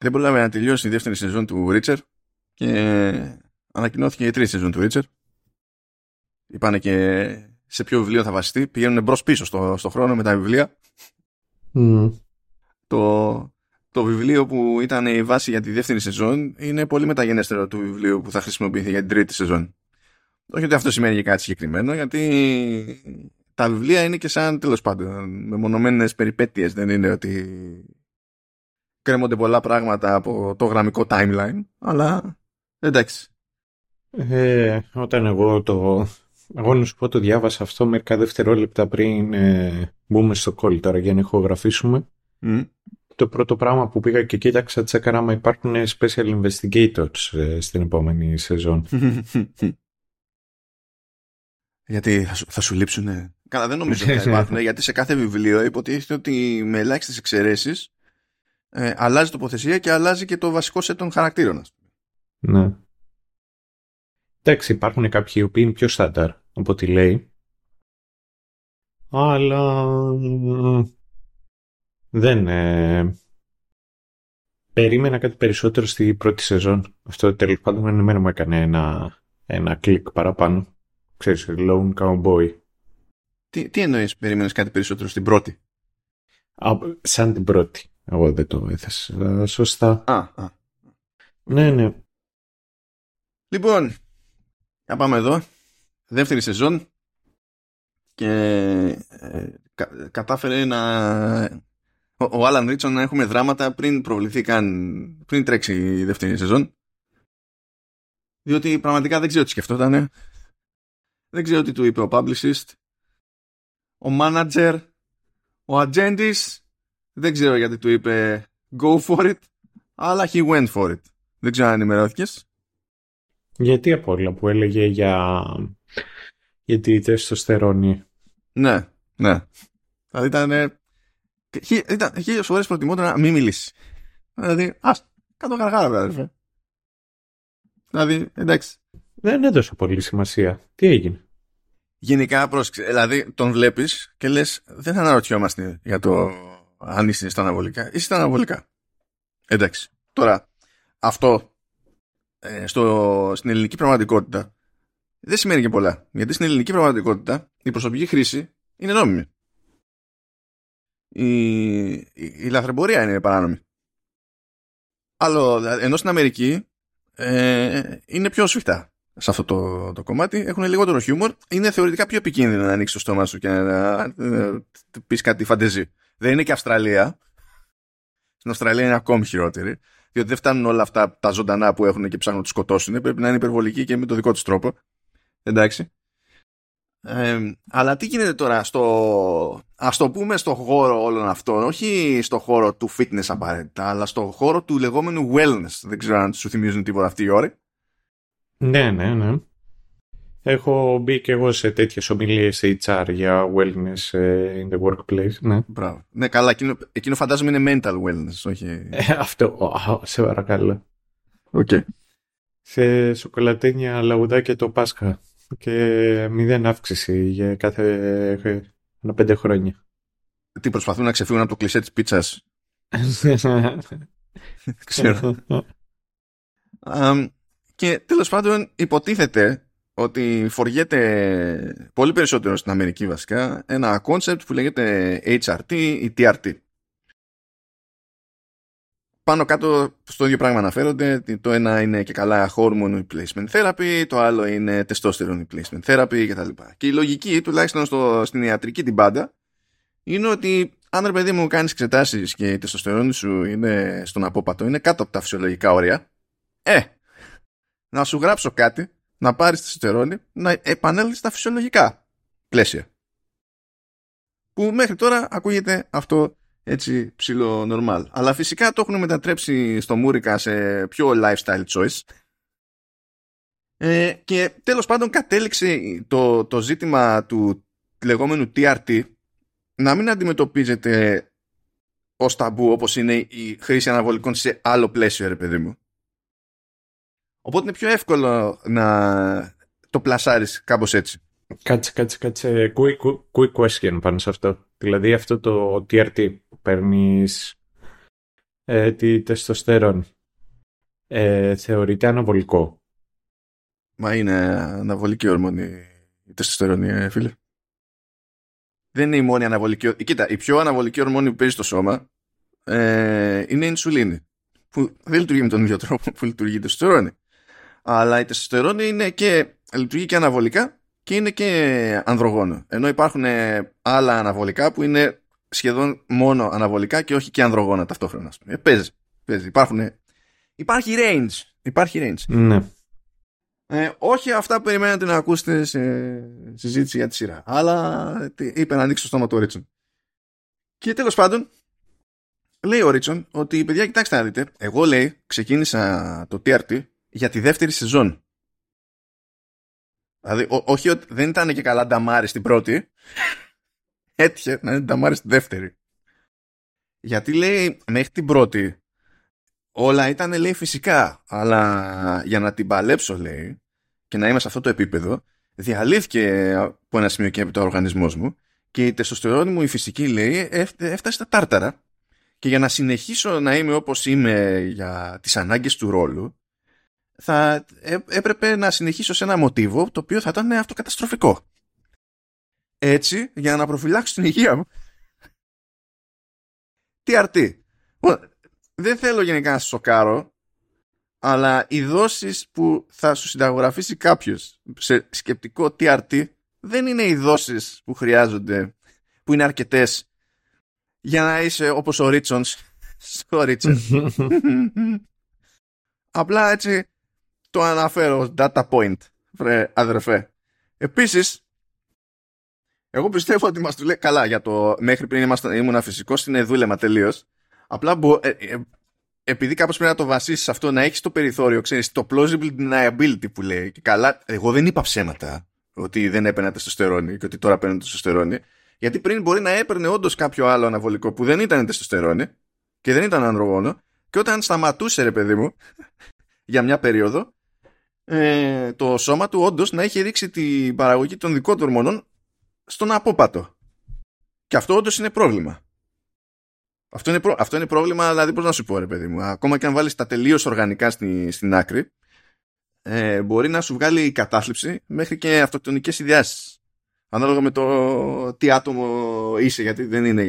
δεν πρόλαβε να τελειώσει η δεύτερη σεζόν του Ρίτσερ και ανακοινώθηκε η τρίτη σεζόν του Ρίτσερ. Είπανε και σε ποιο βιβλίο θα βασιστεί. Πηγαίνουν μπρος πίσω στο, στο χρόνο με τα βιβλία. Το, το βιβλίο που ήταν η βάση για τη δεύτερη σεζόν είναι πολύ μεταγενέστερο του βιβλίου που θα χρησιμοποιηθεί για την τρίτη σεζόν. Όχι ότι αυτό σημαίνει για κάτι συγκεκριμένο, γιατί τα βιβλία είναι και σαν τέλος πάντων μεμονωμένες περιπέτειες. Δεν είναι ότι κρέμονται πολλά πράγματα από το γραμμικό timeline, αλλά εντάξει. Ε, όταν εγώ το. Εγώ να σου πω το διάβασα αυτό μερικά δευτερόλεπτα πριν ε, μπούμε στο call τώρα για να ηχογραφήσουμε. Το πρώτο πράγμα που πήγα και κοίταξα τσέκαρα άμα υπάρχουν special investigators ε, στην επόμενη σεζόν. γιατί θα σου, θα σου λείψουν. Καλά, δεν νομίζω ότι θα υπάρχουν, γιατί σε κάθε βιβλίο υποτίθεται ότι με ελάχιστες εξαιρέσεις ε, αλλάζει τοποθεσία και αλλάζει και το βασικό σε των χαρακτήρων. Ναι. Εντάξει, υπάρχουν κάποιοι οι οποίοι είναι πιο στάνταρ από ό,τι λέει. Αλλά δεν... Ε... Περίμενα κάτι περισσότερο στη πρώτη σεζόν. Αυτό τέλος πάντων εμένα μου έκανε ένα, ένα κλικ παραπάνω. Ξέρεις, Lone Cowboy. Τι, τι εννοείς περίμενες κάτι περισσότερο στην πρώτη; Α, σαν την πρώτη. Εγώ δεν το έθεσα σωστά. Α, α. Ναι, ναι. Λοιπόν, να πάμε εδώ. Δεύτερη σεζόν. Και ε, κατάφερε να... Ο, ο Άλαν Ρίτσον να έχουμε δράματα πριν προβληθεί καν... πριν τρέξει η δεύτερη σεζόν. Διότι πραγματικά δεν ξέρω τι σκεφτόταν. Δεν ξέρω τι του είπε ο publicist. Ο manager. Ο ατζέντης δεν ξέρω γιατί του είπε go for it, αλλά he went for it. Δεν ξέρω αν ενημερώθηκες. Γιατί από όλα που έλεγε για, για τη τεστοστερόνη. Ναι, ναι. Δηλαδή ήταν. Ήταν χίλιες φορές προτιμότερο να μην μιλήσεις. Δηλαδή, ας κάτω γαργάρα, βράδυ. Δηλαδή, εντάξει. Δεν έδωσε πολύ σημασία. Τι έγινε; Γενικά, πρόσεξε. Δηλαδή, τον βλέπεις και λες, δεν αναρωτιόμαστε για το αν είσαι στα αναβολικά. Είσαι στα αναβολικά. Εντάξει. Τώρα, αυτό ε, στο, στην ελληνική πραγματικότητα δεν σημαίνει και πολλά. Γιατί στην ελληνική πραγματικότητα η προσωπική χρήση είναι νόμιμη. Η, η, η λαθρεμπορία είναι παράνομη. Άλλο, ενώ στην Αμερική ε, είναι πιο σφιχτά σε αυτό το, το κομμάτι. Έχουν λιγότερο χιούμορ. Είναι θεωρητικά πιο επικίνδυνο να ανοίξεις το στόμα σου και να, να, να πεις κάτι φαντεζή. Δεν είναι και Αυστραλία. Στην Αυστραλία είναι ακόμη χειρότερη. Διότι δεν φτάνουν όλα αυτά τα ζωντανά που έχουν και ψάχνουν να τους σκοτώσουν. Πρέπει να είναι υπερβολικοί και με το δικό του τρόπο. Εντάξει. Ε, αλλά τι γίνεται τώρα στο ας το πούμε στο χώρο όλων αυτών όχι στο χώρο του fitness απαραίτητα αλλά στο χώρο του λεγόμενου wellness δεν ξέρω αν σου θυμίζουν τίποτα αυτή η ώρα ναι ναι ναι Έχω μπει και εγώ σε τέτοιες ομιλίες HR για wellness ε, in the workplace. Ναι, Μπράβο. ναι καλά, εκείνο, εκείνο φαντάζομαι είναι mental wellness, όχι... Ε, αυτό, σε παρακαλώ. OK. Okay. Σε σοκολατένια λαγουδάκια το Πάσχα και μηδέν αύξηση για κάθε ένα πέντε χρόνια. Τι προσπαθούν να ξεφύγουν από το κλισέ της πίτσας; Ξέρω. um, και τέλος πάντων υποτίθεται ότι φοριέται πολύ περισσότερο στην Αμερική βασικά ένα concept που λέγεται HRT ή TRT. Πάνω κάτω στο ίδιο πράγμα αναφέρονται. Το ένα είναι και καλά hormone replacement therapy, το άλλο είναι testosterone replacement therapy κτλ. Και η λογική, τουλάχιστον στο, στην ιατρική την πάντα, είναι ότι αν ρε παιδί μου κάνεις εξετάσεις και η τεστοστερόνη σου είναι στον απόπατο, είναι κάτω από τα φυσιολογικά όρια, ε, να σου γράψω κάτι να πάρεις τη σιτερόνη να επανέλθεις στα φυσιολογικά πλαίσια. Που μέχρι τώρα ακούγεται αυτό έτσι ψηλό normal. Αλλά φυσικά το έχουν μετατρέψει στο Μούρικα σε πιο lifestyle choice. Ε, και τέλος πάντων κατέληξε το, το ζήτημα του λεγόμενου TRT να μην αντιμετωπίζεται ως ταμπού όπως είναι η χρήση αναβολικών σε άλλο πλαίσιο ρε παιδί μου. Οπότε είναι πιο εύκολο να το πλασάρεις κάπως έτσι. Κάτσε, κάτσε, κάτσε. Quick, quick question πάνω σε αυτό. Δηλαδή αυτό το TRT που παίρνεις ε, τη τεστοστερόνη. Ε, θεωρείται αναβολικό; Μα είναι αναβολική ορμόνη η τεστοστερόνη, ε, φίλε. Δεν είναι η μόνη αναβολική. Κοίτα, η πιο αναβολική ορμόνη που παίζει στο σώμα ε, είναι η ινσουλίνη. Που δεν λειτουργεί με τον ίδιο τρόπο που λειτουργεί η τεστοστερόνη. Αλλά η τεστοστερόνη είναι και, λειτουργεί και αναβολικά και είναι και ανδρογόνο. Ενώ υπάρχουν ε, άλλα αναβολικά που είναι σχεδόν μόνο αναβολικά και όχι και ανδρογόνα ταυτόχρονα. Ε, παίζει. παίζει. Υπάρχουν, υπάρχει range. Υπάρχει range. Ναι. Ε, όχι αυτά που περιμένετε να ακούσετε σε συζήτηση για τη σειρά. Αλλά είπε να ανοίξει το στόμα του Ρίτσον. Και τέλος πάντων, λέει ο Ρίτσον ότι παιδιά, κοιτάξτε να δείτε. Εγώ λέει, ξεκίνησα το TRT για τη δεύτερη σεζόν. Δηλαδή, όχι ότι δεν ήταν και καλά νταμάρι στην πρώτη. Έτυχε να είναι νταμάρι στη δεύτερη. Γιατί λέει, μέχρι την πρώτη όλα ήταν λέει φυσικά, αλλά για να την παλέψω λέει και να είμαι σε αυτό το επίπεδο, διαλύθηκε από ένα σημείο και από το οργανισμός μου και η τεστοστερόνη μου η φυσική λέει έφτασε στα τάρταρα και για να συνεχίσω να είμαι όπως είμαι για τις ανάγκες του ρόλου θα έπρεπε να συνεχίσω σε ένα μοτίβο το οποίο θα ήταν αυτοκαταστροφικό. Έτσι, για να προφυλάξω την υγεία μου. Τι αρτή δεν θέλω γενικά να σου σοκάρω, αλλά οι δόσεις που θα σου συνταγογραφήσει κάποιος σε σκεπτικό TRT δεν είναι οι δόσεις που χρειάζονται, που είναι αρκετές για να είσαι όπως ο Ρίτσονς στο Ρίτσονς. Απλά έτσι το αναφέρω data point, βρε αδερφέ. Επίσης, εγώ πιστεύω ότι μας του λέει καλά για το μέχρι πριν ήμουν ήμουν φυσικός είναι δούλεμα τελείως Απλά μπο, ε, ε, επειδή κάπως πρέπει να το βασίσεις αυτό, να έχεις το περιθώριο, ξέρεις, το plausible deniability που λέει. Και καλά, εγώ δεν είπα ψέματα ότι δεν έπαιρνα τεστοστερόνη και ότι τώρα παίρνω τεστοστερόνη. Γιατί πριν μπορεί να έπαιρνε όντως κάποιο άλλο αναβολικό που δεν ήταν τεστοστερόνη και δεν ήταν ανδρογόνο. Και όταν σταματούσε, ρε παιδί μου, για μια περίοδο, ε, το σώμα του όντως να έχει ρίξει την παραγωγή των δικών του ορμονών στον απόπατο. Και αυτό όντως είναι πρόβλημα. Αυτό είναι, αυτό είναι πρόβλημα, δηλαδή πώς να σου πω ρε παιδί μου. Ακόμα και αν βάλεις τα τελείως οργανικά στη, στην άκρη, ε, μπορεί να σου βγάλει η κατάθλιψη μέχρι και αυτοκτονικές ιδιάσεις. Ανάλογα με το τι άτομο είσαι, γιατί δεν είναι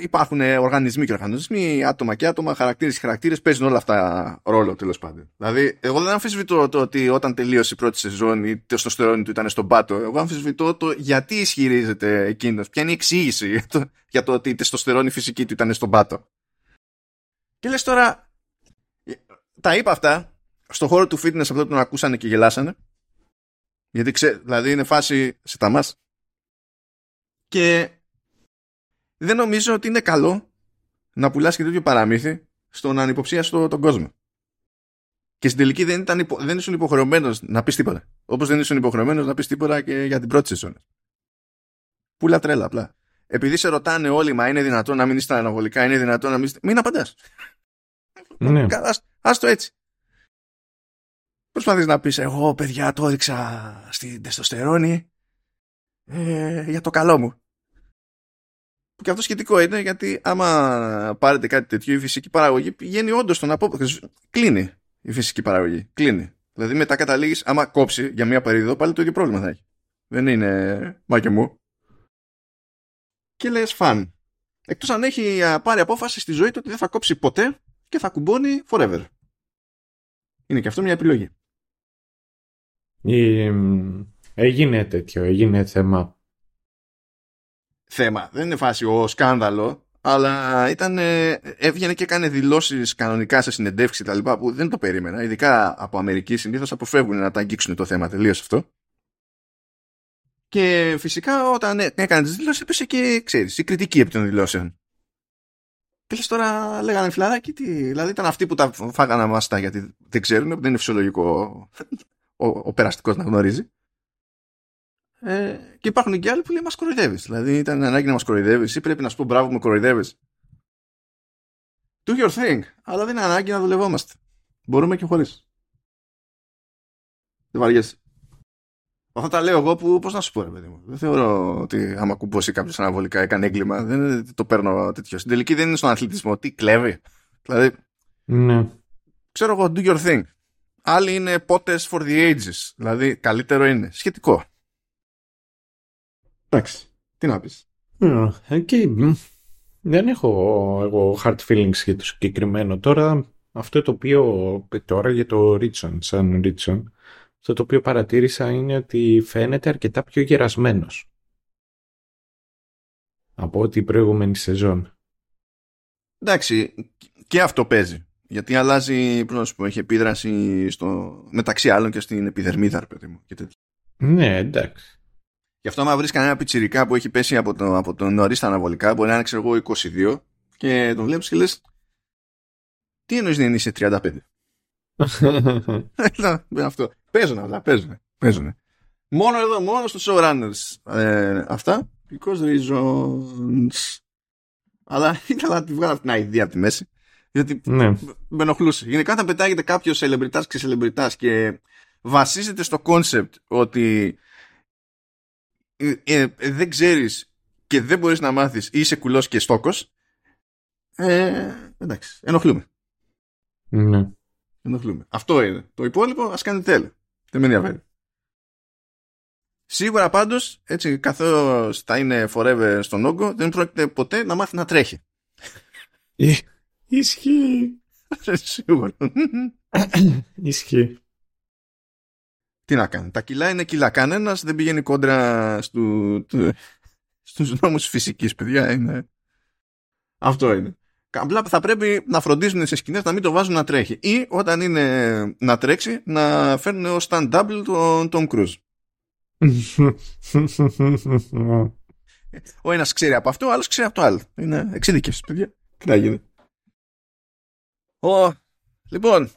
υπάρχουν οργανισμοί και οργανισμοί, άτομα και άτομα, χαρακτήρες και χαρακτήρες, παίζουν όλα αυτά ρόλο τέλος πάντων. Δηλαδή, εγώ δεν αμφισβητώ το ότι όταν τελείωσε η πρώτη σεζόν η τεστοστερόνη του ήταν στον πάτο. Εγώ αμφισβητώ το γιατί ισχυρίζεται εκείνος, ποια είναι η εξήγηση για το, για το ότι η τεστοστερόνη φυσική του ήταν στον πάτο. Και λες τώρα, τα είπα αυτά στον χώρο του fitness αυτό τον ακούσανε και γελάσανε. Γιατί ξέρει, δηλαδή είναι φάση σε τα μας. Και δεν νομίζω ότι είναι καλό να πουλάς και τέτοιο παραμύθι στον ανυποψίαστο τον κόσμο. Και στην τελική δεν, ήταν, δεν ήσουν υποχρεωμένος να πεις τίποτα. Όπως δεν ήσουν υποχρεωμένος να πεις τίποτα και για την πρώτη σεζόν. Πουλά τρέλα απλά. Επειδή σε ρωτάνε όλοι, μα είναι δυνατόν να μην είστε αναβολικά, είναι δυνατόν να μην είστε. Μην απαντάς. Ναι. Ας, το έτσι. Προσπαθείς να πεις εγώ παιδιά το έδειξα στην τεστοστερόνη ε, για το καλό μου και αυτό σχετικό είναι γιατί άμα πάρετε κάτι τέτοιο η φυσική παραγωγή πηγαίνει όντως στον απόπατο. Κλείνει η φυσική παραγωγή. Κλείνει. Δηλαδή μετά καταλήγεις, άμα κόψει για μία περίοδο, πάλι το ίδιο πρόβλημα θα έχει. Δεν είναι μα και μου. Και λες φαν. Εκτός αν έχει πάρει απόφαση στη ζωή του ότι δεν θα κόψει ποτέ και θα κουμπώνει forever. Είναι και αυτό μια επιλογή. Έγινε τέτοιο, έγινε θέμα θέμα. Δεν είναι φάση ο σκάνδαλο, αλλά ήταν, έβγαινε και έκανε δηλώσεις κανονικά σε συνεντεύξεις τα λοιπά που δεν το περίμενα. Ειδικά από Αμερική συνήθως αποφεύγουν να τα αγγίξουν το θέμα τελείως αυτό. Και φυσικά όταν έκανε τις δηλώσεις έπεσε και ξέρεις, η κριτική επί των δηλώσεων. Και λες τώρα λέγανε φιλαράκι, τι, δηλαδή ήταν αυτοί που τα φάγανε μάστα γιατί δεν ξέρουν, δεν είναι φυσιολογικό ο, ο, ο περαστικός να γνωρίζει. Ε, και υπάρχουν και άλλοι που λέει μας κοροϊδεύεις. Δηλαδή ήταν ανάγκη να μας κοροϊδεύεις ή πρέπει να σου πω μπράβο με κοροϊδεύεις. Do your thing. Αλλά δεν είναι ανάγκη να δουλευόμαστε. Μπορούμε και χωρίς. Δεν βαριέσαι. Αυτά τα λέω εγώ που, πώς να σου πω, ρε παιδί μου. Δεν θεωρώ ότι άμα κουμπώσει κάποιος αναβολικά έκανε έγκλημα. Δεν είναι, το παίρνω τέτοιο. Στην τελική δεν είναι στον αθλητισμό. Τι κλέβει. Δηλαδή. Ναι. Ξέρω εγώ, do your thing. Άλλοι είναι πότες for the ages. Δηλαδή, καλύτερο είναι. Σχετικό. Εντάξει. Τι να πεις. Okay. Δεν έχω εγώ hard feelings για το συγκεκριμένο. Τώρα, αυτό το οποίο τώρα για το Ρίτσον, σαν Ρίτσον, αυτό το οποίο παρατήρησα είναι ότι φαίνεται αρκετά πιο γερασμένος από ό,τι η προηγούμενη σεζόν. Εντάξει, και αυτό παίζει. Γιατί αλλάζει, πρόσωπο, έχει επίδραση στο, μεταξύ άλλων και στην επιδερμίδα, παιδί μου. Και ναι, εντάξει. Γι' αυτό, άμα βρεις κανένα πιτσιρικά που έχει πέσει από, το, από τον νωρίς τα αναβολικά, μπορεί να είναι, ξέρω εγώ, 22, και τον βλέπεις και λες, τι εννοείς δεν είσαι 35. αυτό. Παίζουν αυτά, παίζουν. παίζουν. Μόνο εδώ, μόνο στους showrunners ε, αυτά. Because reasons. Αλλά ήθελα να τη βγάλω αυτήν την ιδέα από τη μέση. Γιατί ναι. με ενοχλούσε. Γενικά όταν πετάγεται κάποιος σελεμπριτά και σελεμπριτά και βασίζεται στο concept ότι ε, ε, δεν ξέρεις και δεν μπορείς να μάθεις ή είσαι κουλός και στόκος ε, εντάξει, ενοχλούμε. Ναι. Ενοχλούμε. Αυτό είναι. Το υπόλοιπο ας κάνετε τέλο. Δεν με ενδιαφέρει. Σίγουρα πάντως, έτσι καθώς θα είναι forever στον όγκο, δεν πρόκειται ποτέ να μάθει να τρέχει. Ισχύει. Σίγουρα. Ισχύει. Τι να κάνει. Τα κιλά είναι κιλά. Κανένας δεν πηγαίνει κόντρα στου, στους νόμους φυσικής, παιδιά. Είναι... Αυτό είναι. Απλά θα πρέπει να φροντίζουν σε σκηνές να μην το βάζουν να τρέχει. Ή όταν είναι να τρέξει, να φέρνουν ως stand-double τον Tom Cruise. Ο ένας ξέρει από αυτό, ο άλλος ξέρει από το άλλο. Είναι εξειδικές, παιδιά. Τι να γίνει. Ο... Λοιπόν,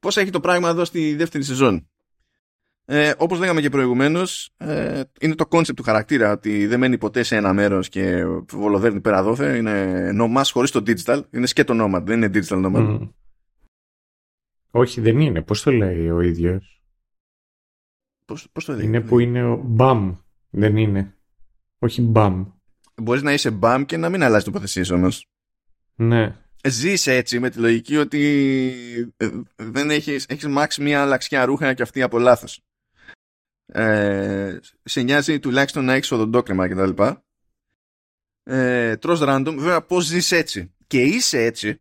πώς έχει το πράγμα εδώ στη δεύτερη σεζόν; Ε, όπως λέγαμε και προηγουμένως, ε, είναι το concept του χαρακτήρα ότι δεν μένει ποτέ σε ένα μέρος και βολοδέρνει πέρα δώθε. Είναι nomad χωρίς το digital. Είναι σκέτο nomad, δεν είναι digital nomad. Mm. Όχι, δεν είναι. Πώς το λέει ο ίδιος; Πώς, πώς το λέει. Είναι που είναι ο bum. Δεν είναι. Όχι bum. Μπορείς να είσαι bum και να μην αλλάζει τοποθεσίες όμως. Ναι. Ζεις έτσι με τη λογική ότι ε, δεν έχεις, έχεις μάξει μια αλλαξιά ρούχα και αυτή από λάθος ε, σε νοιάζει τουλάχιστον να έχεις οδοντόκρεμα κτλ. Ε, τρως random, βέβαια πώς ζεις έτσι. Και είσαι έτσι.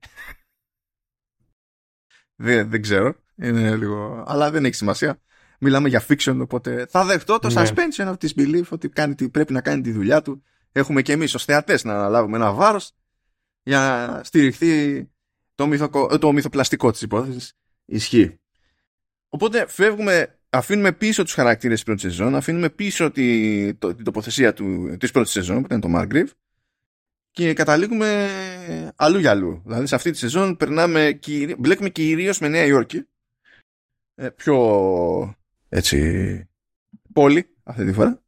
Δεν, δεν ξέρω. Είναι λίγο, αλλά δεν έχει σημασία. Μιλάμε για fiction οπότε θα δεχτώ το ναι. suspension of disbelief ότι κάνει, πρέπει να κάνει τη δουλειά του. Έχουμε και εμείς ως θεατές να αναλάβουμε ένα βάρος για να στηριχθεί το, μυθοκο, το μυθοπλαστικό της υπόθεσης. Ισχύει. Οπότε φεύγουμε αφήνουμε πίσω τους χαρακτήρες της πρώτης σεζόν, αφήνουμε πίσω τη, το, την τοποθεσία του, της πρώτης σεζόν που ήταν το Margrave και καταλήγουμε αλλού για αλλού. Δηλαδή σε αυτή τη σεζόν περνάμε, μπλέκουμε κυρίως με Νέα Υόρκη ε, πιο έτσι πόλη αυτή τη φορά.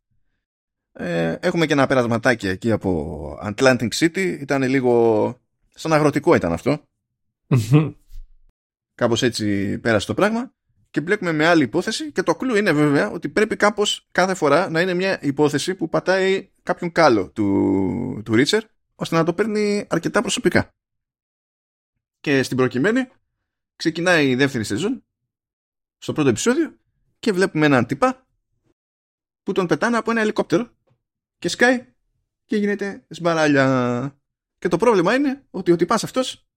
Ε, έχουμε και ένα περασματάκι εκεί από Atlantic City. Ήταν λίγο σαν αγροτικό ήταν αυτό. Κάπως έτσι πέρασε το πράγμα και μπλέκουμε με άλλη υπόθεση και το κλου είναι βέβαια ότι πρέπει κάπως κάθε φορά να είναι μια υπόθεση που πατάει κάποιον κάλο του, του Ρίτσερ ώστε να το παίρνει αρκετά προσωπικά. Και στην προκειμένη ξεκινάει η δεύτερη σεζόν στο πρώτο επεισόδιο και βλέπουμε έναν τυπά που τον πετάνε από ένα ελικόπτερο και σκάει και γίνεται σμπαράλια. Και το πρόβλημα είναι ότι ο τυπάς αυτός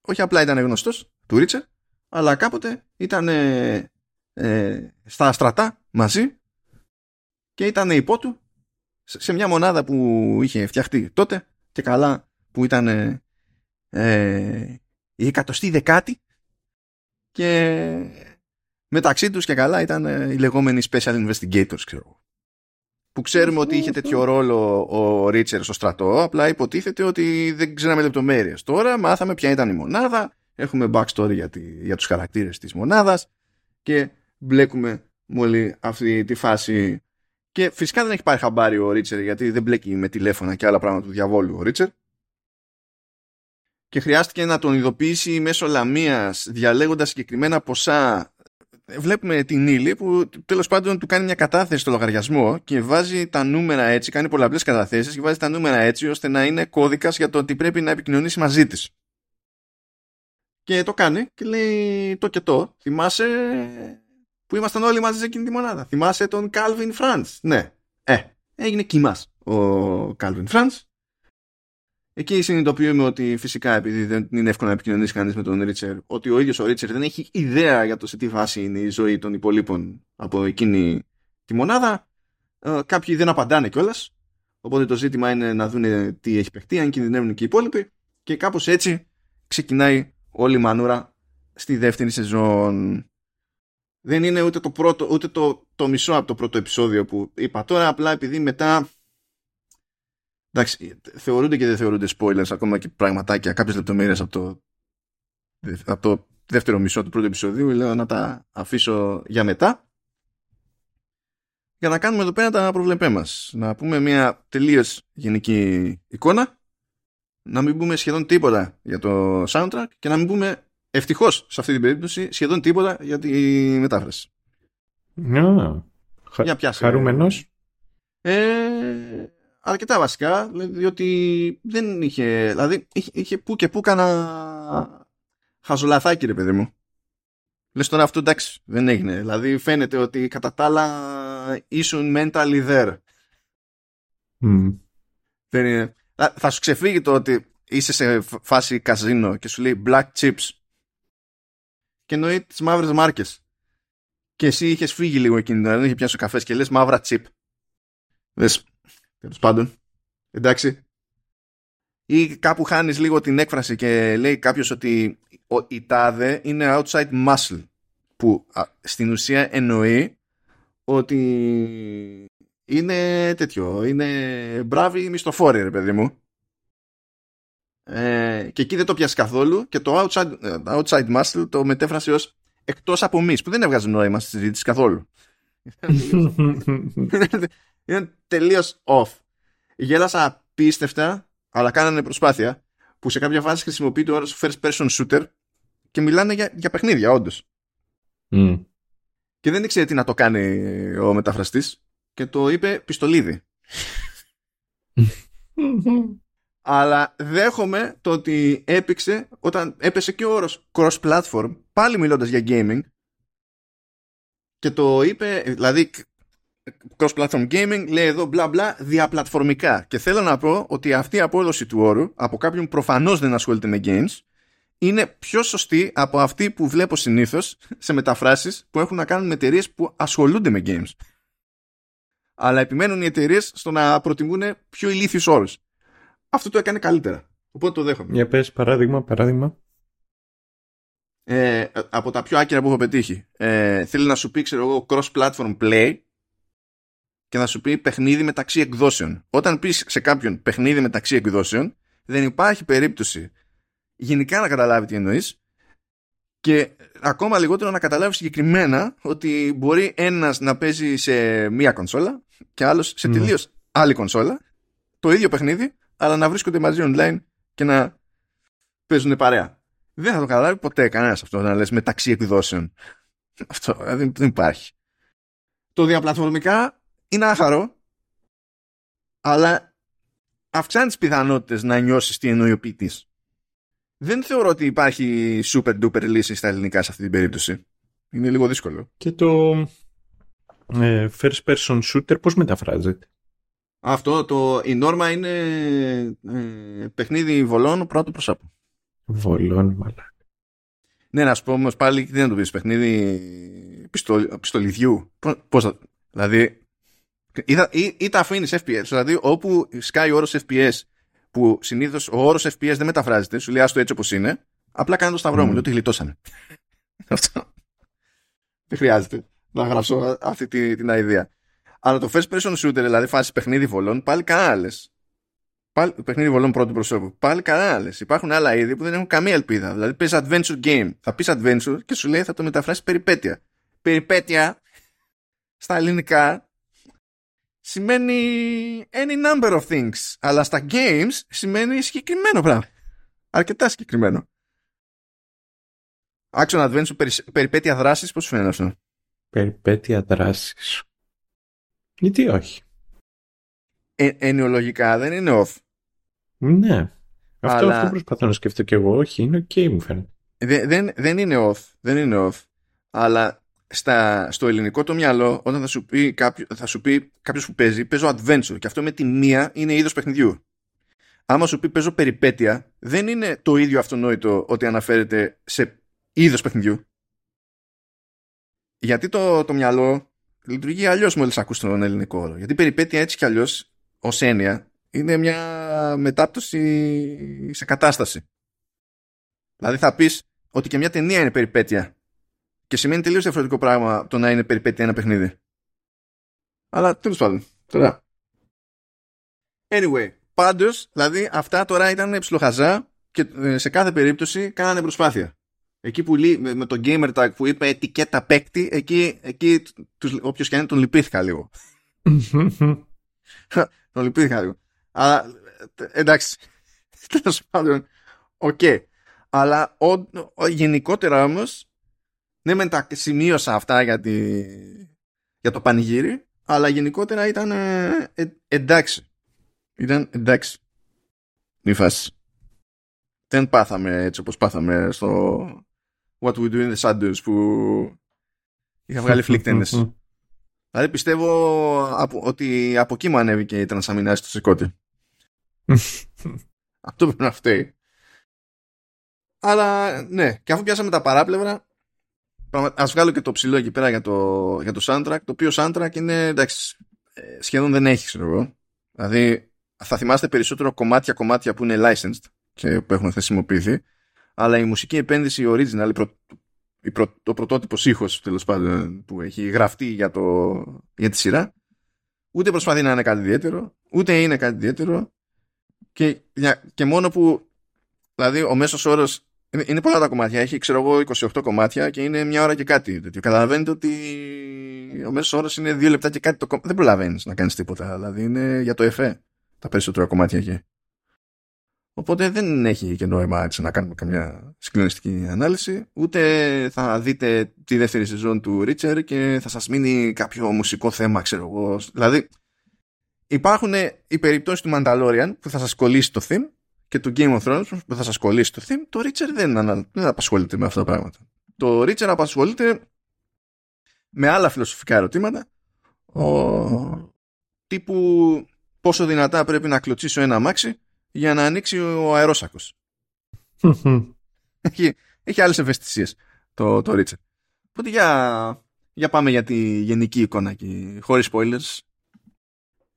όχι απλά ήταν γνωστός του Ρίτσερ αλλά κάποτε ήταν ε, στα στρατά μαζί και ήταν υπό του σε μια μονάδα που είχε φτιαχτεί τότε και καλά που ήταν ε, η εκατοστή δεκάτη και μεταξύ τους και καλά ήταν οι λεγόμενοι special investigators ξέρω που ξέρουμε ότι είχε τέτοιο ρόλο ο Ρίτσερ στο στρατό απλά υποτίθεται ότι δεν ξέραμε λεπτομέρειες. Τώρα μάθαμε ποια ήταν η μονάδα έχουμε backstory για, τη, για τους χαρακτήρες της μονάδας και μπλέκουμε με όλη αυτή τη φάση. Και φυσικά δεν έχει πάρει χαμπάρι ο Ρίτσερ γιατί δεν μπλέκει με τηλέφωνα και άλλα πράγματα του διαβόλου ο Ρίτσερ. Και χρειάστηκε να τον ειδοποιήσει μέσω λαμίας διαλέγοντας συγκεκριμένα ποσά. Βλέπουμε την Ήλη που τέλος πάντων του κάνει μια κατάθεση στο λογαριασμό και βάζει τα νούμερα έτσι, κάνει πολλαπλές καταθέσεις και βάζει τα νούμερα έτσι ώστε να είναι κώδικας για το ότι πρέπει να επικοινωνήσει μαζί της. Και το κάνει και λέει το και το. Θυμάσαι που ήμασταν όλοι μαζί σε εκείνη τη μονάδα. Θυμάσαι τον Calvin Franz; Ναι. Ε, έγινε κύμα ο Calvin Franz. Εκεί συνειδητοποιούμε ότι φυσικά επειδή δεν είναι εύκολο να επικοινωνήσει κανείς με τον Ρίτσερ, ότι ο ίδιος ο Ρίτσερ δεν έχει ιδέα για το σε τι βάση είναι η ζωή των υπολείπων από εκείνη τη μονάδα. Ε, κάποιοι δεν απαντάνε κιόλας. Οπότε το ζήτημα είναι να δουν τι έχει παιχτεί, αν κινδυνεύουν και οι υπόλοιποι. Και κάπως έτσι ξεκινάει όλη η μανούρα στη δεύτερη σεζόν. Δεν είναι ούτε το πρώτο, ούτε το, το μισό από το πρώτο επεισόδιο που είπα τώρα, απλά επειδή μετά εντάξει, θεωρούνται και δεν θεωρούνται spoilers ακόμα και πραγματάκια, κάποιες λεπτομέρειες από το, από το δεύτερο μισό του πρώτου επεισοδίου, λέω να τα αφήσω για μετά. Για να κάνουμε εδώ πέρα τα προβλεπέ μας. Να πούμε μια τελείως γενική εικόνα, να μην πούμε σχεδόν τίποτα για το soundtrack και να μην πούμε ευτυχώς σε αυτή την περίπτωση σχεδόν τίποτα για τη μετάφραση. Yeah. Για πιάσε. Χαρούμενος. Ε, αρκετά βασικά, διότι δεν είχε, δηλαδή είχε, είχε που και που κάνα χαζολαθάκι ρε παιδί μου. Λες τώρα αυτό εντάξει, δεν έγινε. Δηλαδή φαίνεται ότι κατά τα άλλα ήσουν mentally there. Mm. Δεν είναι. Θα σου ξεφύγει το ότι είσαι σε φάση καζίνο και σου λέει black chips και εννοεί τις μαύρες μάρκες. Και εσύ είχες φύγει λίγο εκείνη δεν είχε πιάσει ο καφές και λες μαύρα chip. Λες, Τέλος πάντων. Εντάξει. Ή κάπου χάνεις λίγο την έκφραση και λέει κάποιος ότι η τάδε είναι outside muscle. Που στην ουσία εννοεί ότι είναι τέτοιο. Είναι μπράβοι μισθοφόροι, ρε παιδί μου. Ε, και εκεί δεν το πιάσεις καθόλου και το outside, ε, outside muscle το μετέφρασε ως εκτός από εμείς που δεν έβγαζε νόημα στη συζήτηση καθόλου. είναι τελείως off. Γέλασα απίστευτα, αλλά κάνανε προσπάθεια που σε κάποια φάση χρησιμοποιεί το όρο first person shooter και μιλάνε για, για παιχνίδια, όντως. Mm. Και δεν ήξερε τι να το κάνει ο μεταφραστής και το είπε πιστολίδι. αλλά δέχομαι το ότι έπηξε όταν έπεσε και ο όρος cross-platform, πάλι μιλώντας για gaming, και το είπε, δηλαδή cross-platform gaming, λέει εδώ μπλα μπλα διαπλατφορμικά. Και θέλω να πω ότι αυτή η απόδοση του όρου από κάποιον προφανώς δεν ασχολείται με games είναι πιο σωστή από αυτή που βλέπω συνήθως σε μεταφράσεις που έχουν να κάνουν με εταιρείες που ασχολούνται με games. Αλλά επιμένουν οι εταιρείες στο να προτιμούν πιο ηλίθιους όρους. Αυτό το έκανε καλύτερα. Οπότε το δέχομαι. Για πες παράδειγμα, παράδειγμα. Ε, από τα πιο άκυρα που έχω πετύχει. Ε, θέλει να σου πει, ξέρω εγώ, cross-platform play και να σου πει παιχνίδι μεταξύ εκδόσεων. Όταν πεις σε κάποιον παιχνίδι μεταξύ εκδόσεων, δεν υπάρχει περίπτωση γενικά να καταλάβει τι εννοείς και ακόμα λιγότερο να καταλάβεις συγκεκριμένα ότι μπορεί ένας να παίζει σε μία κονσόλα και άλλος σε ναι. τελείως άλλη κονσόλα το ίδιο παιχνίδι αλλά να βρίσκονται μαζί online και να παίζουν παρέα. Δεν θα το καταλάβει ποτέ κανένας αυτό να λες μεταξύ εκδόσεων. Αυτό δεν, δεν υπάρχει. Το διαπλατφορμικά είναι άχαρο, αλλά αυξάνει τις πιθανότητες να νιώσεις τι εννοεί ο ποιητής. Δεν θεωρώ ότι υπάρχει super duper λύση στα ελληνικά σε αυτή την περίπτωση. Είναι λίγο δύσκολο. Και το ε, first person shooter πώς μεταφράζεται; Αυτό το, η νόρμα είναι ε, παιχνίδι βολών πρώτου προσώπου. Βολών, μαλάκα. Ναι, να σου πω όμως πάλι δεν το πεις παιχνίδι πιστολ, πιστολιδιού. Πώς θα, δηλαδή ή, ή, ή τα αφήνεις FPS, δηλαδή όπου σκάει ο όρο FPS που συνήθως ο όρος FPS δεν μεταφράζεται, σου λέει άστο έτσι όπως είναι, απλά κάνω το σταυρό mm. μου, λέει ότι γλιτώσανε. Αυτό. Δεν χρειάζεται να γράψω αυτή την, την ιδέα. Αλλά το first person shooter, δηλαδή φάση παιχνίδι βολών, πάλι κανένα Πάλι, παιχνίδι βολών πρώτου προσώπου. Πάλι κανένα Υπάρχουν άλλα είδη που δεν έχουν καμία ελπίδα. Δηλαδή παίζει adventure game. Θα πεις adventure και σου λέει θα το μεταφράσεις περιπέτεια. Περιπέτεια στα ελληνικά σημαίνει any number of things. Αλλά στα games σημαίνει συγκεκριμένο πράγμα. Αρκετά συγκεκριμένο. Action Adventure, περιπέτεια δράσης, πώς σου φαίνεται αυτό; Περιπέτεια δράσης. Γιατί όχι; Ε, ενοιολογικά δεν είναι off. Ναι. Αυτό, Αλλά... αυτό προσπαθώ να σκεφτώ και εγώ. Όχι, είναι ok μου φαίνεται. Δεν, δεν, δεν είναι off. Δεν είναι off. Αλλά στα, στο ελληνικό το μυαλό, όταν θα σου πει, κάποιο, θα σου πει κάποιος που παίζει, παίζω adventure. Και αυτό με τη μία είναι είδος παιχνιδιού. Άμα σου πει παίζω περιπέτεια, δεν είναι το ίδιο αυτονόητο ότι αναφέρεται σε είδος παιχνιδιού. Γιατί το, το μυαλό λειτουργεί αλλιώς μόλις ακούς τον ελληνικό όρο. Γιατί περιπέτεια έτσι κι αλλιώς ως έννοια είναι μια μετάπτωση σε κατάσταση. Δηλαδή θα πεις ότι και μια ταινία είναι περιπέτεια και σημαίνει τελείως διαφορετικό πράγμα το να είναι περιπέτεια ένα παιχνίδι. Αλλά τέλος πάντων. Τώρα. Anyway, πάντως, δηλαδή αυτά τώρα ήταν ψιλοχαζά και ε, σε κάθε περίπτωση κάνανε προσπάθεια. Εκεί που λέει, με, το gamer tag που είπε ετικέτα παίκτη, εκεί, εκεί τους, όποιος και είναι τον λυπήθηκα λίγο. τον λυπήθηκα λίγο. Αλλά εντάξει, τέλος πάντων, οκ. Αλλά ο, ο, γενικότερα όμως, ναι μεν τα σημείωσα αυτά για, τη, για το πανηγύρι, αλλά γενικότερα ήταν ε, ε, εντάξει. Ήταν εντάξει. Μη φάση. Δεν πάθαμε έτσι όπως πάθαμε στο What We Do in the Shadows που είχα βγάλει φλίκτενες. δηλαδή πιστεύω ότι από εκεί μου ανέβηκε η τρανσαμινάση του Σικώτη. Αυτό πρέπει να φταίει. Αλλά ναι, και αφού πιάσαμε τα παράπλευρα, Α βγάλω και το ψηλό εκεί πέρα για το, για το soundtrack, το οποίο soundtrack είναι, εντάξει, ε, σχεδόν δεν έχει, ξέρω εγώ. Δηλαδή, θα θυμάστε περισσότερο κομμάτια-κομμάτια που είναι licensed και που έχουν χρησιμοποιηθεί, αλλά η μουσική επένδυση original, η προ, η προ, το πρωτότυπο ήχος τέλος πάντων που έχει γραφτεί για, το, για τη σειρά, ούτε προσπαθεί να είναι κάτι ιδιαίτερο, ούτε είναι κάτι ιδιαίτερο και, και μόνο που δηλαδή ο μέσος όρος είναι, είναι πολλά τα κομμάτια. Έχει, ξέρω εγώ, 28 κομμάτια και είναι μια ώρα και κάτι. Καταλαβαίνετε ότι ο μέσος όρος είναι δύο λεπτά και κάτι το κομμάτι. Δεν προλαβαίνεις να κάνεις τίποτα. Δηλαδή είναι για το εφέ τα περισσότερα κομμάτια εκεί. Οπότε δεν έχει και νόημα έτσι να κάνουμε καμιά συγκλονιστική ανάλυση. Ούτε θα δείτε τη δεύτερη σεζόν του Ρίτσερ και θα σας μείνει κάποιο μουσικό θέμα, ξέρω εγώ. Δηλαδή υπάρχουν οι περιπτώσεις του Mandalorian που θα σας κολλήσει το theme και του Game of Thrones που θα σας κολλήσει το theme. Το Ρίτσερ δεν, δεν απασχολείται με αυτά τα πράγματα. Το Ρίτσερ απασχολείται με άλλα φιλοσοφικά ερωτήματα. Ο... Τύπου πόσο δυνατά πρέπει να κλωτσίσω ένα αμάξι για να ανοίξει ο αερόσακος. έχει, έχει άλλες ευαισθησίες το, το Ρίτσερ. Οπότε για, για πάμε για τη γενική εικόνα και χωρίς spoilers.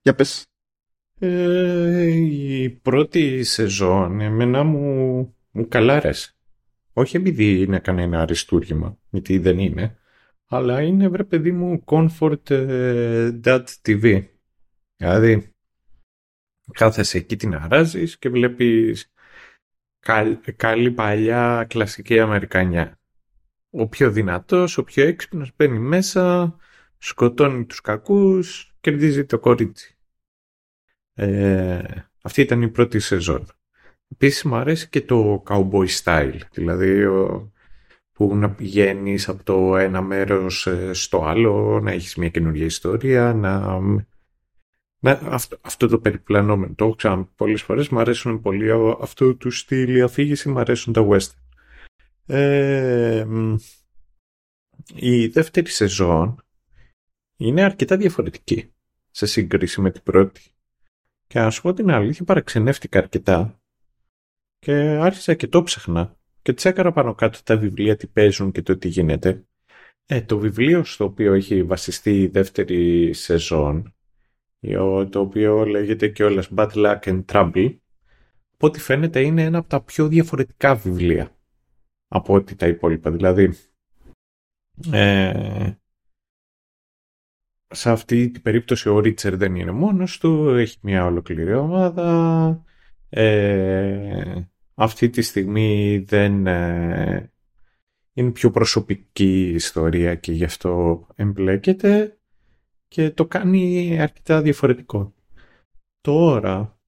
Για πες. Ε, η πρώτη σεζόν εμένα μου, μου καλάρεσε. Όχι επειδή είναι κανένα αριστούργημα, γιατί δεν είναι, αλλά είναι βρε παιδί μου comfort ε, TV. Δηλαδή, κάθεσαι εκεί την αράζεις και βλέπεις καλή παλιά κλασική Αμερικανιά. Ο πιο δυνατός, ο πιο έξυπνος μπαίνει μέσα, σκοτώνει τους κακούς, κερδίζει το κορίτσι. Ε, αυτή ήταν η πρώτη σεζόν. Επίσης μου αρέσει και το cowboy style, δηλαδή που να πηγαίνεις από το ένα μέρος ε, στο άλλο, να έχεις μια καινούργια ιστορία, να ναι, αυτό, αυτό το περιπλανόμενο, το έχω ξαναπεί πολλές φορές, μου αρέσουν πολύ αυτό του στυλ αφήγηση, μου αρέσουν τα western. Ε, η δεύτερη σεζόν είναι αρκετά διαφορετική σε σύγκριση με την πρώτη. Και να σου πω την αλήθεια, παραξενεύτηκα αρκετά και άρχισα και το ψάχνα και τσέκαρα πάνω κάτω τα βιβλία τι παίζουν και το τι γίνεται. Ε, το βιβλίο στο οποίο έχει βασιστεί η δεύτερη σεζόν το οποίο λέγεται και όλες Bad Luck and Trouble, από ό,τι φαίνεται είναι ένα από τα πιο διαφορετικά βιβλία από ό,τι τα υπόλοιπα. Δηλαδή, ε, σε αυτή την περίπτωση ο Ρίτσερ δεν είναι μόνος του, έχει μια ολοκληρή ομάδα, ε, αυτή τη στιγμή δεν ε, είναι πιο προσωπική ιστορία και γι' αυτό εμπλέκεται και το κάνει αρκετά διαφορετικό. Τώρα,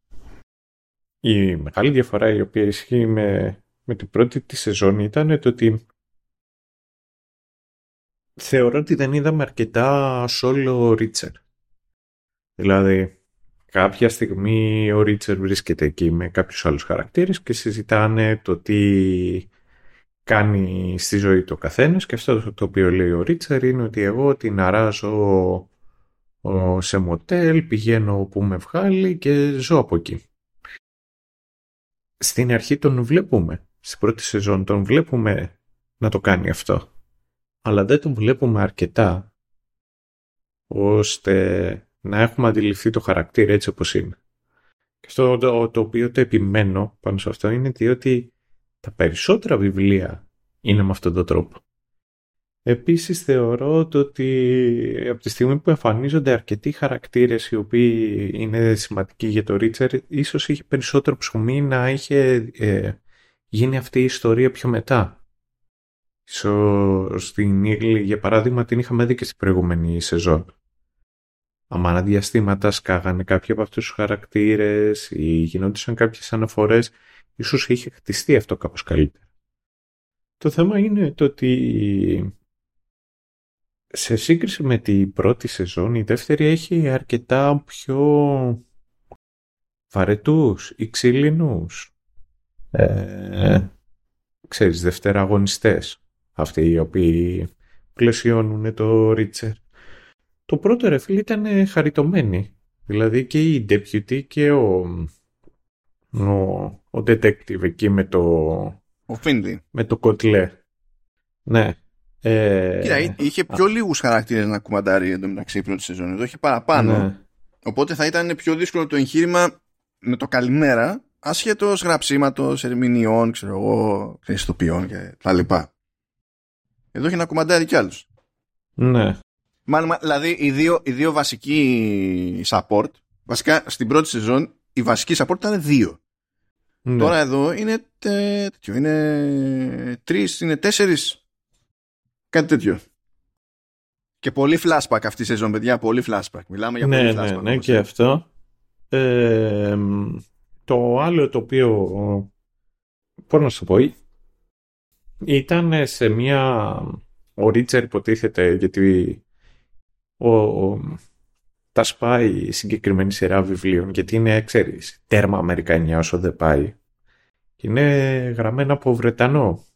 η μεγάλη διαφορά η οποία ισχύει με, με την πρώτη της σεζόν ήταν το ότι θεωρώ ότι δεν είδαμε αρκετά solo Ρίτσερ. Δηλαδή, κάποια στιγμή ο Ρίτσερ βρίσκεται εκεί με κάποιους άλλους χαρακτήρες και συζητάνε το τι κάνει στη ζωή του καθένας και αυτό το οποίο λέει ο Ρίτσερ είναι ότι εγώ την αράζω σε μοτέλ, πηγαίνω όπου με βγάλει και ζω από εκεί. Στην αρχή τον βλέπουμε, στην πρώτη σεζόν τον βλέπουμε να το κάνει αυτό. Αλλά δεν τον βλέπουμε αρκετά ώστε να έχουμε αντιληφθεί το χαρακτήρα έτσι όπως είναι. Και αυτό το, το οποίο το επιμένω πάνω σε αυτό είναι ότι τα περισσότερα βιβλία είναι με αυτόν τον τρόπο. Επίσης θεωρώ ότι από τη στιγμή που εμφανίζονται αρκετοί χαρακτήρες οι οποίοι είναι σημαντικοί για το Ρίτσερ, ίσως είχε περισσότερο ψωμί να είχε ε, γίνει αυτή η ιστορία πιο μετά. Στην Ήγλη, για παράδειγμα, την είχαμε δει και στην προηγούμενη σεζόν. Αμάνα διαστήματα σκάγανε κάποιοι από αυτούς τους χαρακτήρες ή γινόντουσαν κάποιες αναφορές, ίσως είχε χτιστεί αυτό κάπως καλύτερα. Το θέμα είναι το ότι σε σύγκριση με την πρώτη σεζόν, η δεύτερη έχει αρκετά πιο βαρετούς ή ξύλινους. Ε, ξέρεις, δευτεραγωνιστές. Αυτοί οι οποίοι πλαισιώνουν το Ρίτσερ. Το πρώτο ρε φίλε ήταν χαριτωμένοι. Δηλαδή και η Deputy και ο, ο, ο Detective εκεί με το... Ο Με το κοτλέ. Ναι. Ε... Κοίτα, είχε πιο λίγους χαρακτήρες να κουμαντάρει εντωμεταξύ η πρώτη σεζόν. Εδώ είχε παραπάνω. Ναι. Οπότε θα ήταν πιο δύσκολο το εγχείρημα με το καλημέρα, ασχέτω γραψίματος, ερμηνεών, ξέρω εγώ, χριστοποιών και τα λοιπά. Εδώ είχε να κουμαντάρει κι άλλους. Ναι. Μάλλον, δηλαδή, οι δύο, οι δύο βασικοί support, βασικά στην πρώτη σεζόν, οι βασικοί support ήταν δύο. Ναι. Τώρα εδώ είναι τέτοιο, είναι τρεις, είναι τέσσερις Κάτι τέτοιο. Και πολύ flashback αυτή η σεζόν, παιδιά. Πολύ flashback. Μιλάμε για ναι, πολύ ναι, flashback. Ναι, ναι, και αυτό. Ε, το άλλο το οποίο, πώς να σου πω, ήταν σε μια... Ο Ρίτσερ υποτίθεται γιατί ο, ο, τα σπάει συγκεκριμένη σειρά βιβλίων γιατί είναι, ξέρεις, τέρμα Αμερικανιά όσο δεν πάει. Και είναι γραμμένα από Βρετανό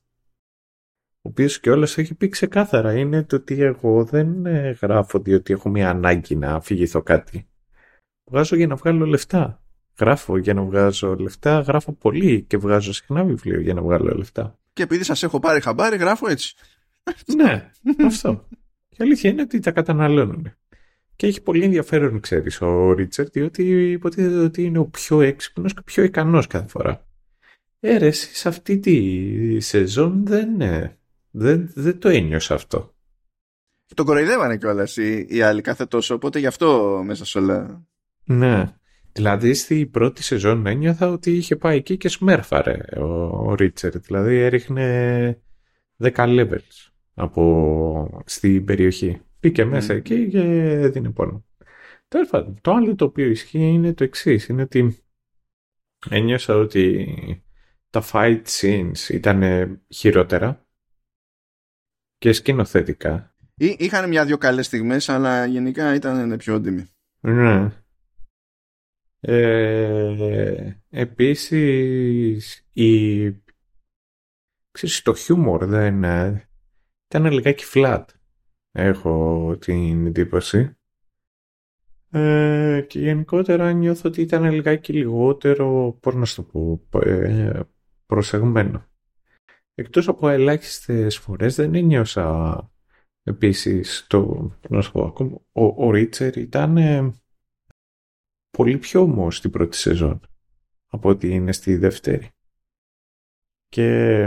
ο οποίος κιόλας έχει πει ξεκάθαρα είναι το ότι εγώ δεν ε, γράφω διότι έχω μια ανάγκη να αφηγηθώ κάτι. Βγάζω για να βγάλω λεφτά. Γράφω για να βγάζω λεφτά, γράφω πολύ και βγάζω συχνά βιβλίο για να βγάλω λεφτά. Και επειδή σας έχω πάρει χαμπάρι, γράφω έτσι. ναι, αυτό. Και η αλήθεια είναι ότι τα καταναλώνουν. Και έχει πολύ ενδιαφέρον, ξέρεις, ο Ρίτσαρτ, διότι υποτίθεται ότι είναι ο πιο έξυπνος και πιο ικανός κάθε φορά. Έρεση ε, σε αυτή τη σεζόν δεν είναι δεν, δεν το ένιωσα αυτό. Τον κοροϊδεύανε κιόλας οι, οι άλλοι κάθε τόσο, οπότε γι' αυτό μέσα σε όλα. Ναι. Δηλαδή στη πρώτη σεζόν ένιωθα ότι είχε πάει εκεί και σμέρφαρε ο, ο Ρίτσερ. Δηλαδή έριχνε 10 levels από στην περιοχή. Πήκε μέσα εκεί και έδινε πόνο. Τέλος το άλλο το οποίο ισχύει είναι το εξής. Είναι ότι ένιωσα ότι τα fight scenes ήταν χειρότερα και σκηνοθετικά. Ή, είχαν μια-δυο καλές στιγμές, αλλά γενικά ήταν πιο έντιμοι. Ναι. Ε, επίσης, η, ξέρεις, το χιούμορ δεν ήταν λιγάκι flat. Έχω την εντύπωση. Ε, και γενικότερα νιώθω ότι ήταν λιγάκι λιγότερο, πώς να το πω, ε, προσεγμένο. Εκτός από ελάχιστες φορές δεν ένιωσα επίσης το, να σου πω, ο, ο Ρίτσερ ήταν ε, πολύ πιο όμω στην πρώτη σεζόν από ότι είναι στη δεύτερη. Και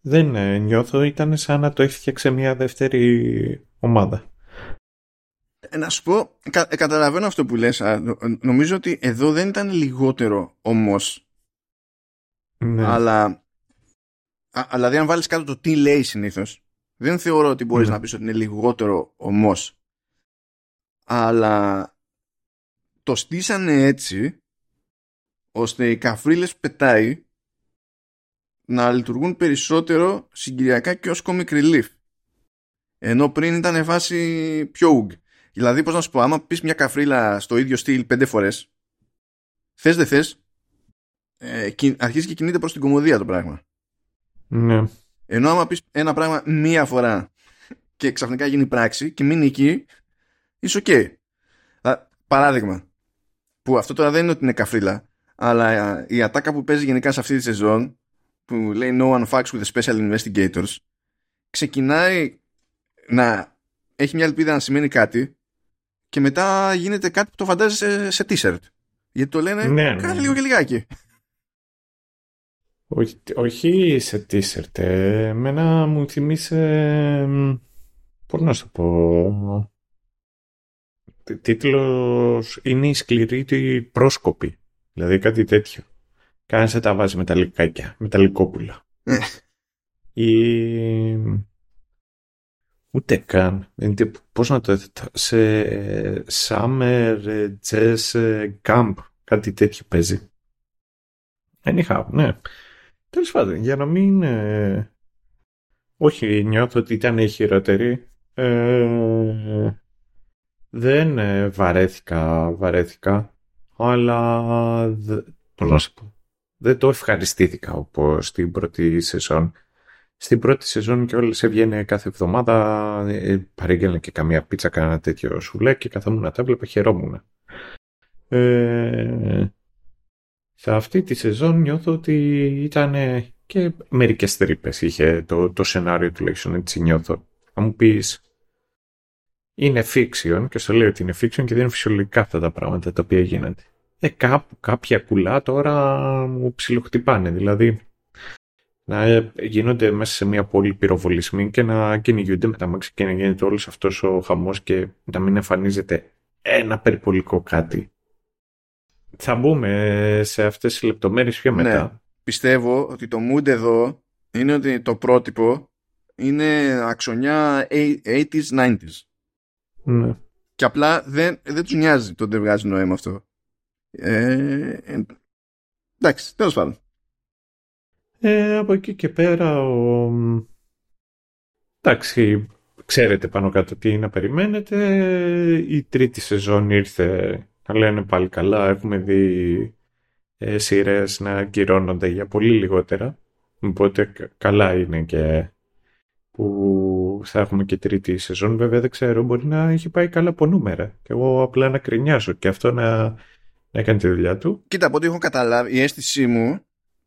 δεν ε, νιώθω, ήταν σαν να το έφτιαξε μια δεύτερη ομάδα. Ε, να σου πω, καταλαβαίνω αυτό που λες. νομίζω ότι εδώ δεν ήταν λιγότερο όμως. Ναι. Αλλά Α, δηλαδή, αν βάλεις κάτω το τι λέει συνήθως, δεν θεωρώ ότι μπορείς ναι. να πεις ότι είναι λιγότερο ομό. Αλλά το στήσανε έτσι ώστε οι καφρίλες πετάει να λειτουργούν περισσότερο συγκυριακά και ως comic relief. Ενώ πριν ήταν φάση πιο ουγ. Δηλαδή, πώς να σου πω, άμα πεις μια καφρίλα στο ίδιο στυλ πέντε φορές, θες δεν θες, ε, αρχίζει και κινείται προς την κωμωδία το πράγμα. Ναι. Ενώ άμα πεις ένα πράγμα μία φορά και ξαφνικά γίνει πράξη και μείνει εκεί, είσαι οκ. Παράδειγμα, που αυτό τώρα δεν είναι ότι είναι καφρίλα, αλλά η ατάκα που παίζει γενικά σε αυτή τη σεζόν, που λέει No one fucks with the special investigators, ξεκινάει να έχει μια ελπίδα να σημαίνει κάτι και μετά γίνεται κάτι που το φαντάζεσαι σε, σε t-shirt. Γιατί το λένε ναι, ναι, ναι. λίγο και λιγάκι. Όχι, όχι σε t-shirt. Ε, εμένα μου θυμίσε... Πώς να σου πω... Τίτλος είναι η σκληρή πρόσκοπη. Δηλαδή κάτι τέτοιο. Κανένα σε τα βάζεις μεταλλικάκια, μεταλλικόπουλα. Ε. Ή... Ούτε καν. Πώς να το σε Summer Jazz Camp. Κάτι τέτοιο παίζει. Anyhow, ναι. Τέλος πάντων, για να μην... Ε, όχι, νιώθω ότι ήταν χειρότερη. Ε, δεν ε, βαρέθηκα, βαρέθηκα, αλλά πώς δεν το ευχαριστήθηκα όπως στην πρώτη σεζόν. Στην πρώτη σεζόν και όλες έβγαινε κάθε εβδομάδα, ε, παρήγγελνε και καμία πίτσα, κανένα τέτοιο σουλέ και καθόμουν να τα έβλεπα, χαιρόμουν. Ε, σε αυτή τη σεζόν νιώθω ότι ήταν και μερικές τρύπες είχε το, το σενάριο τουλάχιστον, έτσι νιώθω. Θα μου πεις, είναι fiction και στο λέω ότι είναι fiction και δεν είναι φυσιολογικά αυτά τα πράγματα τα οποία γίνονται. Ε, κάπου, κάποια κουλά τώρα μου ψιλοχτυπάνε, δηλαδή να γίνονται μέσα σε μια πόλη πυροβολισμοί και να κυνηγούνται με τα μάξι και να γίνεται όλος αυτός ο χαμός και να μην εμφανίζεται ένα περιπολικό κάτι. Θα μπούμε σε αυτές τις λεπτομέρειες πιο μετά. Ναι. Πιστεύω ότι το mood εδώ είναι ότι το πρότυπο είναι αξονιά 80s, 90s. Ναι. Και απλά δεν, δεν τους νοιάζει το ότι βγάζει νόημα αυτό. Ε, ε, εντάξει, τέλος πάντων. Ε, από εκεί και πέρα ο... Εντάξει, ξέρετε πάνω κάτω τι να περιμένετε. Η τρίτη σεζόν ήρθε να λένε πάλι καλά. Έχουμε δει ε, σειρές να ακυρώνονται για πολύ λιγότερα. Οπότε καλά είναι και που θα έχουμε και τρίτη σεζόν. Βέβαια δεν ξέρω, μπορεί να έχει πάει καλά από νούμερα. Και εγώ απλά να κρινιάσω και αυτό να, να κάνει τη δουλειά του. Κοίτα, από ό,τι έχω καταλάβει, η αίσθησή μου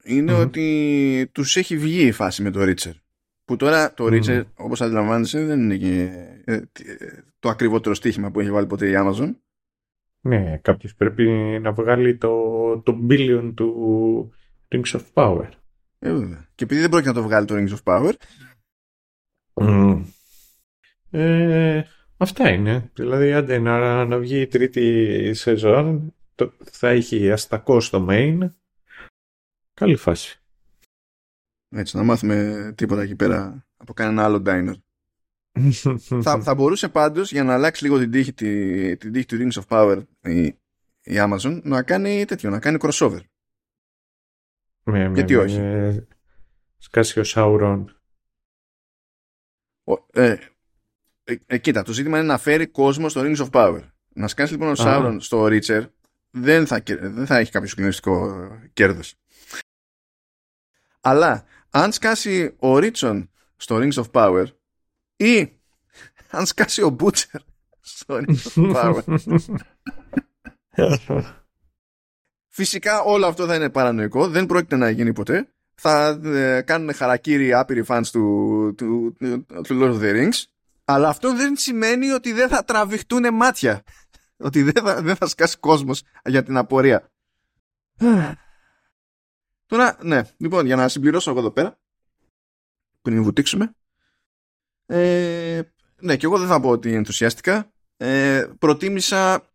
είναι ότι τους έχει βγει η φάση με το Ρίτσερ. Που τώρα το Ρίτσερ, mm. όπως αντιλαμβάνεσαι, δεν είναι και ε, ε, το ακριβότερο στοίχημα που έχει βάλει ποτέ η Amazon. Ναι, κάποιος πρέπει να βγάλει το, το billion του Rings of Power. Ε, Και επειδή δεν πρόκειται να το βγάλει το Rings of Power. Ε, αυτά είναι. Δηλαδή, άντε να, να βγει η τρίτη σεζόν, το, θα έχει αστακό στο main. Καλή φάση. Έτσι, να μάθουμε τίποτα εκεί πέρα από κανένα άλλο diner. θα, θα μπορούσε πάντως για να αλλάξει λίγο την τύχη, τη, την τύχη του Rings of Power η, η Amazon να κάνει τέτοιο, να κάνει crossover. Με, Γιατί όχι. Με, σκάσει ο Sauron. Ε, ε, ε, κοίτα, το ζήτημα είναι να φέρει κόσμο στο Rings of Power. Να σκάσει λοιπόν ο Sauron στο Reacher δεν θα, δεν θα έχει κάποιο συγκλονιστικό κέρδος. Αλλά αν σκάσει ο Ρίτσον στο Rings of Power ή αν σκάσει ο Μπούτσερ στο Rings of Power Φυσικά όλο αυτό θα είναι παρανοϊκό, δεν πρόκειται να γίνει ποτέ. Θα ε, κάνουν χαρακτήρι άπειροι fans του, του, του, Lord of the Rings, αλλά αυτό δεν σημαίνει ότι δεν θα τραβηχτούν μάτια. Ότι δεν θα, δεν θα σκάσει κόσμος για την απορία. Τώρα, ναι, λοιπόν, για να συμπληρώσω εγώ εδώ πέρα, πριν βουτήξουμε, ε, ναι, και εγώ δεν θα πω ότι ενθουσιάστηκα. Ε, προτίμησα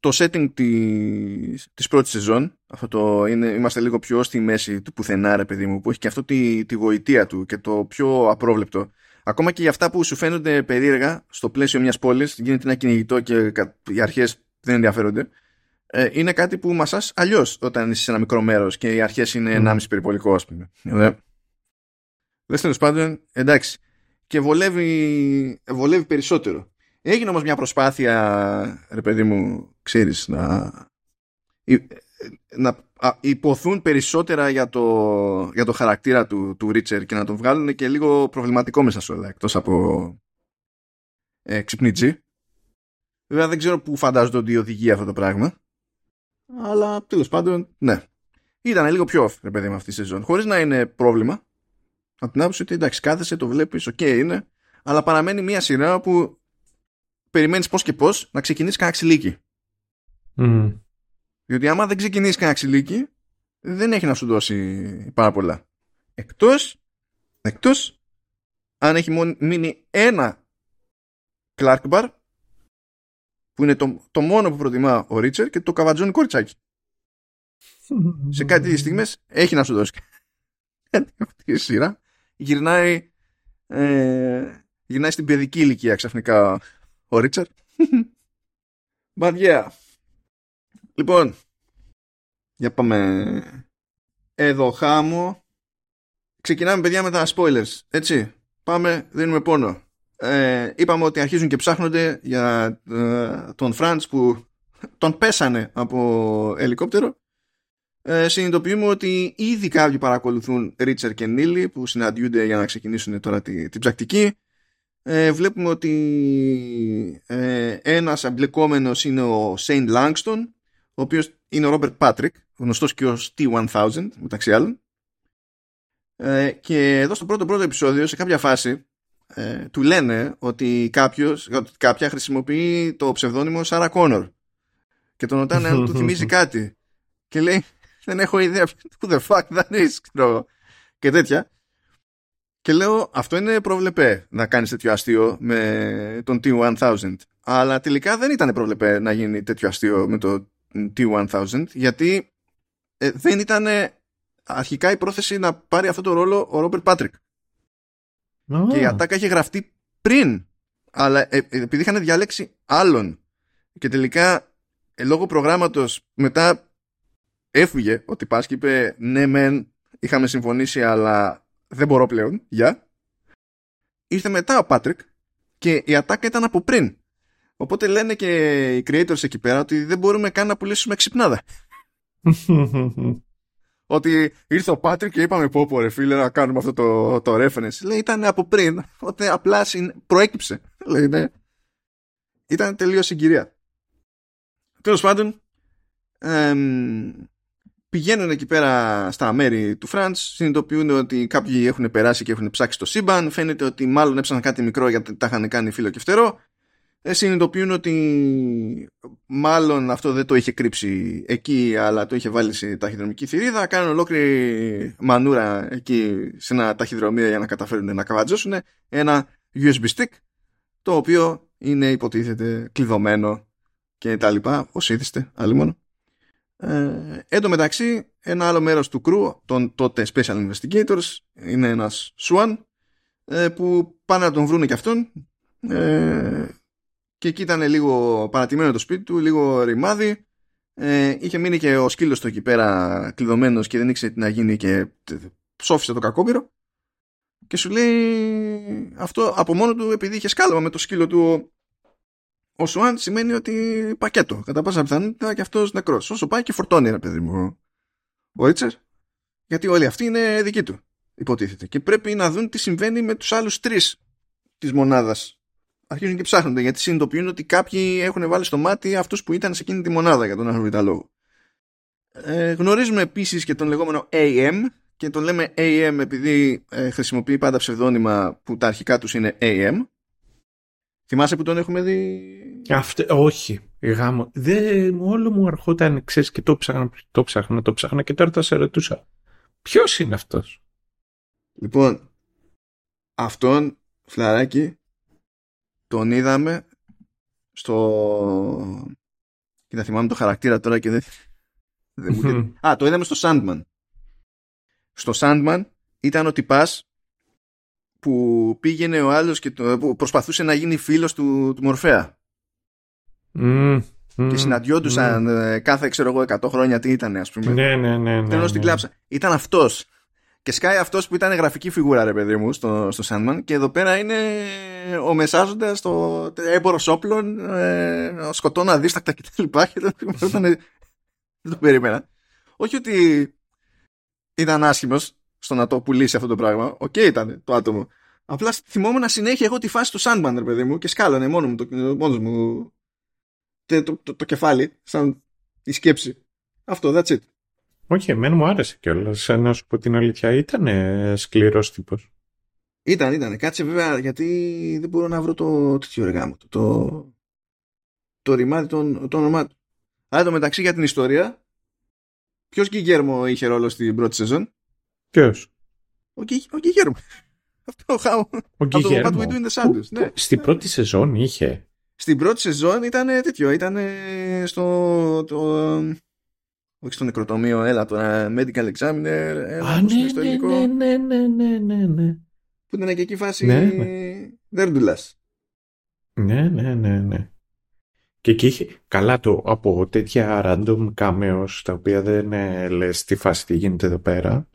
το setting της, της πρώτης σεζόν. Αυτό το είναι, είμαστε λίγο πιο στη μέση του πουθενά, ρε παιδί μου, που έχει και αυτό τη, τη γοητεία του και το πιο απρόβλεπτο. Ακόμα και για αυτά που σου φαίνονται περίεργα στο πλαίσιο μιας πόλης, γίνεται ένα κυνηγητό και οι αρχές δεν ενδιαφέρονται. Ε, είναι κάτι που μασάς αλλιώς όταν είσαι σε ένα μικρό μέρος και οι αρχές είναι 1,5 περιπολικό, ας πούμε. Ε, δεν τέλος πάντων, εντάξει. και βολεύει, βολεύει περισσότερο. Έγινε όμως μια προσπάθεια, ρε παιδί μου, ξέρεις, να, να υποθούν περισσότερα για το, για το χαρακτήρα του, του Ρίτσερ και να τον βγάλουν και λίγο προβληματικό μέσα σε όλα, εκτός από ε, ξυπνίτζι. Βέβαια δεν ξέρω πού φαντάζονται ότι οδηγεί αυτό το πράγμα. Αλλά τέλος πάντων, ναι. Ήταν λίγο πιο off, ρε παιδί με αυτή τη σεζόν. Χωρίς να είναι πρόβλημα. Από την άποψη ότι εντάξει, κάθεσαι, το βλέπεις, οκ είναι. Αλλά παραμένει μια σειρά που περιμένεις πώς και πώς να ξεκινήσεις κανένα ξυλίκι. Mm. Διότι άμα δεν ξεκινήσεις κανένα ξυλίκι, δεν έχει να σου δώσει πάρα πολλά. Εκτός, εκτός αν έχει μείνει ένα Clark Bar που είναι το, το μόνο που προτιμά ο Ρίτσερ και το καβατζώνει κοριτσάκι. Σε κάτι στιγμές έχει να σου δώσει αυτή η σειρά. Γυρνάει, ε, γυρνάει στην παιδική ηλικία ξαφνικά ο Ρίτσερ. But yeah. Λοιπόν, για πάμε εδώ χάμω. Ξεκινάμε παιδιά με τα spoilers, έτσι. Πάμε, δίνουμε πόνο ε, είπαμε ότι αρχίζουν και ψάχνονται για ε, τον Φραντς που τον πέσανε από ελικόπτερο ε, συνειδητοποιούμε ότι ήδη κάποιοι παρακολουθούν Ρίτσερ και Νίγκλι που συναντιούνται για να ξεκινήσουν τώρα την τη πρακτική ε, βλέπουμε ότι ε, ένας εμπλεκόμενος είναι ο Σέιν Λάνγκστον ο οποίος είναι ο Ρόμπερτ Πάτρικ γνωστός και ως T-1000 μεταξύ άλλων. Ε, και εδώ στο πρώτο πρώτο επεισόδιο σε κάποια φάση ε, του λένε ότι κάποιος, κάποια χρησιμοποιεί το ψευδόνυμο Σάρα Κόνορ και τον ρωτάνε αν του θυμίζει κάτι. Και λέει δεν έχω ιδέα who the fuck that is ξέρω, και τέτοια. Και λέω αυτό είναι προβλεπέ να κάνεις τέτοιο αστείο με τον T1000 αλλά τελικά δεν ήταν προβλεπέ να γίνει τέτοιο αστείο με το T1000 γιατί ε, δεν ήταν αρχικά η πρόθεση να πάρει αυτό το ρόλο ο Ρόμπερτ Πάτρικ και η ατάκα είχε γραφτεί πριν. Αλλά ε, ε, επειδή είχαν διαλέξει άλλον και τελικά ε, λόγω προγράμματος μετά έφυγε ο τυπάς και είπε ναι μεν είχαμε συμφωνήσει αλλά δεν μπορώ πλέον, γεια. Ήρθε μετά ο Πάτρικ και η ατάκα ήταν από πριν. Οπότε λένε και οι creators εκεί πέρα ότι δεν μπορούμε καν να πουλήσουμε ξυπνάδα. ότι ήρθε ο Πάτρικ και είπαμε πω πω ρε φίλε να κάνουμε αυτό το, το reference. Λέει ήταν από πριν, ότι απλά προέκυψε. Λέει ναι. Ήταν τελείως συγκυρία. Τέλος πάντων, εμ, πηγαίνουν εκεί πέρα στα μέρη του Φραντς, συνειδητοποιούν ότι κάποιοι έχουν περάσει και έχουν ψάξει το σύμπαν, φαίνεται ότι μάλλον έψαναν κάτι μικρό γιατί τα είχαν κάνει φίλο και φτερό ε, συνειδητοποιούν ότι μάλλον αυτό δεν το είχε κρύψει εκεί αλλά το είχε βάλει σε ταχυδρομική θηρίδα. Κάνουν ολόκληρη μανούρα εκεί σε ένα ταχυδρομείο για να καταφέρουν να καβατζώσουν ένα USB stick το οποίο είναι υποτίθεται κλειδωμένο και τα λοιπά όσοι είδηστε άλλη μόνο. Ε, εν τω μεταξύ ένα άλλο μέρος του κρού των τότε Special Investigators είναι ένας Swan ε, που πάνε να τον βρούνε και αυτόν ε, και εκεί ήταν λίγο παρατημένο το σπίτι του, λίγο ρημάδι. Ε, είχε μείνει και ο σκύλος του εκεί πέρα κλειδωμένος και δεν ήξερε τι να γίνει και ψόφισε το κακόπυρο. Και σου λέει αυτό από μόνο του επειδή είχε σκάλωμα με το σκύλο του ο Σουάν σημαίνει ότι πακέτο. Κατά πάσα πιθανότητα και αυτός νεκρός. Όσο πάει και φορτώνει, ρε παιδί μου. Ο Ρίτσερ. Γιατί όλοι αυτοί είναι δικοί του, υποτίθεται. Και πρέπει να δουν τι συμβαίνει με τους άλλους τρεις της μονάδας αρχίζουν και ψάχνονται γιατί συνειδητοποιούν ότι κάποιοι έχουν βάλει στο μάτι αυτούς που ήταν σε εκείνη τη μονάδα για τον ένα λόγο. Ε, γνωρίζουμε επίσης και τον λεγόμενο AM και τον λέμε AM επειδή ε, χρησιμοποιεί πάντα ψευδόνυμα που τα αρχικά τους είναι AM. Θυμάσαι που τον έχουμε δει; Αυτή, όχι. Γάμο. Δεν, όλο μου αρχόταν, ξέρεις και το ψάχνα, το ψάχνα, το ψάχνα και τώρα θα σε ρωτούσα. Ποιος είναι αυτός; Λοιπόν, αυτόν, φλαράκι, τον είδαμε στο... να θυμάμαι το χαρακτήρα τώρα και δεν... δεν μου... Α, το είδαμε στο Sandman. Στο Sandman ήταν ο τυπάς που πήγαινε ο άλλος και το, που προσπαθούσε να γίνει φίλος του, του Μορφέα. Mm, και συναντιόντουσαν mm. κάθε, ξέρω εγώ, 100 χρόνια τι ήταν, ας πούμε. Ναι, ναι, ναι. ναι, ναι, στην κλάψα. Ήταν αυτός. Και σκάει αυτός που ήταν γραφική φιγούρα, ρε παιδί μου, στο, στο Sandman. Και εδώ πέρα είναι ο μεσάζοντας, ο έμπορος όπλων, ε, σκοτώνει αδίστακτα κτλ. Και ήταν. δεν το περίμενα. Όχι ότι ήταν άσχημος στο να το πουλήσει αυτό το πράγμα. OK okay ήταν το άτομο. Απλά θυμόμουν συνέχεια εγώ τη φάση του Sandman, ρε παιδί μου, και σκάλωνε μόνο μου το, μόνος μου το, το, το, κεφάλι, σαν η σκέψη. Αυτό, that's it. Όχι, εμένα μου άρεσε κιόλας. Να σου πω την αλήθεια, ήταν σκληρός τύπος. Ήταν, ήταν. Κάτσε βέβαια γιατί δεν μπορώ να βρω το τέτοιο εργάμο. Το, το, το ρημάδι, το, το όνομά του. Αλλά το μεταξύ για την ιστορία, ποιος Γκυγέρμο είχε ρόλο στην πρώτη σεζόν; Ποιος; Ο, ο Γκυγέρμο. Αυτό ο Γκυγέρμο. Αυτό το What We Do Ναι. Στην πρώτη σεζόν είχε. Στην πρώτη σεζόν ήταν τέτοιο. Ήταν στο. Το, όχι στο νεκροτομείο, έλα τώρα, medical examiner, έλα Α, ναι, στο ναι, ναι, ναι, ναι, ναι, ναι, ναι. Που ήταν και εκεί φάση ναι, ναι. δέρντουλας. Ναι, ναι, ναι, ναι. Και εκεί είχε καλά το από τέτοια random cameos τα οποία δεν ε, λες τι φάση τι γίνεται εδώ πέρα.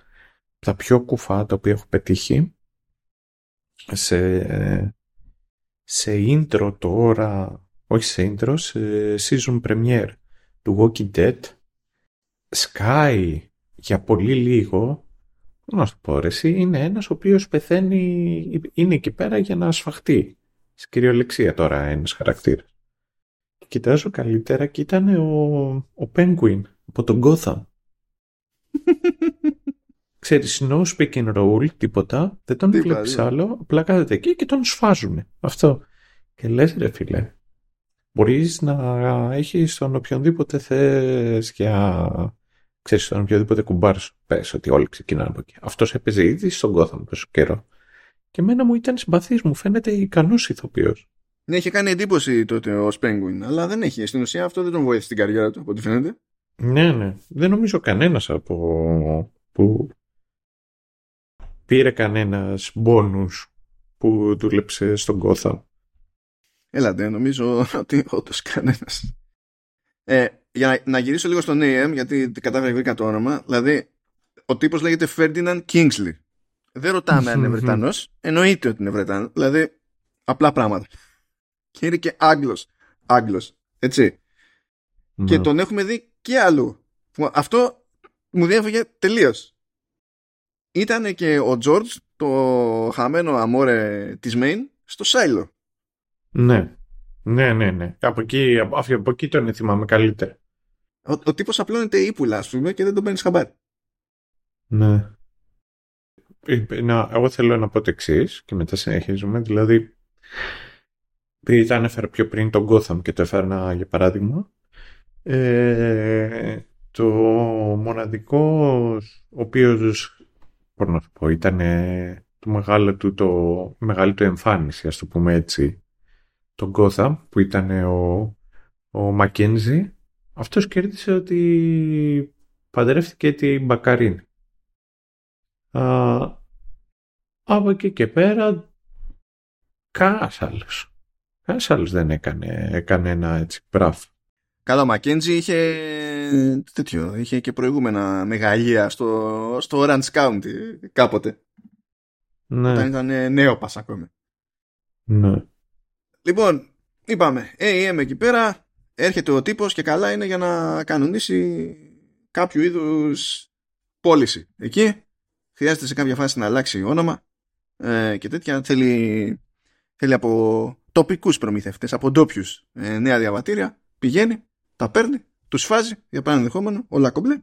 Τα πιο κουφά τα οποία έχω πετύχει σε, σε intro τώρα, όχι σε intro, σε season premiere του Walking Dead Sky για πολύ λίγο, να σου πω εσύ, είναι ένας ο οποίος πεθαίνει, είναι εκεί πέρα για να ασφαχτεί. Σε κυριολεξία τώρα ένας χαρακτήρας. Κοιτάζω καλύτερα και ήταν ο, ο Penguin από τον Gotham. Ξέρεις, no speaking role, τίποτα, δεν τον βλέπεις άλλο, απλά κάθεται εκεί και τον σφάζουν. Αυτό. Και λες ρε φίλε, μπορείς να έχεις τον οποιονδήποτε θες για ξέρεις τον οποιοδήποτε κουμπάρ σου πες ότι όλοι ξεκινάνε από εκεί. Αυτός έπαιζε ήδη στον Gotham τόσο καιρό. Και εμένα μου ήταν συμπαθής, μου φαίνεται ικανός ηθοποιός. Ναι, είχε κάνει εντύπωση τότε ο Penguin, αλλά δεν έχει. Στην ουσία αυτό δεν τον βοήθησε στην καριέρα του, από ό,τι φαίνεται. Ναι, ναι. Δεν νομίζω κανένας από που πήρε κανένας μπόνους που δούλεψε στον Gotham. Έλατε, νομίζω ότι όντως κανένας. Ε, για να, να γυρίσω λίγο στον AM, γιατί κατάφερα βρήκα το όνομα, δηλαδή ο τύπος λέγεται Ferdinand Kingsley. Δεν ρωτάμε αν είναι Βρετανός, εννοείται ότι είναι Βρετανός, δηλαδή απλά πράγματα. Και είναι και Άγγλος, Άγγλος, έτσι. Και τον έχουμε δει και αλλού. Αυτό μου διέφυγε τελείως. Ήταν και ο George, το χαμένο αμόρε της Main, στο Σάιλο. Ναι. Ναι, ναι, ναι. Από εκεί, από, από εκεί τον θυμάμαι καλύτερα. Ο, ο τύπος απλώνεται ύπουλα, ας πούμε, και δεν τον παίρνεις χαμπάρι. Ναι. Ε, να, εγώ θέλω να πω το εξής και μετά συνεχίζουμε. Δηλαδή, επειδή τα ανέφερα πιο πριν τον Gotham και το έφερα για παράδειγμα, ε, το μοναδικό ο οποίος μπορώ να το πω ήταν το μεγάλο του, το μεγάλη του εμφάνιση ας το πούμε έτσι τον Gotham που ήταν ο, ο Mackenzie αυτός κέρδισε ότι παντρεύτηκε την Μπακαρίν. από εκεί και πέρα κανένας άλλος. Κανένας άλλος δεν έκανε κανένα έτσι μπράφ. Καλά, ο Μακέντζι είχε τέτοιο, είχε και προηγούμενα μεγαλεία στο, στο Orange County κάποτε. Ναι. Όταν ήταν νέο πας ακόμη. Ναι. Λοιπόν, είπαμε, AM εκεί πέρα, έρχεται ο τύπος και καλά είναι για να κανονίσει κάποιο είδους πώληση. Εκεί χρειάζεται σε κάποια φάση να αλλάξει όνομα ε, και τέτοια θέλει, θέλει από τοπικούς προμηθευτές, από ντόπιους ε, νέα διαβατήρια, πηγαίνει, τα παίρνει, τους φάζει για πάνω ενδεχόμενο, όλα κομπλέ.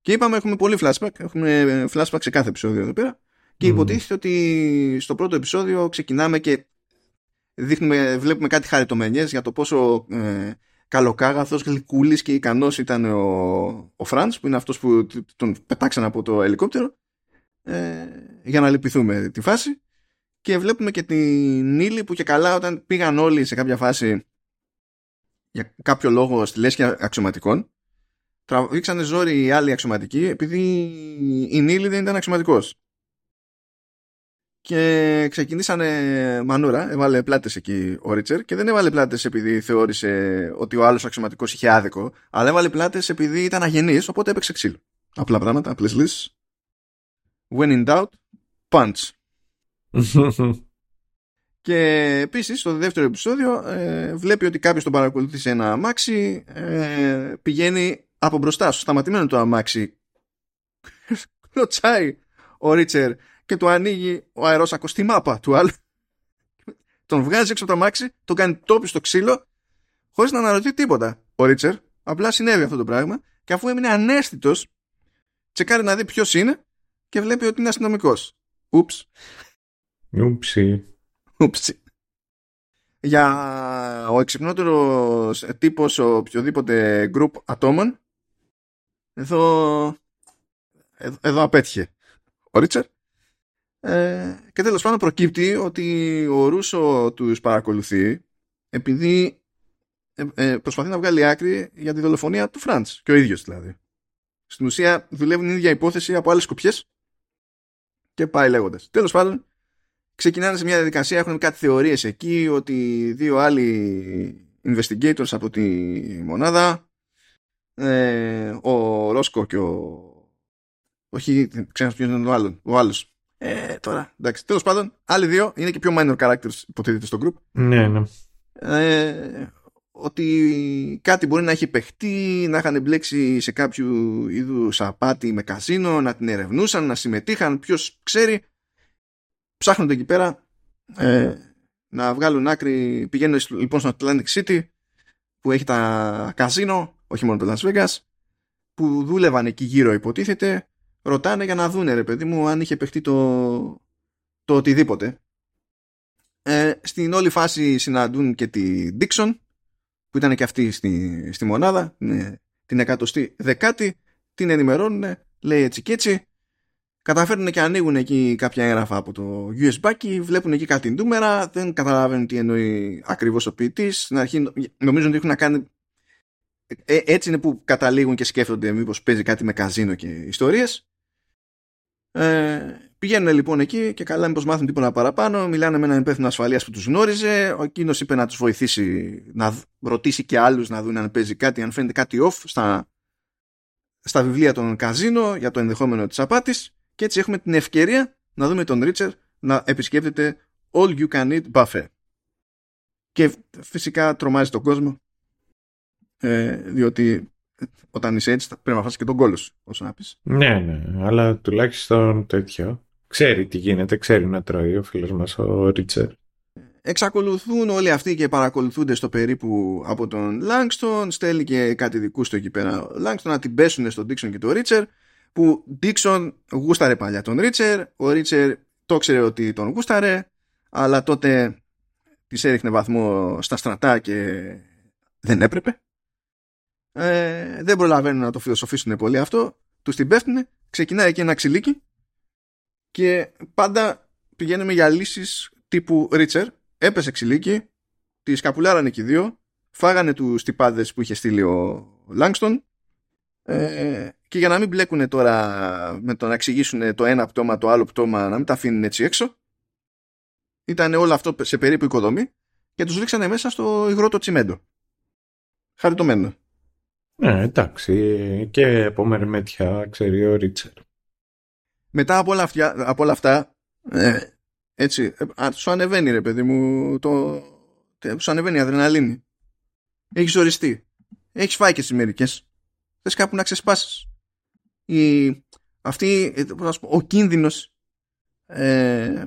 Και είπαμε έχουμε πολύ flashback, έχουμε flashback σε κάθε επεισόδιο εδώ πέρα και υποτίθεται ότι στο πρώτο επεισόδιο ξεκινάμε και δείχνουμε, βλέπουμε κάτι χαριτομενιές για το πόσο ε, καλοκάγαθος, γλυκούλης και ικανός ήταν ο, ο Φραντς που είναι αυτός που τον πετάξαν από το ελικόπτερο ε, για να λυπηθούμε τη φάση. Και βλέπουμε και την Νίλη που και καλά όταν πήγαν όλοι σε κάποια φάση για κάποιο λόγο στη λέσχη αξιωματικών τραβήξανε ζόρι οι άλλοι αξιωματικοί επειδή η Νίλη δεν ήταν αξιωματικός και ξεκινήσανε μανούρα, έβαλε πλάτες εκεί ο Ρίτσερ και δεν έβαλε πλάτες επειδή θεώρησε ότι ο άλλος αξιωματικός είχε άδικο, αλλά έβαλε πλάτες επειδή ήταν αγενής, οπότε έπαιξε ξύλο. Απλά πράγματα, απλές λύσεις. When in doubt, punch. και επίσης στο δεύτερο επεισόδιο ε, βλέπει ότι κάποιος τον παρακολουθεί σε ένα αμάξι ε, πηγαίνει από μπροστά στο σταματημένο το αμάξι κλωτσάει ο Ρίτσερ και του ανοίγει ο αερόσακος στη μάπα του άλλου τον βγάζει έξω από το αμάξι τον κάνει τόπι στο ξύλο χωρίς να αναρωτεί τίποτα ο Ρίτσερ απλά συνέβη αυτό το πράγμα και αφού έμεινε ανέστητος τσεκάρει να δει ποιος είναι και βλέπει ότι είναι αστυνομικός. Ούψ. Ούψι. Ούψι. Για ο εξυπνότερος τύπος σε οποιοδήποτε group ατόμων εδώ, εδώ, απέτυχε ο Ρίτσερ ε, και τέλος πάντων προκύπτει ότι ο Ρούσο τους παρακολουθεί επειδή ε, ε, προσπαθεί να βγάλει άκρη για τη δολοφονία του Φραντς και ο ίδιος δηλαδή στην ουσία δουλεύουν την ίδια υπόθεση από άλλες κοπιές και πάει λέγοντας. Τέλος πάντων, ξεκινάνε σε μια διαδικασία, έχουν κάτι θεωρίες εκεί ότι δύο άλλοι investigators από τη μονάδα ε, ο Ρόσκο και ο όχι, ξέρω ποιος είναι ο άλλος, ο άλλος. Ε, τώρα, εντάξει. Τέλος πάντων, άλλοι δύο είναι και πιο minor characters υποτίθεται στο group. Ναι, ναι. Ε, ότι κάτι μπορεί να έχει παιχτεί, να είχαν μπλέξει σε κάποιο είδους απάτη με καζίνο, να την ερευνούσαν, να συμμετείχαν, ποιος ξέρει. Ψάχνονται εκεί πέρα ε, να βγάλουν άκρη. Πηγαίνουν λοιπόν στο Atlantic City που έχει τα καζίνο, όχι μόνο το Las Vegas, που δούλευαν εκεί γύρω υποτίθεται. Ρωτάνε για να δούνε ρε παιδί μου αν είχε παιχτεί το, το οτιδήποτε. Ε, στην όλη φάση συναντούν και τη Dixon που ήταν και αυτή στη, στη μονάδα, ναι, την εκατοστή δεκάτη, την ενημερώνουν, λέει έτσι και έτσι. Καταφέρνουν και ανοίγουν εκεί κάποια έγγραφα από το USB βλέπουν εκεί κάτι νούμερα, δεν καταλαβαίνουν τι εννοεί ακριβώς ο ποιητής. Στην αρχή νομίζουν ότι έχουν να κάνει... Ε, έτσι είναι που καταλήγουν και σκέφτονται μήπως παίζει κάτι με καζίνο και ιστορίες. Ε, πηγαίνουν λοιπόν εκεί και καλά μήπως μάθουν τίποτα παραπάνω. Μιλάνε με έναν υπεύθυνο ασφαλείας που τους γνώριζε. Ο εκείνος είπε να τους βοηθήσει να ρωτήσει και άλλους να δουν αν παίζει κάτι, αν φαίνεται κάτι off στα, στα βιβλία των καζίνο για το ενδεχόμενο της απάτης. Και έτσι έχουμε την ευκαιρία να δούμε τον Ρίτσερ να επισκέπτεται All You Can Eat Buffet. Και φυσικά τρομάζει τον κόσμο ε, διότι όταν είσαι έτσι πρέπει να φας και τον κόλο σου, όσο να πεις. Ναι, ναι, αλλά τουλάχιστον τέτοιο. Ξέρει τι γίνεται, ξέρει να τρώει ο φίλος μας ο Ρίτσερ. Εξακολουθούν όλοι αυτοί και παρακολουθούνται στο περίπου από τον Λάγκστον, στέλνει και κάτι δικού του εκεί πέρα ο Λάγκστον να την πέσουν στον Ντίξον και τον Ρίτσερ, που Ντίξον γούσταρε παλιά τον Ρίτσερ, ο Ρίτσερ το ξέρει ότι τον γούσταρε, αλλά τότε της έριχνε βαθμό στα στρατά και δεν έπρεπε ε, δεν προλαβαίνουν να το φιλοσοφήσουν πολύ αυτό, τους την πέφτουν, ξεκινάει και ένα ξυλίκι και πάντα πηγαίνουμε για λύσεις τύπου Ρίτσερ. Έπεσε ξυλίκι, τη σκαπουλάρανε και οι δύο, φάγανε τους τυπάδες που είχε στείλει ο Λάγκστον. Ε, και για να μην μπλέκουν τώρα με το να εξηγήσουν το ένα πτώμα, το άλλο πτώμα, να μην τα αφήνουν έτσι έξω, ήταν όλο αυτό σε περίπου οικοδομή και τους ρίξανε μέσα στο υγρό το τσιμέντο. Χαριτωμένο. Ναι, εντάξει. Και από μερμέτια ξέρει ο Ρίτσερ. Μετά από όλα, αυτά, από όλα αυτά ε, έτσι, ε, σου ανεβαίνει ρε παιδί μου, το, σου ανεβαίνει η αδρεναλίνη. Έχεις οριστεί. Έχεις φάει και τις μερικές. Θες κάπου να ξεσπάσεις. Η, αυτή, ε, ο κίνδυνος ε,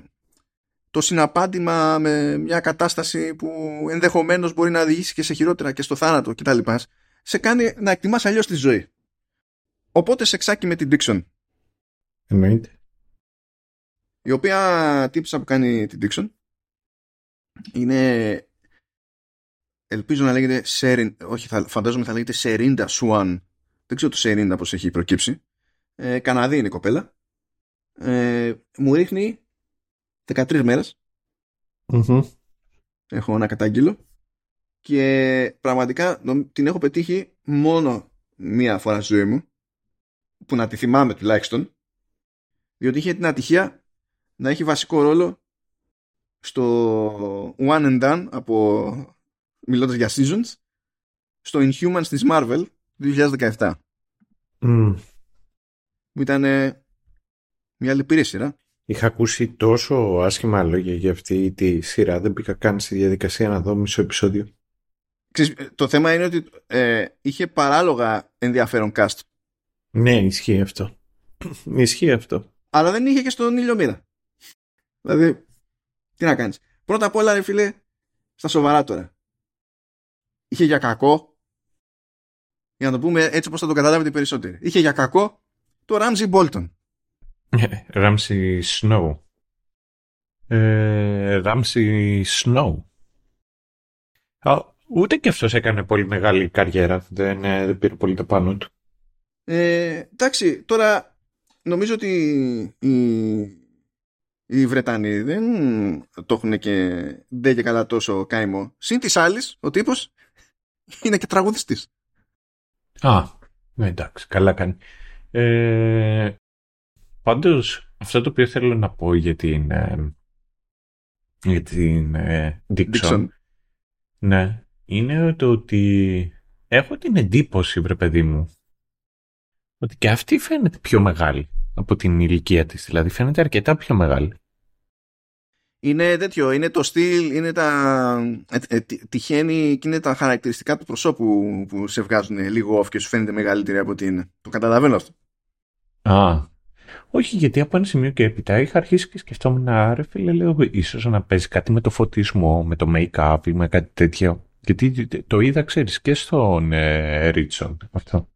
το συναπάντημα με μια κατάσταση που ενδεχομένως μπορεί να οδηγήσει και σε χειρότερα και στο θάνατο κτλ σε κάνει να εκτιμάς αλλιώς τη ζωή. Οπότε σε ξάκι με την Dixon. Εννοείται. Η οποία τύψα που κάνει την Dixon είναι ελπίζω να λέγεται Serin, όχι θα, φαντάζομαι θα λέγεται Serinda Swan δεν ξέρω το Serinda πως έχει προκύψει ε, Καναδί είναι η κοπέλα ε, μου ρίχνει 13 μέρες mm-hmm. έχω ένα κατάγγελο και πραγματικά την έχω πετύχει μόνο μία φορά στη ζωή μου που να τη θυμάμαι τουλάχιστον διότι είχε την ατυχία να έχει βασικό ρόλο στο One and Done από μιλώντας για Seasons στο Inhumans της Marvel 2017 mm. που ήταν Μια λυπηρή σειρά. Είχα ακούσει τόσο άσχημα λόγια για αυτή τη σειρά. Δεν μπήκα καν στη διαδικασία να δω μισό επεισόδιο. Το θέμα είναι ότι ε, είχε παράλογα ενδιαφέρον cast. Ναι, ισχύει αυτό. ισχύει αυτό. Αλλά δεν είχε και στον ήλιο μοίρα. Δηλαδή, τι να κάνεις. Πρώτα απ' όλα, ρε φίλε, στα σοβαρά τώρα. Είχε για κακό, για να το πούμε έτσι όπως θα το καταλάβετε περισσότερο. Είχε για κακό το Ramsey Bolton. Ramsey Snow. Ε, Ramsey Snow. Ούτε και αυτός έκανε πολύ μεγάλη καριέρα. Δεν, ε, δεν πήρε πολύ το πάνω του. Ε, εντάξει, τώρα νομίζω ότι οι, οι Βρετανοί δεν το έχουν και δεν και καλά τόσο κάιμο. Συν της άλλης, ο τύπος είναι και τραγουδιστής. Α, ναι, εντάξει, καλά κάνει. Ε, πάντως, αυτό το οποίο θέλω να πω για την, ε, για την ε, Dixon, ναι, είναι το ότι έχω την εντύπωση, βρε παιδί μου, ότι και αυτή φαίνεται πιο μεγάλη από την ηλικία της. Δηλαδή φαίνεται αρκετά πιο μεγάλη. Είναι τέτοιο, είναι το στυλ, είναι τα... Ε, ε, τυχαίνει και είναι τα χαρακτηριστικά του προσώπου που σε βγάζουν λίγο off και σου φαίνεται μεγαλύτερη από ότι είναι. Το καταλαβαίνω αυτό. Α, όχι, γιατί από ένα σημείο και έπειτα είχα αρχίσει και σκεφτόμουν να ρε φίλε, λέω, ίσως να παίζει κάτι με το φωτισμό, με το make-up ή με κάτι τέτοιο. Γιατί το είδα, ξέρεις, και στον ε, Ρίτσον αυτό.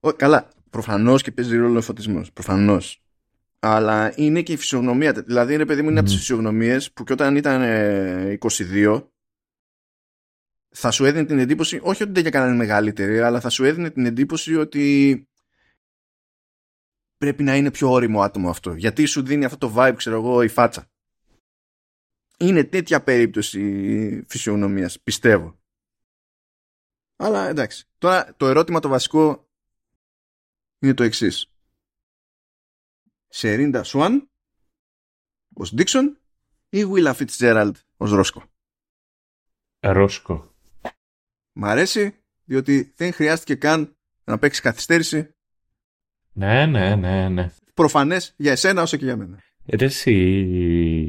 Ο, καλά, προφανώς και παίζει ρόλο ο φωτισμός. Προφανώς. Αλλά είναι και η φυσιογνωμία. Δηλαδή, είναι παιδί μου, είναι από τις φυσιογνωμίες που και όταν ήταν 22, θα σου έδινε την εντύπωση, όχι ότι δεν έκανε μεγαλύτερη, αλλά θα σου έδινε την εντύπωση ότι πρέπει να είναι πιο όριμο άτομο αυτό. Γιατί σου δίνει αυτό το vibe, ξέρω εγώ, η φάτσα. Είναι τέτοια περίπτωση φυσιογνωμίας, πιστεύω. Αλλά εντάξει. Τώρα το ερώτημα το βασικό είναι το εξής. Σερίντα Σουάν ως Ντίξον ή Βίλα Φιτσζέραλντ ως Ρόσκο; Ρόσκο. Μ' αρέσει διότι δεν χρειάστηκε καν να παίξει καθυστέρηση. Ναι, ναι, ναι, ναι. Προφανές για εσένα όσο και για μένα. Ρε εσύ,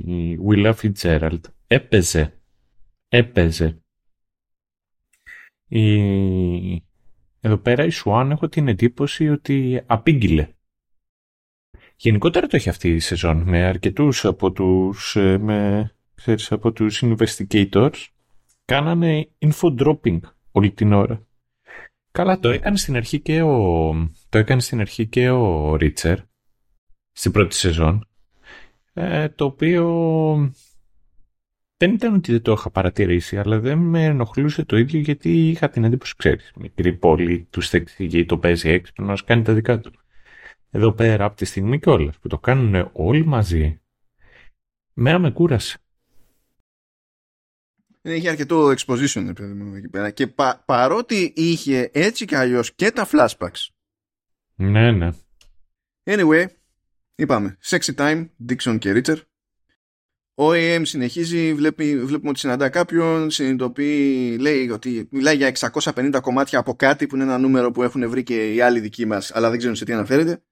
η Βίλα Φιτσζέραλντ έπαιζε. Έπαιζε. Η εδώ πέρα η Σουάν έχω την εντύπωση ότι απήγγειλε. Γενικότερα το έχει αυτή η σεζόν με αρκετούς από τους, ε, με, ξέρεις, από τους investigators κάνανε info dropping όλη την ώρα. Καλά, το έκανε στην αρχή και ο, το έκανε στην αρχή και ο Ρίτσερ στην πρώτη σεζόν ε, το οποίο δεν ήταν ότι δεν το είχα παρατηρήσει, αλλά δεν με ενοχλούσε το ίδιο γιατί είχα την εντύπωση, ξέρεις, μικρή πόλη, τους εξηγεί, το παίζει έξυπνο, να κάνει τα δικά του. Εδώ πέρα, από τη στιγμή κιόλας που το κάνουν όλοι μαζί, μέρα με κούρασε. Είχε αρκετό exposition, παιδί μου, εκεί πέρα. Και παρότι είχε έτσι κι αλλιώς και τα flashbacks. Ναι, ναι. Anyway, είπαμε, sexy time, Dixon και Richard. Ο AM συνεχίζει, βλέπει, βλέπουμε ότι συναντά κάποιον, συνειδητοποιεί, λέει ότι μιλάει για 650 κομμάτια από κάτι που είναι ένα νούμερο που έχουν βρει και οι άλλοι δικοί μας, αλλά δεν ξέρουν σε τι αναφέρεται.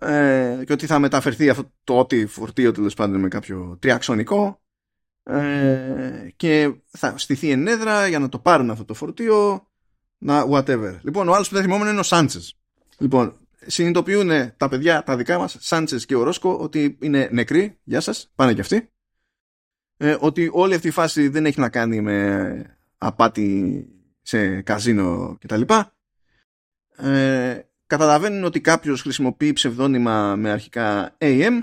Ε, και ότι θα μεταφερθεί αυτό το ότι φορτίο τέλος πάντων με κάποιο τριαξονικό ε, και θα στηθεί ενέδρα για να το πάρουν αυτό το φορτίο να whatever. Λοιπόν, ο άλλος που δεν θυμόμουν είναι ο Σάντσες. Λοιπόν, συνειδητοποιούν τα παιδιά τα δικά μας, Σάντσες και ο Ρόσκο, ότι είναι νεκροί, γεια σας, πάνε κι αυτοί. Ε, ότι όλη αυτή η φάση δεν έχει να κάνει με απάτη σε καζίνο κτλ. Ε, καταλαβαίνουν ότι κάποιος χρησιμοποιεί ψευδόνυμα με αρχικά AM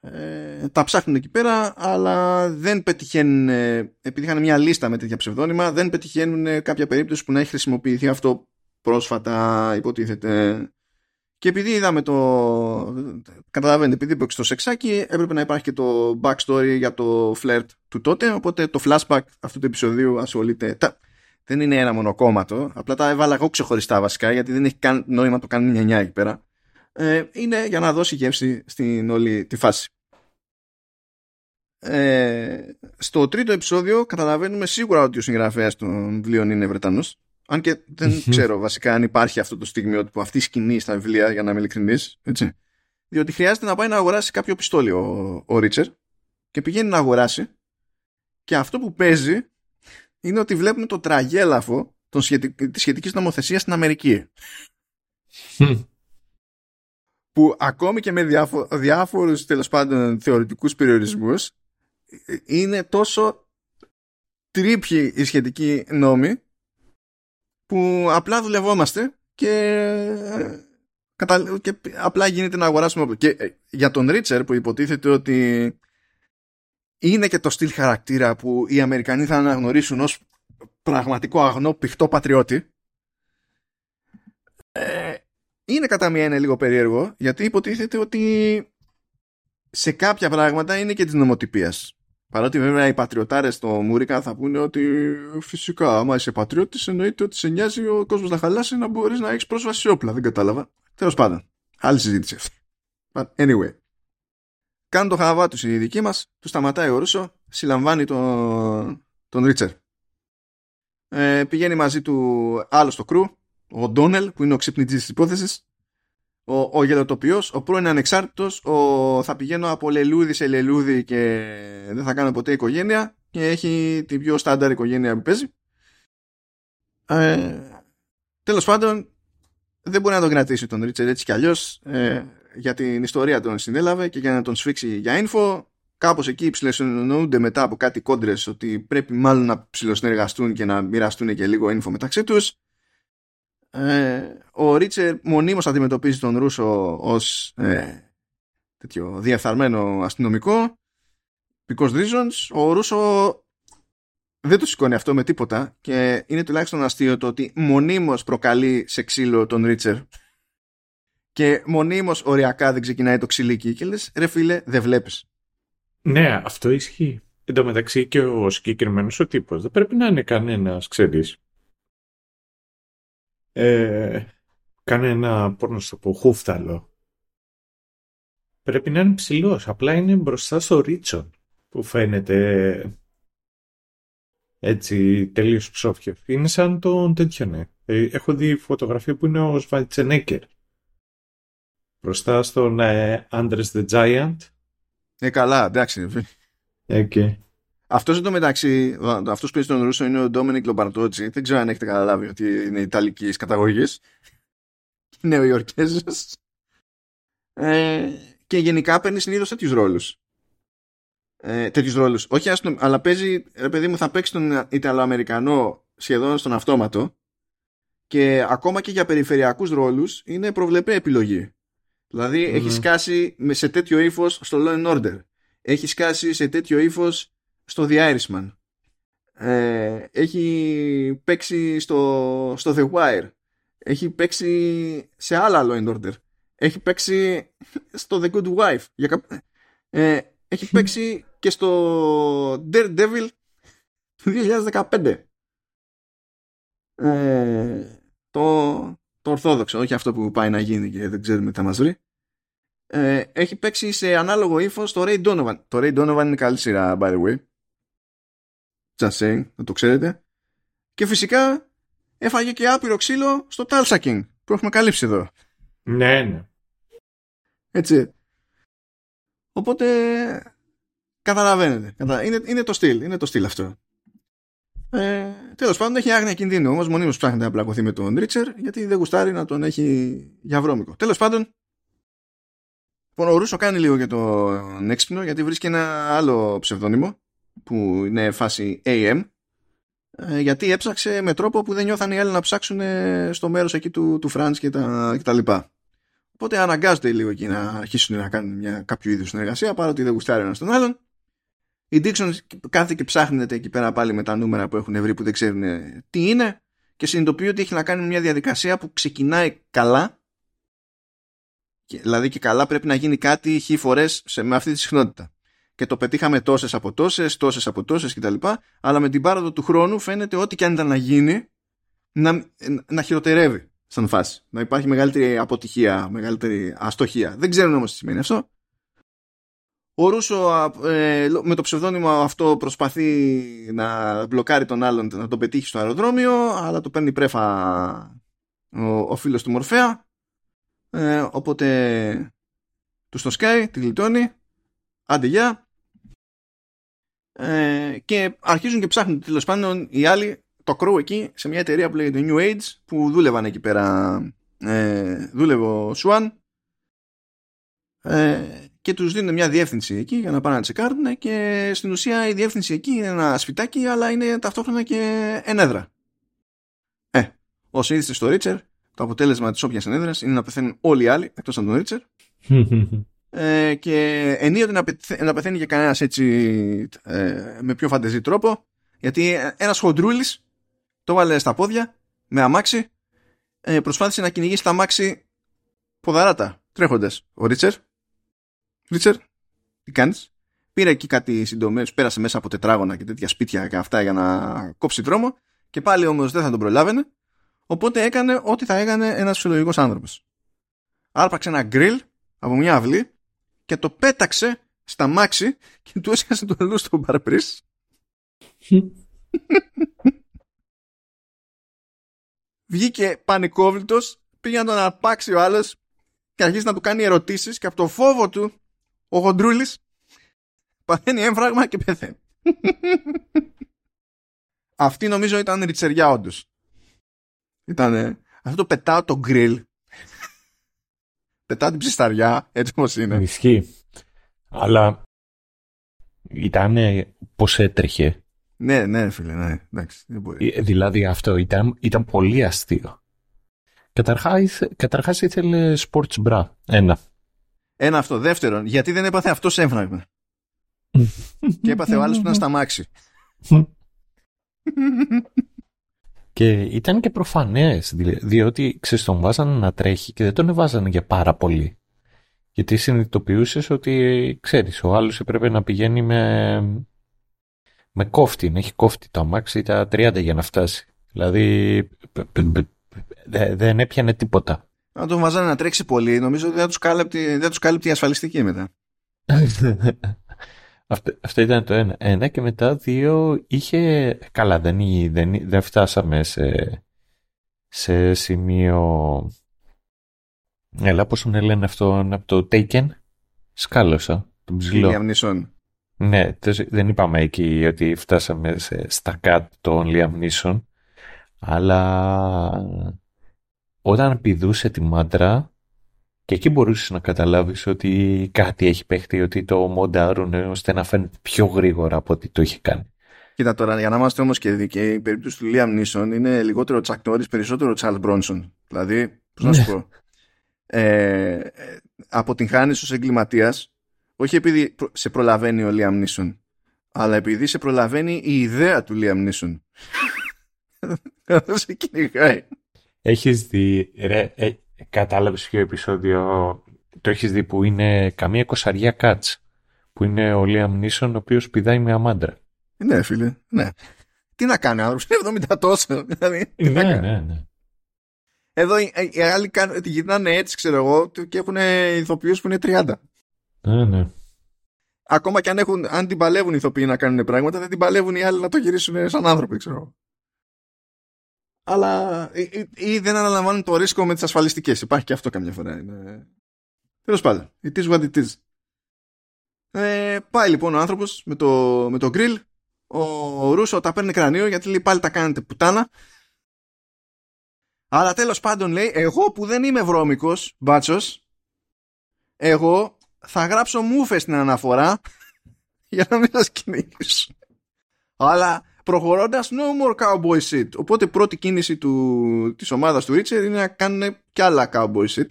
ε, τα ψάχνουν εκεί πέρα αλλά δεν πετυχαίνουν επειδή είχαν μια λίστα με τέτοια ψευδόνυμα δεν πετυχαίνουν κάποια περίπτωση που να έχει χρησιμοποιηθεί αυτό πρόσφατα υποτίθεται και επειδή είδαμε το. Καταλαβαίνετε, επειδή έπαιξε το σεξάκι, έπρεπε να υπάρχει και το backstory για το φλερτ του τότε. Οπότε το flashback αυτού του επεισοδίου ασχολείται. Δεν είναι ένα μονοκόμματο. Απλά τα έβαλα εγώ ξεχωριστά βασικά, γιατί δεν έχει καν νόημα να το κάνει μια νιά εκεί πέρα. Ε, είναι για να δώσει γεύση στην όλη τη φάση. Ε, στο τρίτο επεισόδιο καταλαβαίνουμε σίγουρα ότι ο συγγραφέας των βιβλίων είναι Βρετανός αν και δεν ξέρω βασικά αν υπάρχει αυτό το στιγμιότυπο, αυτή η σκηνή στα βιβλία, για να είμαι ειλικρινής. διότι χρειάζεται να πάει να αγοράσει κάποιο πιστόλι ο, ο Ρίτσερ και πηγαίνει να αγοράσει και αυτό που παίζει είναι ότι βλέπουμε το τραγέλαφο των σχετικ... της σχετικής νομοθεσίας στην Αμερική. που ακόμη και με διάφο... διάφορους τέλος πάντων θεωρητικούς περιορισμούς είναι τόσο τρίπιοι οι σχετικοί νόμοι που απλά δουλευόμαστε και, και απλά γίνεται να αγοράσουμε και ε, για τον Ρίτσερ που υποτίθεται ότι είναι και το στυλ χαρακτήρα που οι Αμερικανοί θα αναγνωρίσουν ως πραγματικό αγνό πηχτό πατριώτη ε, είναι κατά μία είναι λίγο περίεργο γιατί υποτίθεται ότι σε κάποια πράγματα είναι και της νομοτυπίας Παρότι βέβαια οι πατριωτάρες στο Μούρικα θα πούνε ότι φυσικά, άμα είσαι πατριώτης, εννοείται ότι σε νοιάζει ο κόσμος να χαλάσει να μπορείς να έχεις πρόσβαση σε όπλα. Δεν κατάλαβα. Τέλος πάντων. Άλλη συζήτηση αυτή. But anyway. Κάνουν το χαβά τους οι δικοί μας, τους σταματάει ο Ρούσο, συλλαμβάνει τον, τον Ρίτσερ. Ε, πηγαίνει μαζί του άλλο στο κρού, ο Ντόνελ, που είναι ο ξυπνητής της υπόθεσης, ο, ο γελοτοποιός, ο πρώην ανεξάρτητος, ο θα πηγαίνω από λελούδι σε λελούδι και δεν θα κάνω ποτέ οικογένεια και έχει την πιο στάνταρ οικογένεια που παίζει. Ε, τέλος πάντων, δεν μπορεί να τον κρατήσει τον Ρίτσερ έτσι κι αλλιώς ε, για την ιστορία τον συνέλαβε και για να τον σφίξει για info. Κάπως εκεί ψηλοσυνονοούνται μετά από κάτι κόντρες ότι πρέπει μάλλον να ψηλοσυνεργαστούν και να μοιραστούν και λίγο info μεταξύ τους ε, ο Ρίτσερ μονίμως αντιμετωπίζει τον Ρούσο ως ε, τέτοιο διαφθαρμένο αστυνομικό because reasons. Ο Ρούσο δεν το σηκώνει αυτό με τίποτα και είναι τουλάχιστον αστείο το ότι μονίμως προκαλεί σε ξύλο τον Ρίτσερ. Και μονίμως οριακά δεν ξεκινάει το ξυλίκι και λες ρε φίλε δεν βλέπεις ναι αυτό ισχύει. Εν τω μεταξύ και ο συγκεκριμένος ο τύπος δεν πρέπει να είναι κανένας ξέρεις ε, κάνει ένα, πώς να το πω, χούφταλο. Πρέπει να είναι ψηλός. Απλά είναι μπροστά στο Ρίτσον που φαίνεται έτσι τελείως ψόφιος. Είναι σαν τον τέτοιο, ναι. Ε, έχω δει φωτογραφία που είναι ο Σβαλτσενέκερ. Μπροστά στον ε, Andres the Giant. Ε, καλά, εντάξει. Okay. Αυτός εν τω μεταξύ, αυτός που παίζει τον Ρούσο είναι ο Ντόμινικ Λομπαρτότζι. Δεν ξέρω αν έχετε καταλάβει ότι είναι Ιταλικής καταγωγής. Νεοϊορκέζος. Ε, και γενικά παίρνει συνήθως τέτοιους ρόλους. Ε, τέτοιους ρόλους. Όχι άστο, αλλά παίζει, ρε παιδί μου, θα παίξει τον Ιταλοαμερικανό σχεδόν στον αυτόματο. Και ακόμα και για περιφερειακούς ρόλους είναι προβλεπέ επιλογή. Δηλαδή έχει σκάσει σε τέτοιο ύφος στο Law and Order. Έχει σκάσει σε τέτοιο ύφος στο The Irishman. Ε, έχει παίξει στο, στο The Wire. Έχει παίξει σε άλλα Law and Order. Έχει παίξει στο The Good Wife. Για ε, έχει παίξει και στο Daredevil του 2015. Ε, το, το ορθόδοξο, όχι αυτό που πάει να γίνει και δεν ξέρουμε τι θα μας βρει. Ε, έχει παίξει σε ανάλογο ύφος στο Ray Donovan. Το Ray Donovan είναι καλή σειρά, by the way. Just saying, να το ξέρετε. Και φυσικά έφαγε και άπειρο ξύλο στο Tulsa King που έχουμε καλύψει εδώ. Ναι, ναι. Έτσι. Οπότε καταλαβαίνετε. Είναι, είναι το στυλ. Είναι το στυλ αυτό. Ε, Τέλος πάντων έχει άγνοια κινδύνου. Όμως μονίμως ψάχνεται να πλακωθεί με τον Ρίτσερ γιατί δεν γουστάρει να τον έχει για βρώμικο. Τέλος πάντων, λοιπόν, ο Ρούσο κάνει λίγο για τον έξυπνο γιατί βρίσκει ένα άλλο ψευδόνυμο που είναι φάση AM ε, γιατί έψαξε με τρόπο που δεν νιώθαν οι άλλοι να ψάξουν στο μέρος εκεί του, του Φραντς και τα, και τα λοιπά. Οπότε αναγκάζονται λίγο εκεί να αρχίσουν να κάνουν μια, κάποιο είδους συνεργασία παρότι δεν γουστάρει ένας τον άλλον. Η Dixon κάθε και ψάχνεται εκεί πέρα πάλι με τα νούμερα που έχουν βρει που δεν ξέρουν τι είναι και συνειδητοποιεί ότι έχει να κάνει μια διαδικασία που ξεκινάει καλά δηλαδή και καλά πρέπει να γίνει κάτι χι φορές με αυτή τη συχνότητα και το πετύχαμε τόσες από τόσες, τόσες από τόσες κτλ. Αλλά με την πάροδο του χρόνου φαίνεται ό,τι και αν ήταν να γίνει να, να χειροτερεύει σαν φάση. Να υπάρχει μεγαλύτερη αποτυχία, μεγαλύτερη αστοχία. Δεν ξέρουν όμως τι σημαίνει αυτό. Ο Ρούσο ε, με το ψευδόνυμο αυτό προσπαθεί να μπλοκάρει τον άλλον να τον πετύχει στο αεροδρόμιο αλλά το παίρνει πρέφα ο, ο φίλος του Μορφέα ε, οπότε του στο Sky, τη γλιτώνει, άντε γεια. Ε, και αρχίζουν και ψάχνουν τέλος πάντων οι άλλοι το crew εκεί σε μια εταιρεία που λέγεται New Age που δούλευαν εκεί πέρα. Ε, δούλευε ο Σουάν ε, και τους δίνουν μια διεύθυνση εκεί για να πάνε να τσεκάρουν και στην ουσία η διεύθυνση εκεί είναι ένα σφιτάκι αλλά είναι ταυτόχρονα και ενέδρα. Ε, όσο είδηστε στο Ρίτσερ το αποτέλεσμα της όποιας ενέδρας είναι να πεθαίνουν όλοι οι άλλοι εκτός από τον Ρίτσερ ε, και ενίοτε να, να πεθαίνει και κανένας έτσι ε, με πιο φαντεζή τρόπο γιατί ένας χοντρούλης το βάλε στα πόδια με αμάξι ε, προσπάθησε να κυνηγήσει τα αμάξι ποδαράτα τρέχοντας. Ο Ρίτσερ Ρίτσερ τι κάνεις; Πήρε εκεί κάτι συντομένους πέρασε μέσα από τετράγωνα και τέτοια σπίτια και αυτά για να κόψει δρόμο και πάλι όμως δεν θα τον προλάβαινε οπότε έκανε ό,τι θα έκανε ένας φυσιολογικός άνθρωπος. Άρπαξε ένα γκριλ από μια αυλή και το πέταξε στα μάξι και του έσκασε το αλλού στο παρπρίς βγήκε πανικόβλητος πήγε να τον αρπάξει ο άλλος και αρχίζει να του κάνει ερωτήσεις και από το φόβο του ο Γοντρούλης παθαίνει έμφραγμα και πεθαίνει. Αυτή νομίζω ήταν ριτσεριά όντως. Ήταν αυτό το πετάω το γκριλ. Πετάω την ψισταριά έτσι όπως είναι. Ισχύει. Αλλά ήταν πως έτρεχε. Ναι, ναι, φίλε, ναι. Εντάξει, δεν μπορεί. Ε, δηλαδή αυτό ήταν, ήταν πολύ αστείο. Καταρχάς, καταρχάς ήθελε sports bra. Ένα. Ένα αυτό. Δεύτερον, γιατί δεν έπαθε αυτός έμφραγμα; και έπαθε ο άλλος που ήταν στα μάξι. και ήταν και προφανές, διότι ξέρεις τον βάζανε να τρέχει και δεν τον εβάζανε για πάρα πολύ. Γιατί συνειδητοποιούσες ότι, ξέρεις, ο άλλος έπρεπε να πηγαίνει με, με κόφτη, να έχει κόφτη το αμάξι τα 30 για να φτάσει. Δηλαδή δεν έπιανε τίποτα. Αν τον βάζανε να τρέξει πολύ, νομίζω ότι δεν τους κάλυπτε, δεν τους κάλυπτε η ασφαλιστική μετά. αυτό, αυτό ήταν το ένα. Ένα και μετά δύο είχε... Καλά, δεν, δεν, δεν φτάσαμε σε, σε σημείο... Έλα, πώς τον λένε αυτό από το Taken; Σκάλωσα, τον ψηλό. Ναι, δεν είπαμε εκεί ότι φτάσαμε σε, στα κάτω των Liam αλλά όταν πηδούσε τη μάντρα και εκεί μπορούσες να καταλάβεις ότι κάτι έχει παίχτη, ότι το μοντάρουν ώστε να φαίνεται πιο γρήγορα από ό,τι το είχε κάνει. Κοίτα τώρα, για να είμαστε όμως και δικαίοι, η περίπτωση του Liam Neeson είναι λιγότερο Chuck Norris, περισσότερο Charles Bronson. Δηλαδή, πώς να σου ναι. πω, ε, από την χάνεις ως εγκληματίας, όχι επειδή σε προλαβαίνει ο Liam Neeson, αλλά επειδή σε προλαβαίνει η ιδέα του Liam Neeson. Καθώς σε κυνηγάει. Έχεις δει, ρε, ε, κατάλαβες ποιο επεισόδιο το έχεις δει που είναι καμία κοσαριά κάτς που είναι ο Λίαμ Νίσον ο οποίος πηδάει με αμάντρα. Ναι φίλε, ναι. Τι να κάνει άνθρωπος, είναι 70 τόσο. Δηλαδή, ναι, ναι, ναι. Εδώ οι, οι άλλοι κάνουν, τη γυρνάνε έτσι ξέρω εγώ και έχουν ηθοποιούς που είναι 30. Ναι, ναι. Ακόμα και αν, έχουν, αν την παλεύουν οι ηθοποιοί να κάνουν πράγματα, δεν την παλεύουν οι άλλοι να το γυρίσουν σαν άνθρωποι, ξέρω αλλά ή, ή, δεν αναλαμβάνουν το ρίσκο με τις ασφαλιστικές. Υπάρχει και αυτό καμιά φορά. Είναι... Τέλος πάντων, it is what it is. Ε, πάει λοιπόν ο άνθρωπος με το, με το grill. Ο Ρούσο τα παίρνει κρανίο γιατί λέει πάλι τα κάνετε πουτάνα. Αλλά τέλος πάντων λέει εγώ που δεν είμαι βρώμικος μπάτσος εγώ θα γράψω μούφες στην αναφορά για να μην σας κυνηγήσω. Αλλά προχωρώντας no more cowboy shit. Οπότε πρώτη κίνηση του, της ομάδας του Richard είναι να κάνουν κι άλλα cowboy shit.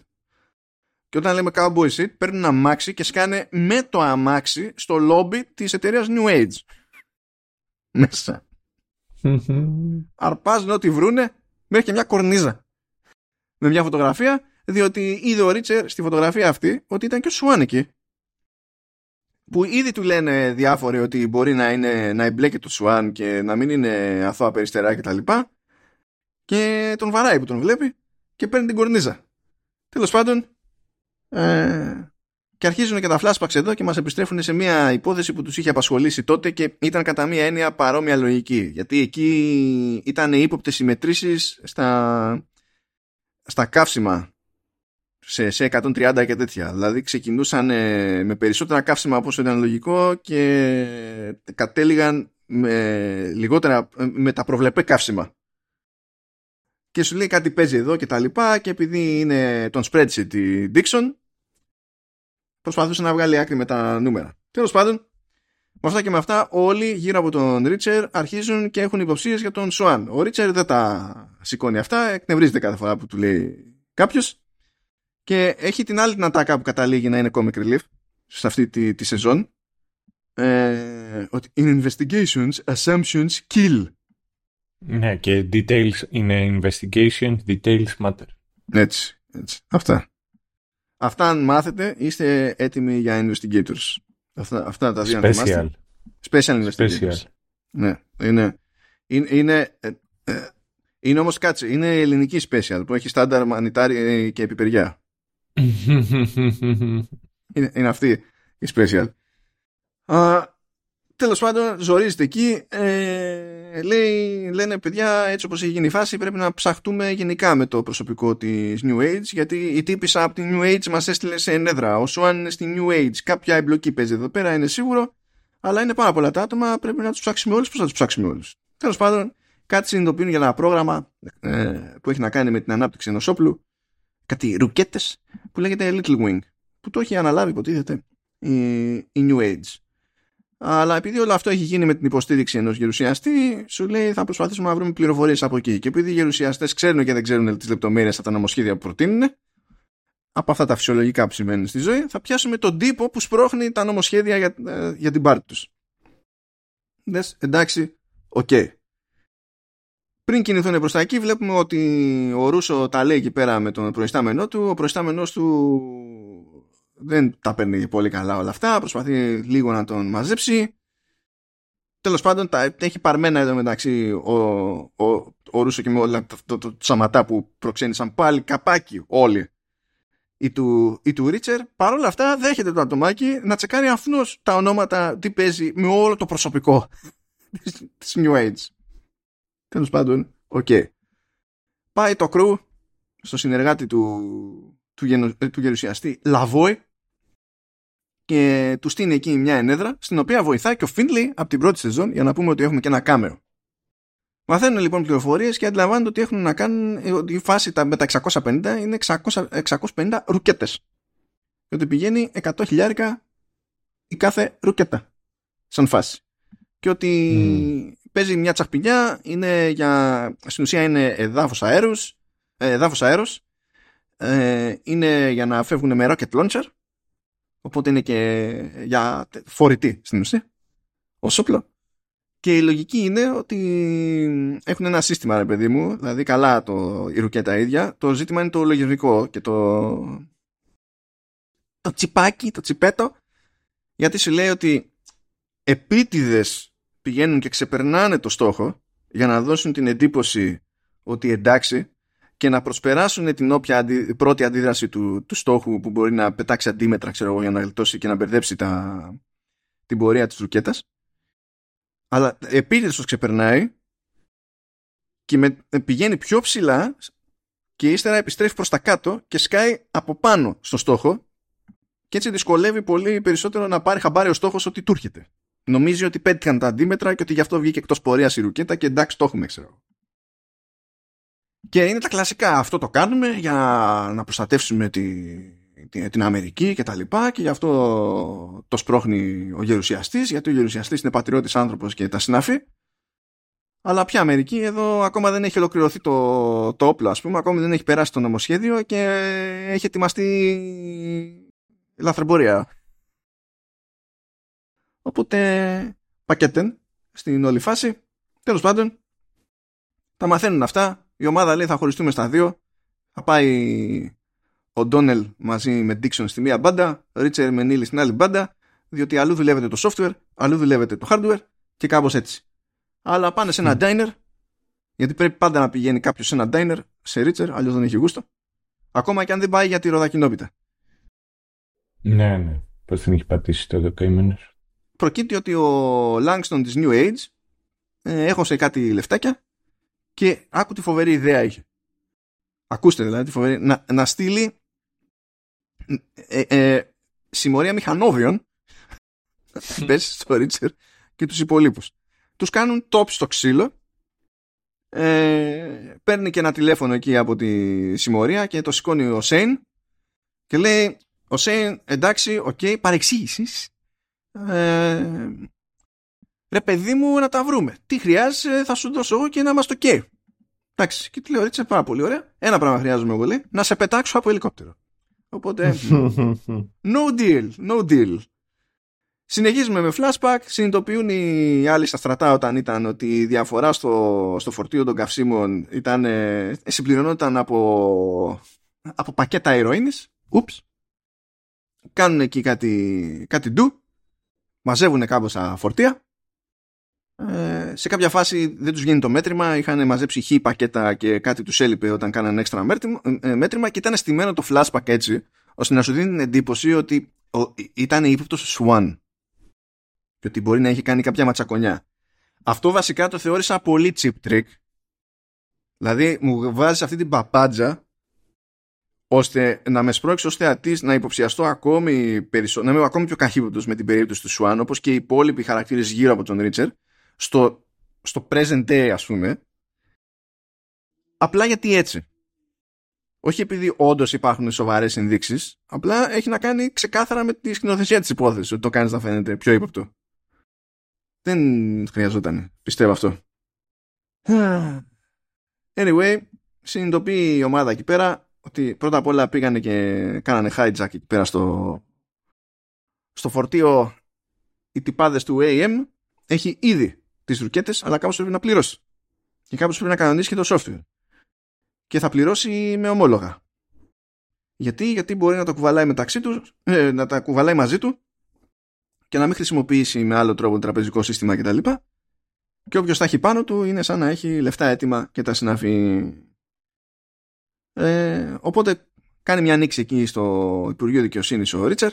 Και όταν λέμε cowboy shit παίρνουν αμάξι και σκάνε με το αμάξι στο lobby της εταιρείας New Age. Μέσα. Αρπάζουν ό,τι βρούνε μέχρι και μια κορνίζα. Με μια φωτογραφία διότι είδε ο Ρίτσερ στη φωτογραφία αυτή ότι ήταν και ο Σουάν εκεί που ήδη του λένε διάφοροι ότι μπορεί να, είναι, να εμπλέκει το Σουάν και να μην είναι αθώα περιστερά κτλ. Και, και τον βαράει που τον βλέπει και παίρνει την κορνίζα. Τέλος πάντων, ε, και αρχίζουν και τα flashbacks εδώ και μας επιστρέφουν σε μια υπόθεση που τους είχε απασχολήσει τότε και ήταν κατά μία έννοια παρόμοια λογική. Γιατί εκεί ήταν ύποπτες συμμετρήσεις στα, στα καύσιμα σε, σε 130 και τέτοια. Δηλαδή ξεκινούσαν με περισσότερα καύσιμα από όσο ήταν λογικό και κατέληγαν με λιγότερα με τα προβλεπέ καύσιμα. Και σου λέει κάτι παίζει εδώ και τα λοιπά και επειδή είναι τον spreadsheet η Dixon προσπαθούσε να βγάλει άκρη με τα νούμερα. Τέλος πάντων, με αυτά και με αυτά όλοι γύρω από τον Ρίτσερ αρχίζουν και έχουν υποψίες για τον Σουάν. Ο Ρίτσερ δεν τα σηκώνει αυτά, εκνευρίζεται κάθε φορά που του λέει κάποιος. Και έχει την άλλη την ατάκα που καταλήγει να είναι comic relief σε αυτή τη, τη σεζόν ε, ότι in investigations assumptions kill. Ναι και details είναι investigation, details matter. Έτσι, έτσι. Αυτά. Αυτά αν μάθετε είστε έτοιμοι για investigators. Αυτά, αυτά τα δύο Special. Special investigators. Ναι, είναι, είναι, είναι, ε, ε, είναι όμως κάτσε, είναι ελληνική special που έχει στάνταρ μανιτάρι και επιπεριά. Είναι, είναι αυτή η special. Α, τέλος πάντων ζορίζεται εκεί ε, λέει, λένε παιδιά έτσι όπως έχει γίνει η φάση πρέπει να ψαχτούμε γενικά με το προσωπικό της New Age γιατί η τύπησα από την New Age μας έστειλε σε ενέδρα. Όσο αν είναι στη New Age. Κάποια εμπλοκή παίζει εδώ πέρα είναι σίγουρο αλλά είναι πάρα πολλά τα άτομα πρέπει να τους ψάξουμε όλους. Πώς θα τους ψάξουμε όλους; Τέλος πάντων κάτι συνειδητοποιούν για ένα πρόγραμμα ε, που έχει να κάνει με την ανάπτυξη ενός όπλου κάτι ρουκέτες που λέγεται Little Wing που το έχει αναλάβει υποτίθεται η, η New Age αλλά επειδή όλο αυτό έχει γίνει με την υποστήριξη ενός γερουσιαστή, σου λέει θα προσπαθήσουμε να βρούμε πληροφορίες από εκεί. Και επειδή οι γερουσιαστές ξέρουν και δεν ξέρουν τις λεπτομέρειες από τα νομοσχέδια που προτείνουν, από αυτά τα φυσιολογικά που συμβαίνουν στη ζωή, θα πιάσουμε τον τύπο που σπρώχνει τα νομοσχέδια για, ε, για την πάρτη τους. Δε, εντάξει, OK. Okay. Πριν κινηθούν προς τα εκεί, βλέπουμε ότι ο Ρούσο τα λέει εκεί πέρα με τον προϊστάμενό του. Ο προϊστάμενός του δεν τα παίρνει πολύ καλά όλα αυτά, προσπαθεί λίγο να τον μαζέψει. Τέλος πάντων τα έχει παρμένα εδώ μεταξύ ο, ο, ο Ρούσο και με όλα το, το, το, σαματά που προξένησαν πάλι καπάκι όλοι ή του, ή του Ρίτσερ. Παρ' όλα αυτά δέχεται το ατομάκι να τσεκάρει αυτός τα ονόματα τι παίζει με όλο το προσωπικό της New Age. Τέλος πάντων, ok. Okay. Πάει το crew στο συνεργάτη του, του, γενο, του γερουσιαστή Λαβόη και του στήνει εκεί μια ενέδρα στην οποία βοηθάει και ο Φίντλι από την πρώτη σεζόν για να πούμε ότι έχουμε και ένα κάμερο. Μαθαίνουν λοιπόν πληροφορίες και αντιλαμβάνονται ότι έχουν να κάνουν ότι η φάση με τα 650 είναι 600, 650 ρουκέτες. Και ότι πηγαίνει 100 χιλιάρικα η κάθε ρουκέτα. Σαν φάση. Και ότι παίζει μια τσαχπινιά, είναι για, στην ουσία είναι εδάφος αέρους, ε, εδάφος αέρος, ε, είναι για να φεύγουν με rocket launcher Οπότε είναι και για φορητή στην ουσία. Ω όπλο. Και η λογική είναι ότι έχουν ένα σύστημα, ρε παιδί μου, δηλαδή καλά το, η ρουκέτα ίδια. Το ζήτημα είναι το λογισμικό και το, το τσιπάκι, το τσιπέτο. Γιατί σου λέει ότι επίτηδες πηγαίνουν και ξεπερνάνε το στόχο για να δώσουν την εντύπωση ότι εντάξει και να προσπεράσουν την όποια πρώτη αντίδραση του, του στόχου που μπορεί να πετάξει αντίμετρα ξέρω εγώ, για να γλιτώσει και να μπερδέψει τα, την πορεία της ρουκέτας αλλά επίτηδες το ξεπερνάει και με, πηγαίνει πιο ψηλά και ύστερα επιστρέφει προς τα κάτω και σκάει από πάνω στο στόχο και έτσι δυσκολεύει πολύ περισσότερο να πάρει χαμπάρι ο στόχος ότι του έρχεται. Νομίζει ότι πέτυχαν τα αντίμετρα και ότι γι' αυτό βγήκε εκτός πορείας η ρουκέτα και εντάξει το έχουμε ξέρω. Και είναι τα κλασικά. Αυτό το κάνουμε για να προστατεύσουμε τη, την Αμερική και τα λοιπά και γι' αυτό το σπρώχνει ο γερουσιαστής γιατί ο γερουσιαστής είναι πατριώτης άνθρωπος και τα συναφή αλλά πια Αμερική εδώ ακόμα δεν έχει ολοκληρωθεί το, το όπλο ας πούμε ακόμα δεν έχει περάσει το νομοσχέδιο και έχει ετοιμαστεί λαθρεμπορία οπότε πακέτεν στην όλη φάση τέλος πάντων τα μαθαίνουν αυτά η ομάδα λέει θα χωριστούμε στα δύο. Θα πάει ο Ντόνελ μαζί με Dixon στη μία μπάντα, Ρίτσερ με Νίλη στην άλλη μπάντα, διότι αλλού δουλεύεται το software, αλλού δουλεύεται το hardware και κάπως έτσι. Αλλά πάνε σε ένα mm. diner, γιατί πρέπει πάντα να πηγαίνει κάποιος σε ένα diner, σε Ρίτσερ, αλλιώς δεν έχει γούστο. Ακόμα και αν δεν πάει για τη ροδακινόπιτα. Ναι, ναι. Πώς δεν έχει πατήσει το καημένο. Προκύπτει ότι ο Langston της New Age ε, έχωσε κάτι λεφτάκια και άκου τη φοβερή ιδέα είχε. Ακούστε δηλαδή τη φοβερή. Να, να στείλει ε, ε, συμμορία μηχανόβιων πες στο Ρίτσερ και τους υπολοίπους. Τους κάνουν τόπι στο ξύλο ε, παίρνει και ένα τηλέφωνο εκεί από τη συμμορία και το σηκώνει ο Σέιν και λέει ο Σέιν εντάξει, ok, okay, παρεξήγηση ε, ρε παιδί μου να τα βρούμε τι χρειάζεσαι θα σου δώσω εγώ και να μας το καίει εντάξει και του λέω έτσι πάρα πολύ ωραία ένα πράγμα χρειάζομαι εγώ λέει να σε πετάξω από ελικόπτερο οπότε no deal, no deal Συνεχίζουμε με flashback. Συνειδητοποιούν οι άλλοι στα στρατά όταν ήταν ότι η διαφορά στο, στο φορτίο των καυσίμων ήταν, ε, συμπληρωνόταν από, από πακέτα ηρωίνης. Ούψ. Κάνουν εκεί κάτι, κάτι ντου. Μαζεύουν κάμποσα φορτία. Ε, σε κάποια φάση δεν τους γίνει το μέτρημα. Είχαν μαζέψει χι πακέτα και κάτι τους έλειπε όταν κάνανε έξτρα μέτρημα, ε, μέτρημα και ήταν στημένο το flashback έτσι ώστε να σου δίνει την εντύπωση ότι ήταν ύποπτος Swan και ότι μπορεί να έχει κάνει κάποια ματσακονιά. Αυτό βασικά το θεώρησα πολύ cheap trick. Δηλαδή μου βάζεις αυτή την παπάντζα ώστε να με σπρώξει ως θεατής να υποψιαστώ ακόμη περισσότερο, να είμαι ακόμη πιο καχύποπτος με την περίπτωση του Σουάν όπως και οι υπόλοιποι χαρακτήρες γύρω από τον Ρίτσερ στο, στο present day ας πούμε απλά γιατί έτσι όχι επειδή όντως υπάρχουν σοβαρές ενδείξεις, απλά έχει να κάνει ξεκάθαρα με τη σκηνοθεσία της υπόθεσης ότι το κάνεις να φαίνεται πιο ύποπτο. Δεν χρειαζόταν. Πιστεύω αυτό. Anyway, συνειδητοποιεί η ομάδα εκεί πέρα ότι πρώτα απ' όλα πήγανε και κάνανε hijack εκεί πέρα στο, στο φορτίο οι τυπάδες του AM έχει ήδη τις ρουκέτες αλλά κάπως πρέπει να πληρώσει και κάπως πρέπει να κανονίσει και το software και θα πληρώσει με ομόλογα γιατί, γιατί μπορεί να το κουβαλάει μεταξύ τους, ε, να τα κουβαλάει μαζί του και να μην χρησιμοποιήσει με άλλο τρόπο το τραπεζικό σύστημα κτλ. Και, και όποιος τα έχει πάνω του είναι σαν να έχει λεφτά έτοιμα και τα συναφή. Ε, οπότε κάνει μια ανοίξη εκεί στο Υπουργείο Δικαιοσύνης ο Ρίτσερ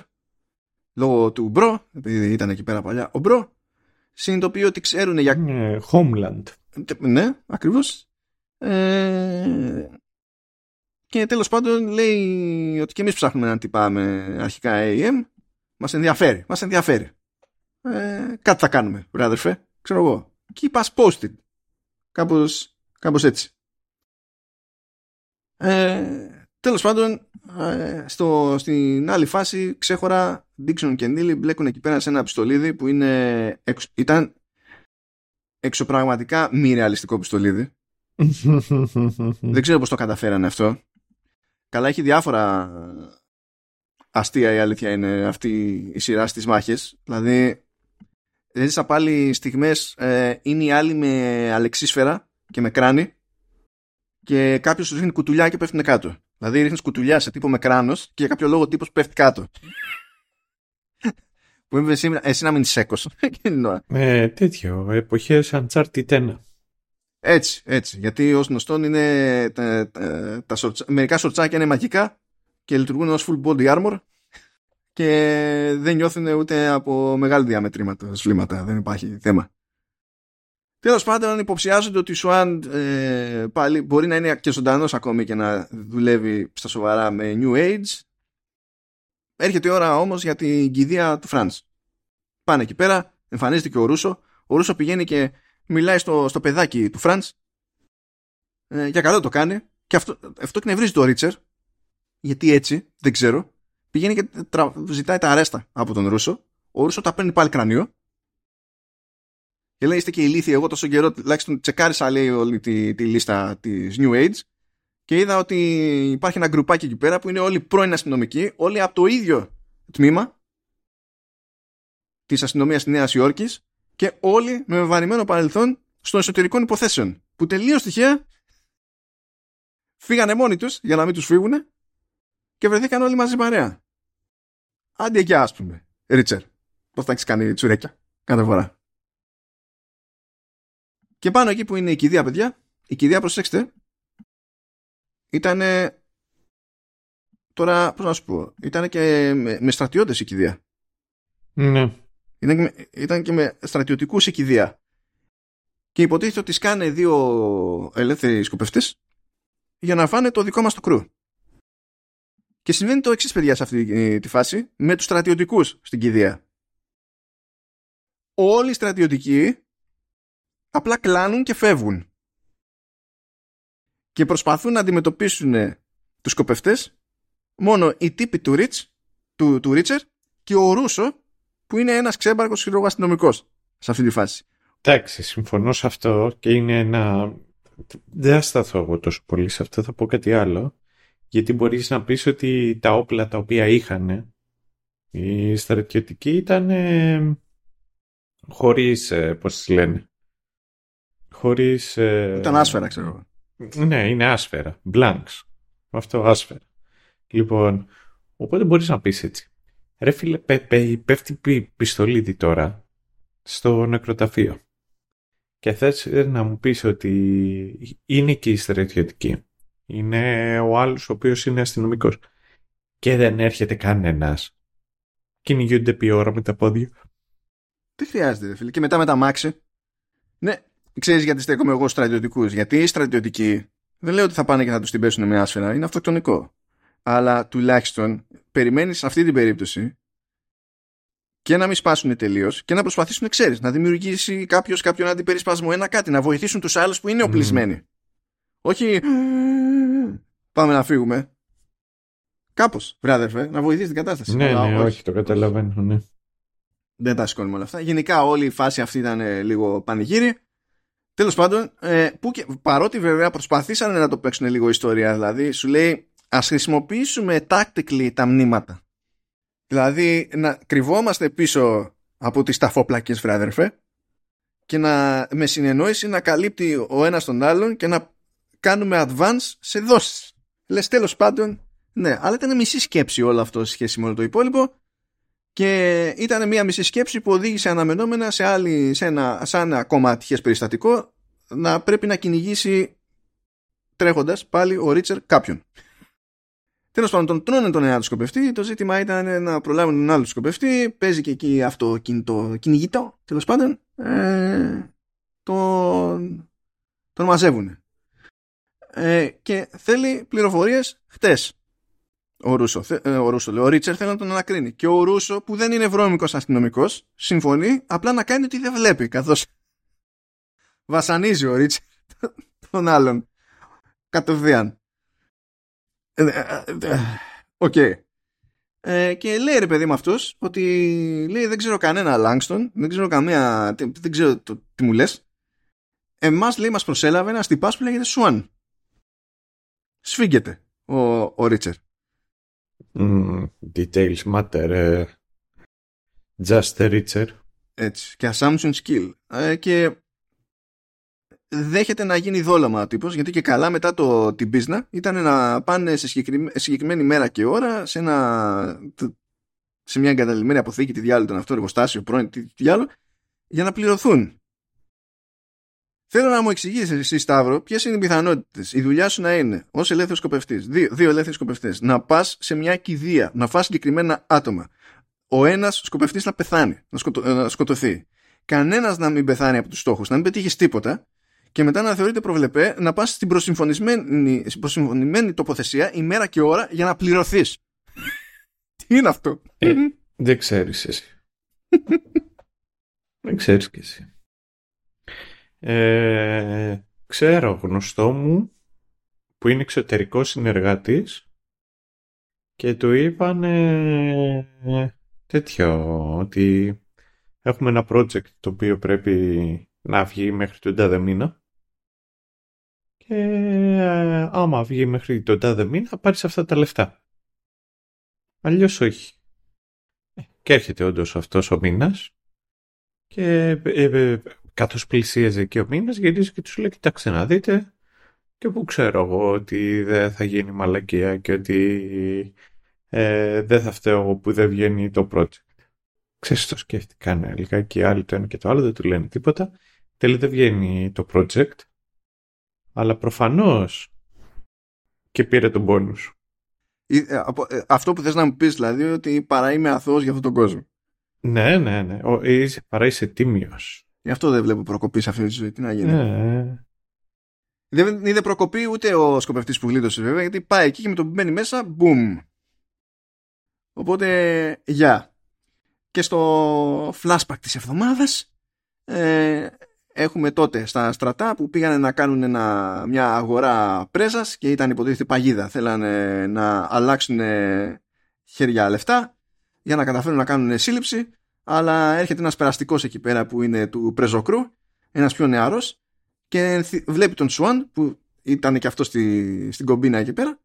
λόγω του Μπρο, επειδή ήταν εκεί πέρα παλιά ο Μπρο, συνειδητοποιεί ότι ξέρουν για. Ε, homeland. Ναι, ακριβώς. Ε, και τέλος πάντων λέει ότι και εμείς ψάχνουμε να τυπάμε αρχικά AM Μας ενδιαφέρει. Μας ενδιαφέρει. Ε, κάτι θα κάνουμε, βράδερφε. Ξέρω εγώ. Keep us posted. Κάπως, κάπως έτσι. Ε, τέλος πάντων, ε, στο, στην άλλη φάση, ξέχωρα, Dixon και Neely μπλέκουν εκεί πέρα σε ένα πιστολίδι που είναι, ήταν εξωπραγματικά μη ρεαλιστικό πιστολίδι. Δεν ξέρω πώς το καταφέρανε αυτό. Καλά έχει διάφορα αστεία η αλήθεια είναι αυτή η σειρά στις μάχες. Δηλαδή, δεν πάλι στιγμές ε, είναι οι άλλοι με αλεξίσφαιρα και με κράνη και κάποιος του ρίχνει κουτουλιά και πέφτουν κάτω. Δηλαδή ρίχνεις κουτουλιά σε τύπο με κράνος και για κάποιο λόγο τύπος πέφτει κάτω. Που είμαι εσύ, εσύ να μείνει σέκος. ε, τέτοιο, εποχές Uncharted 1. Έτσι, έτσι. Γιατί ως γνωστόν είναι τα, τα, τα μερικά σορτσάκια είναι μαγικά και λειτουργούν ως full body armor και δεν νιώθουν ούτε από μεγάλη διαμετρήματα σβλήματα. Δεν υπάρχει θέμα. Τέλος πάντων, υποψιάζονται ότι ο Σουάν ε, πάλι μπορεί να είναι και ζωντανός ακόμη και να δουλεύει στα σοβαρά με New Age. Έρχεται η ώρα όμως για την κηδεία του Φραντς. Πάνε εκεί πέρα, εμφανίζεται και ο Ρούσο. Ο Ρούσο πηγαίνει και μιλάει στο, στο παιδάκι του Φραντς. Ε, για καλό το κάνει. Και αυτό, αυτό εκνευρίζει το Ρίτσερ, γιατί έτσι, δεν ξέρω, πηγαίνει και ζητάει τα αρέστα από τον Ρούσο. Ο Ρούσο τα παίρνει πάλι κρανίο. Και λέει: Είστε και ηλίθιοι. Εγώ τόσο καιρό τουλάχιστον τσεκάρισα λέει, όλη τη, τη λίστα της New Age και είδα ότι υπάρχει ένα γκρουπάκι εκεί πέρα που είναι όλοι πρώην αστυνομικοί, όλοι από το ίδιο τμήμα της αστυνομίας της Νέας Υόρκης και όλοι με βαρημένο παρελθόν στο εσωτερικών υποθέσεων. Που τελείως τυχαία φύγανε μόνοι τους για να μην τους φύγουν και βρεθήκαν όλοι μαζί παρέα. Άντε εκεί ας πούμε. Ρίτσερ. Πώς θα έχεις κάνει τσουρέκια κάθε φορά. Και πάνω εκεί που είναι η κηδεία, παιδιά, η κηδεία, προσέξτε, ήταν. Τώρα, πώς να σου πω, ήταν και με, με στρατιώτες η κηδεία. Ναι. Ήταν, ήταν και με στρατιωτικούς η κηδεία. Και υποτίθεται ότι σκάνε δύο ελεύθεροι σκοπευτές για να φάνε το δικό μας το κρού. Και συμβαίνει το εξής, παιδιά, σε αυτή τη φάση, με τους στρατιωτικούς στην κηδεία. Όλοι οι στρατιωτικοί απλά κλάνουν και φεύγουν. Και προσπαθούν να αντιμετωπίσουν τους σκοπευτές μόνο οι τύποι του Ρίτς, του, του Ρίτσερ και ο Ρούσο που είναι ένας ξέμπαρκος αστυνομικό σε αυτή τη φάση. Εντάξει, συμφωνώ σε αυτό και είναι ένα... Δεν θα σταθώ εγώ τόσο πολύ σε αυτό, θα πω κάτι άλλο. Γιατί μπορείς να πεις ότι τα όπλα τα οποία είχαν οι στρατιωτικοί ήταν ε, χωρίς, ε, πώς λένε, χωρίς... Ε, ήταν άσφαιρα, ξέρω εγώ. Ναι, είναι άσφαιρα. Blanks. Αυτό άσφαιρα. Λοιπόν, οπότε μπορείς να πεις έτσι. Ρε φίλε, πέφτει πιστολίδι τώρα στο νεκροταφείο. Και θες να μου πεις ότι είναι και η στρατιωτική. Είναι ο άλλος ο οποίος είναι αστυνομικός. Και δεν έρχεται κανένας. Κυνηγούνται επί ώρα με τα πόδια. Τι χρειάζεται, ρε φίλε. Και μετά με τα μάξι. Ναι, ξέρεις γιατί στέκομαι εγώ στρατιωτικούς. Γιατί οι στρατιωτικοί δεν λέω ότι θα πάνε και θα τους την πέσουν με άσφαιρα. Είναι αυτοκτονικό. Αλλά τουλάχιστον περιμένεις σε αυτή την περίπτωση και να μην σπάσουν τελείως και να προσπαθήσουν, ξέρεις, να δημιουργήσει κάποιος κάποιον αντιπερισπασμό, ένα κάτι, να βοηθήσουν τους άλλους που είναι οπλισμένοι. Όχι. Πάμε να φύγουμε. Κάπως, βράδερφε, να βοηθήσεις την κατάσταση. Ναι, ναι, όχι, το καταλαβαίνω, ναι. Δεν τα σηκώνουμε όλα αυτά. Γενικά όλη η φάση αυτή ήταν ε, λίγο πανηγύρι. Τέλος πάντων, ε, που και, παρότι βέβαια προσπαθήσανε να το παίξουν λίγο ιστορία, δηλαδή σου λέει ας χρησιμοποιήσουμε tactically τα μνήματα. Δηλαδή να κρυβόμαστε πίσω από τις ταφόπλακες βράδερφε και να με συνεννόηση να καλύπτει ο ένας τον άλλον και να κάνουμε advance σε δόσεις. Λες τέλος πάντων, ναι, αλλά ήταν μισή σκέψη όλο αυτό σε σχέση με όλο το υπόλοιπο και ήταν μια μισή σκέψη που οδήγησε αναμενόμενα σε, άλλη, σε, ένα, σε ένα ακόμα ατυχές περιστατικό να πρέπει να κυνηγήσει τρέχοντας πάλι ο Ρίτσερ κάποιον. Τέλος πάντων, τον τρώνε τον ένα του σκοπευτή. Το ζήτημα ήταν να προλάβουν τον άλλο του σκοπευτή. Παίζει και εκεί αυτό το κυνηγητό. Τέλος πάντων, ε, τον, τον μαζεύουν. Ε, και θέλει πληροφορίες χτες. Ο Ρούσο, ε, ο Ρούσο, λέει, ο Ρίτσερ θέλει να τον ανακρίνει. Και ο Ρούσο, που δεν είναι βρώμικος αστυνομικός, συμφωνεί απλά να κάνει ότι δεν βλέπει. Καθώς βασανίζει ο Ρίτσερ τον άλλον. Κατευθείαν. Ε, ε, ε, οκ. και λέει ρε παιδί μου αυτός ότι λέει δεν ξέρω κανένα Λάγκστον, δεν ξέρω καμία, δεν ξέρω το, τι μου λες. Εμάς λέει μας προσέλαβε ένας τυπάς που λέγεται Σουάν. Σφίγγεται ο, ο Ρίτσερ. Mm, details matter. just a Ρίτσερ. Έτσι. Και assumption skill. και δέχεται να γίνει δόλωμα ο τύπος γιατί και καλά μετά το, την πίσνα ήταν να πάνε σε συγκεκριμένη μέρα και ώρα σε, ένα, σε μια εγκαταλειμμένη αποθήκη τη διάλογο των αυτό εργοστάσιο πρώην τη διάλογο για να πληρωθούν. Θέλω να μου εξηγήσει εσύ, Σταύρο, ποιες είναι οι πιθανότητες η δουλειά σου να είναι ως ελεύθερος σκοπευτής, δύο, δύο ελεύθεροι σκοπευτές, να πας σε μια κηδεία, να φας συγκεκριμένα άτομα. Ο ένας σκοπευτής να πεθάνει, να, σκοτω, να σκοτωθεί. Κανένας να μην πεθάνει από τους στόχους, να μην πετύχεις τίποτα και μετά να θεωρείται προβλεπέ να πας στην προσυμφωνημένη, προσυμφωνημένη τοποθεσία ημέρα και ώρα για να πληρωθείς. Τι είναι αυτό; Ε, δεν ξέρεις εσύ. δεν ξέρεις κι εσύ. Ε, ξέρω γνωστό μου που είναι εξωτερικό συνεργάτης και του είπαν ε, τέτοιο ότι έχουμε ένα project το οποίο πρέπει να βγει μέχρι τον τάδε μήνα και ε, άμα βγει μέχρι τον τάδε μήνα θα πάρεις αυτά τα λεφτά. Αλλιώς όχι. Ε, και έρχεται όντως αυτός ο μήνας και ε, ε, καθώς πλησίαζε και ο μήνας γυρίζει και τους λέει κοιτάξτε να δείτε και που ξέρω εγώ ότι δεν θα γίνει μαλακία και ότι ε, δεν θα φταίω εγώ που δεν βγαίνει το project. Ξέρεις το σκέφτηκαν λιγάκι οι άλλοι το ένα και το άλλο δεν του λένε τίποτα. Τέλει δεν βγαίνει το project αλλά προφανώς και πήρε τον πόνους. Ε, ε, αυτό που θες να μου πεις δηλαδή ότι παρά είμαι αθώος για αυτόν τον κόσμο. Ναι, ναι, ναι. Ο, είσαι, παρά είσαι τίμιος. Γι' αυτό δεν βλέπω προκοπή σε αυτή τη ζωή. Τι να γίνει. Ναι. Δεν είδε προκοπή ούτε ο σκοπευτής που γλίτωσε βέβαια γιατί πάει εκεί και με το που μπαίνει μέσα, μπουμ. Οπότε, γεια. Και στο flashback της εβδομάδας ε, έχουμε τότε στα στρατά που πήγανε να κάνουν ένα, μια αγορά πρέζας και ήταν υποτίθεται παγίδα. Θέλανε να αλλάξουν χέρια λεφτά για να καταφέρουν να κάνουν σύλληψη αλλά έρχεται ένας περαστικός εκεί πέρα που είναι του πρεζοκρού ένας πιο νεαρός και βλέπει τον Σουάν που ήταν και αυτός στη, στην κομπίνα εκεί πέρα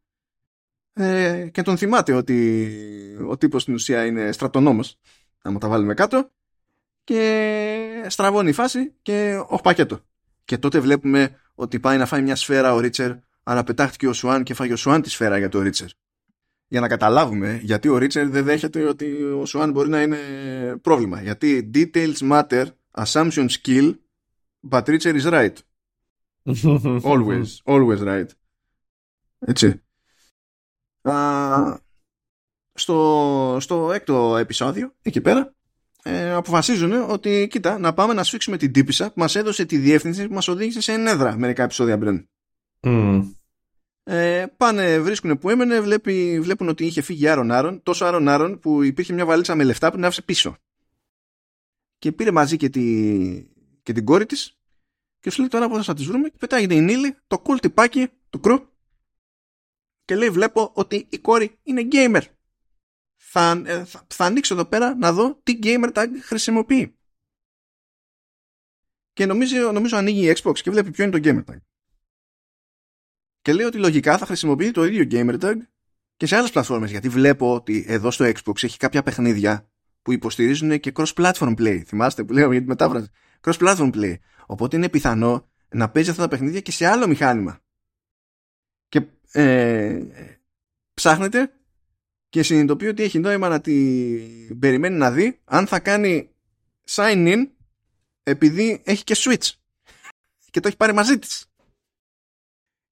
ε, και τον θυμάται ότι ο τύπος στην ουσία είναι στρατονόμος να τα βάλουμε κάτω και στραβώνει η φάση και όχι πακέτο. Και τότε βλέπουμε ότι πάει να φάει μια σφαίρα ο Ρίτσερ αλλά πετάχτηκε ο Σουάν και φάγει ο Σουάν τη σφαίρα για το Ρίτσερ. Για να καταλάβουμε γιατί ο Ρίτσερ δεν δέχεται ότι ο Σουάν μπορεί να είναι πρόβλημα. Γιατί details matter, assumption skill, but Richard is right. always, always right. Έτσι. Α, στο, στο έκτο επεισόδιο, εκεί πέρα, ε, αποφασίζουν ότι κοίτα, να πάμε να σφίξουμε την τύπησα που μας έδωσε τη διεύθυνση που μας οδήγησε σε ενέδρα μερικά επεισόδια πριν. Mm. Ε, πάνε, βρίσκουν που έμενε, βλέπει, βλέπουν ότι είχε φύγει Άρον Άρον, τόσο Άρον Άρον που υπήρχε μια βαλίτσα με λεφτά που την άφησε πίσω. Και πήρε μαζί και, τη, και την κόρη της και σου λέει τώρα πώς θα τις βρούμε και πετάγεται η Νίλη, το cool τυπάκι του κρού και λέει βλέπω ότι η κόρη είναι gamer. Θα, ε, θα, θα ανοίξω εδώ πέρα να δω τι gamer tag χρησιμοποιεί. Και νομίζω, νομίζω ανοίγει η Xbox και βλέπει ποιο είναι το gamer tag. Και λέει ότι λογικά θα χρησιμοποιεί το ίδιο gamer tag και σε άλλες πλατφόρμες γιατί βλέπω ότι εδώ στο Xbox έχει κάποια παιχνίδια που υποστηρίζουν και cross-platform play. Θυμάστε που λέω για τη μετάφραση; Cross-platform play. Οπότε είναι πιθανό να παίζει αυτά τα παιχνίδια και σε άλλο μηχάνημα. Και ε, ψάχνεται και συνειδητοποιεί ότι έχει νόημα να την περιμένει να δει αν θα κάνει sign in επειδή έχει και switch και το έχει πάρει μαζί της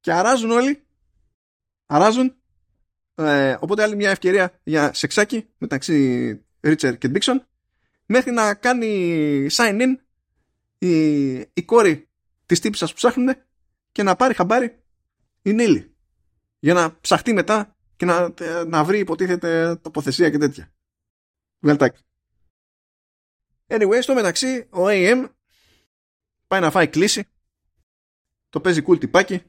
και αράζουν όλοι. Αράζουν. Ε, οπότε άλλη μια ευκαιρία για σεξάκι μεταξύ Ρίτσερ και Ντίξον μέχρι να κάνει sign in η, η κόρη της τύπης που ψάχνουν και να πάρει χαμπάρι η Νίλη. Για να ψαχτεί μετά και να, να βρει υποτίθεται τοποθεσία και τέτοια. Βγαλτάκι. Anyway, στο μεταξύ ο AM πάει να φάει κλίση. Το παίζει cool τυπάκι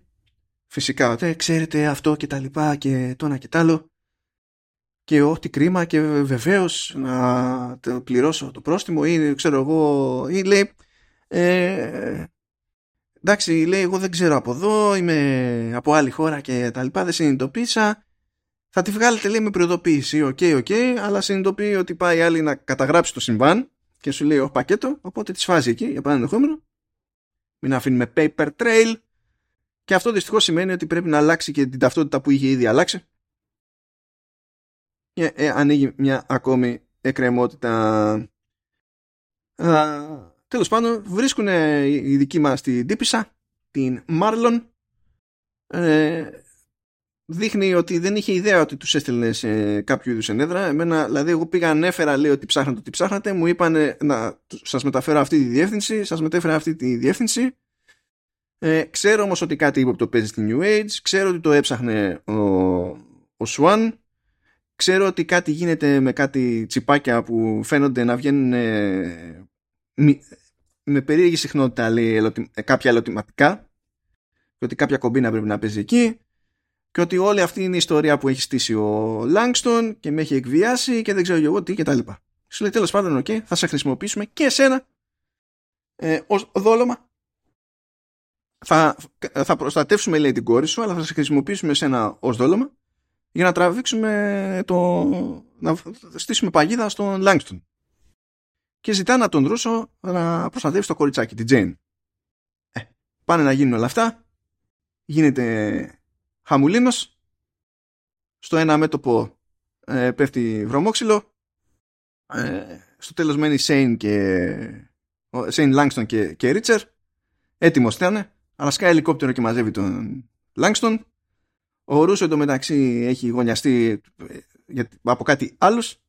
φυσικά ε, ξέρετε αυτό και τα λοιπά και το ένα και τ' άλλο και ω, τι κρίμα και βεβαίως να πληρώσω το πρόστιμο ή ξέρω εγώ ή λέει ε, εντάξει λέει εγώ δεν ξέρω από εδώ είμαι από άλλη χώρα και τα λοιπά δεν συνειδητοποίησα. Θα τη βγάλετε λέει με προειδοποίηση. Ok okay, ok okay, αλλά συνειδητοποιεί ότι πάει η άλλη να καταγράψει το συμβάν και σου λέει ο πακέτο οπότε τη φάζει εκεί για πάνω ενδεχόμενο. Μην αφήνουμε paper trail και αυτό δυστυχώς σημαίνει ότι πρέπει να αλλάξει και την ταυτότητα που είχε ήδη αλλάξει. Και ε, ανοίγει μια ακόμη εκκρεμότητα. Α, τέλος πάντων βρίσκουν οι δικοί μας την τύπησα την Μάρλον. Ε, δείχνει ότι δεν είχε ιδέα ότι τους έστειλε σε κάποιο είδους ενέδρα. Εμένα δηλαδή εγώ πήγα ανέφερα λέει ότι ψάχνατε ότι ψάχνατε. Μου είπαν να σας μεταφέρω αυτή τη διεύθυνση σας μετέφερα αυτή τη διεύθυνση ε, ξέρω όμως ότι κάτι είπε το παίζει στη New Age ξέρω ότι το έψαχνε ο, ο Swan ξέρω ότι κάτι γίνεται με κάτι τσιπάκια που φαίνονται να βγαίνουν με περίεργη συχνότητα λέει, κάποια ερωτηματικά και ότι κάποια κομπίνα πρέπει να παίζει εκεί και ότι όλη αυτή είναι η ιστορία που έχει στήσει ο Λάγκστον και με έχει εκβιάσει και δεν ξέρω εγώ τι και τα λοιπά. Σου λέει τέλος πάντων okay, θα σε χρησιμοποιήσουμε και εσένα ε, ως δόλωμα θα, θα προστατεύσουμε λέει την κόρη σου αλλά θα σε χρησιμοποιήσουμε εσένα ως δόλωμα για να τραβήξουμε το να στήσουμε παγίδα στον Λάγκστον και ζητά να τον Ρούσο να προστατεύσει το κοριτσάκι, την Τζέιν. Ε, πάνε να γίνουν όλα αυτά. Γίνεται χαμουλίνος. Στο ένα μέτωπο ε, πέφτει βρωμόξυλο. Ε, στο τέλος μένει Σέιν και Σέιν Λάγκστον και, και Ρίτσερ. Έτοιμος ήταν. Αλλά σκάει ελικόπτερο και μαζεύει τον Λάγκστον. Ο Ρούσο εντωμεταξύ έχει γωνιαστεί ε, από κάτι άλλους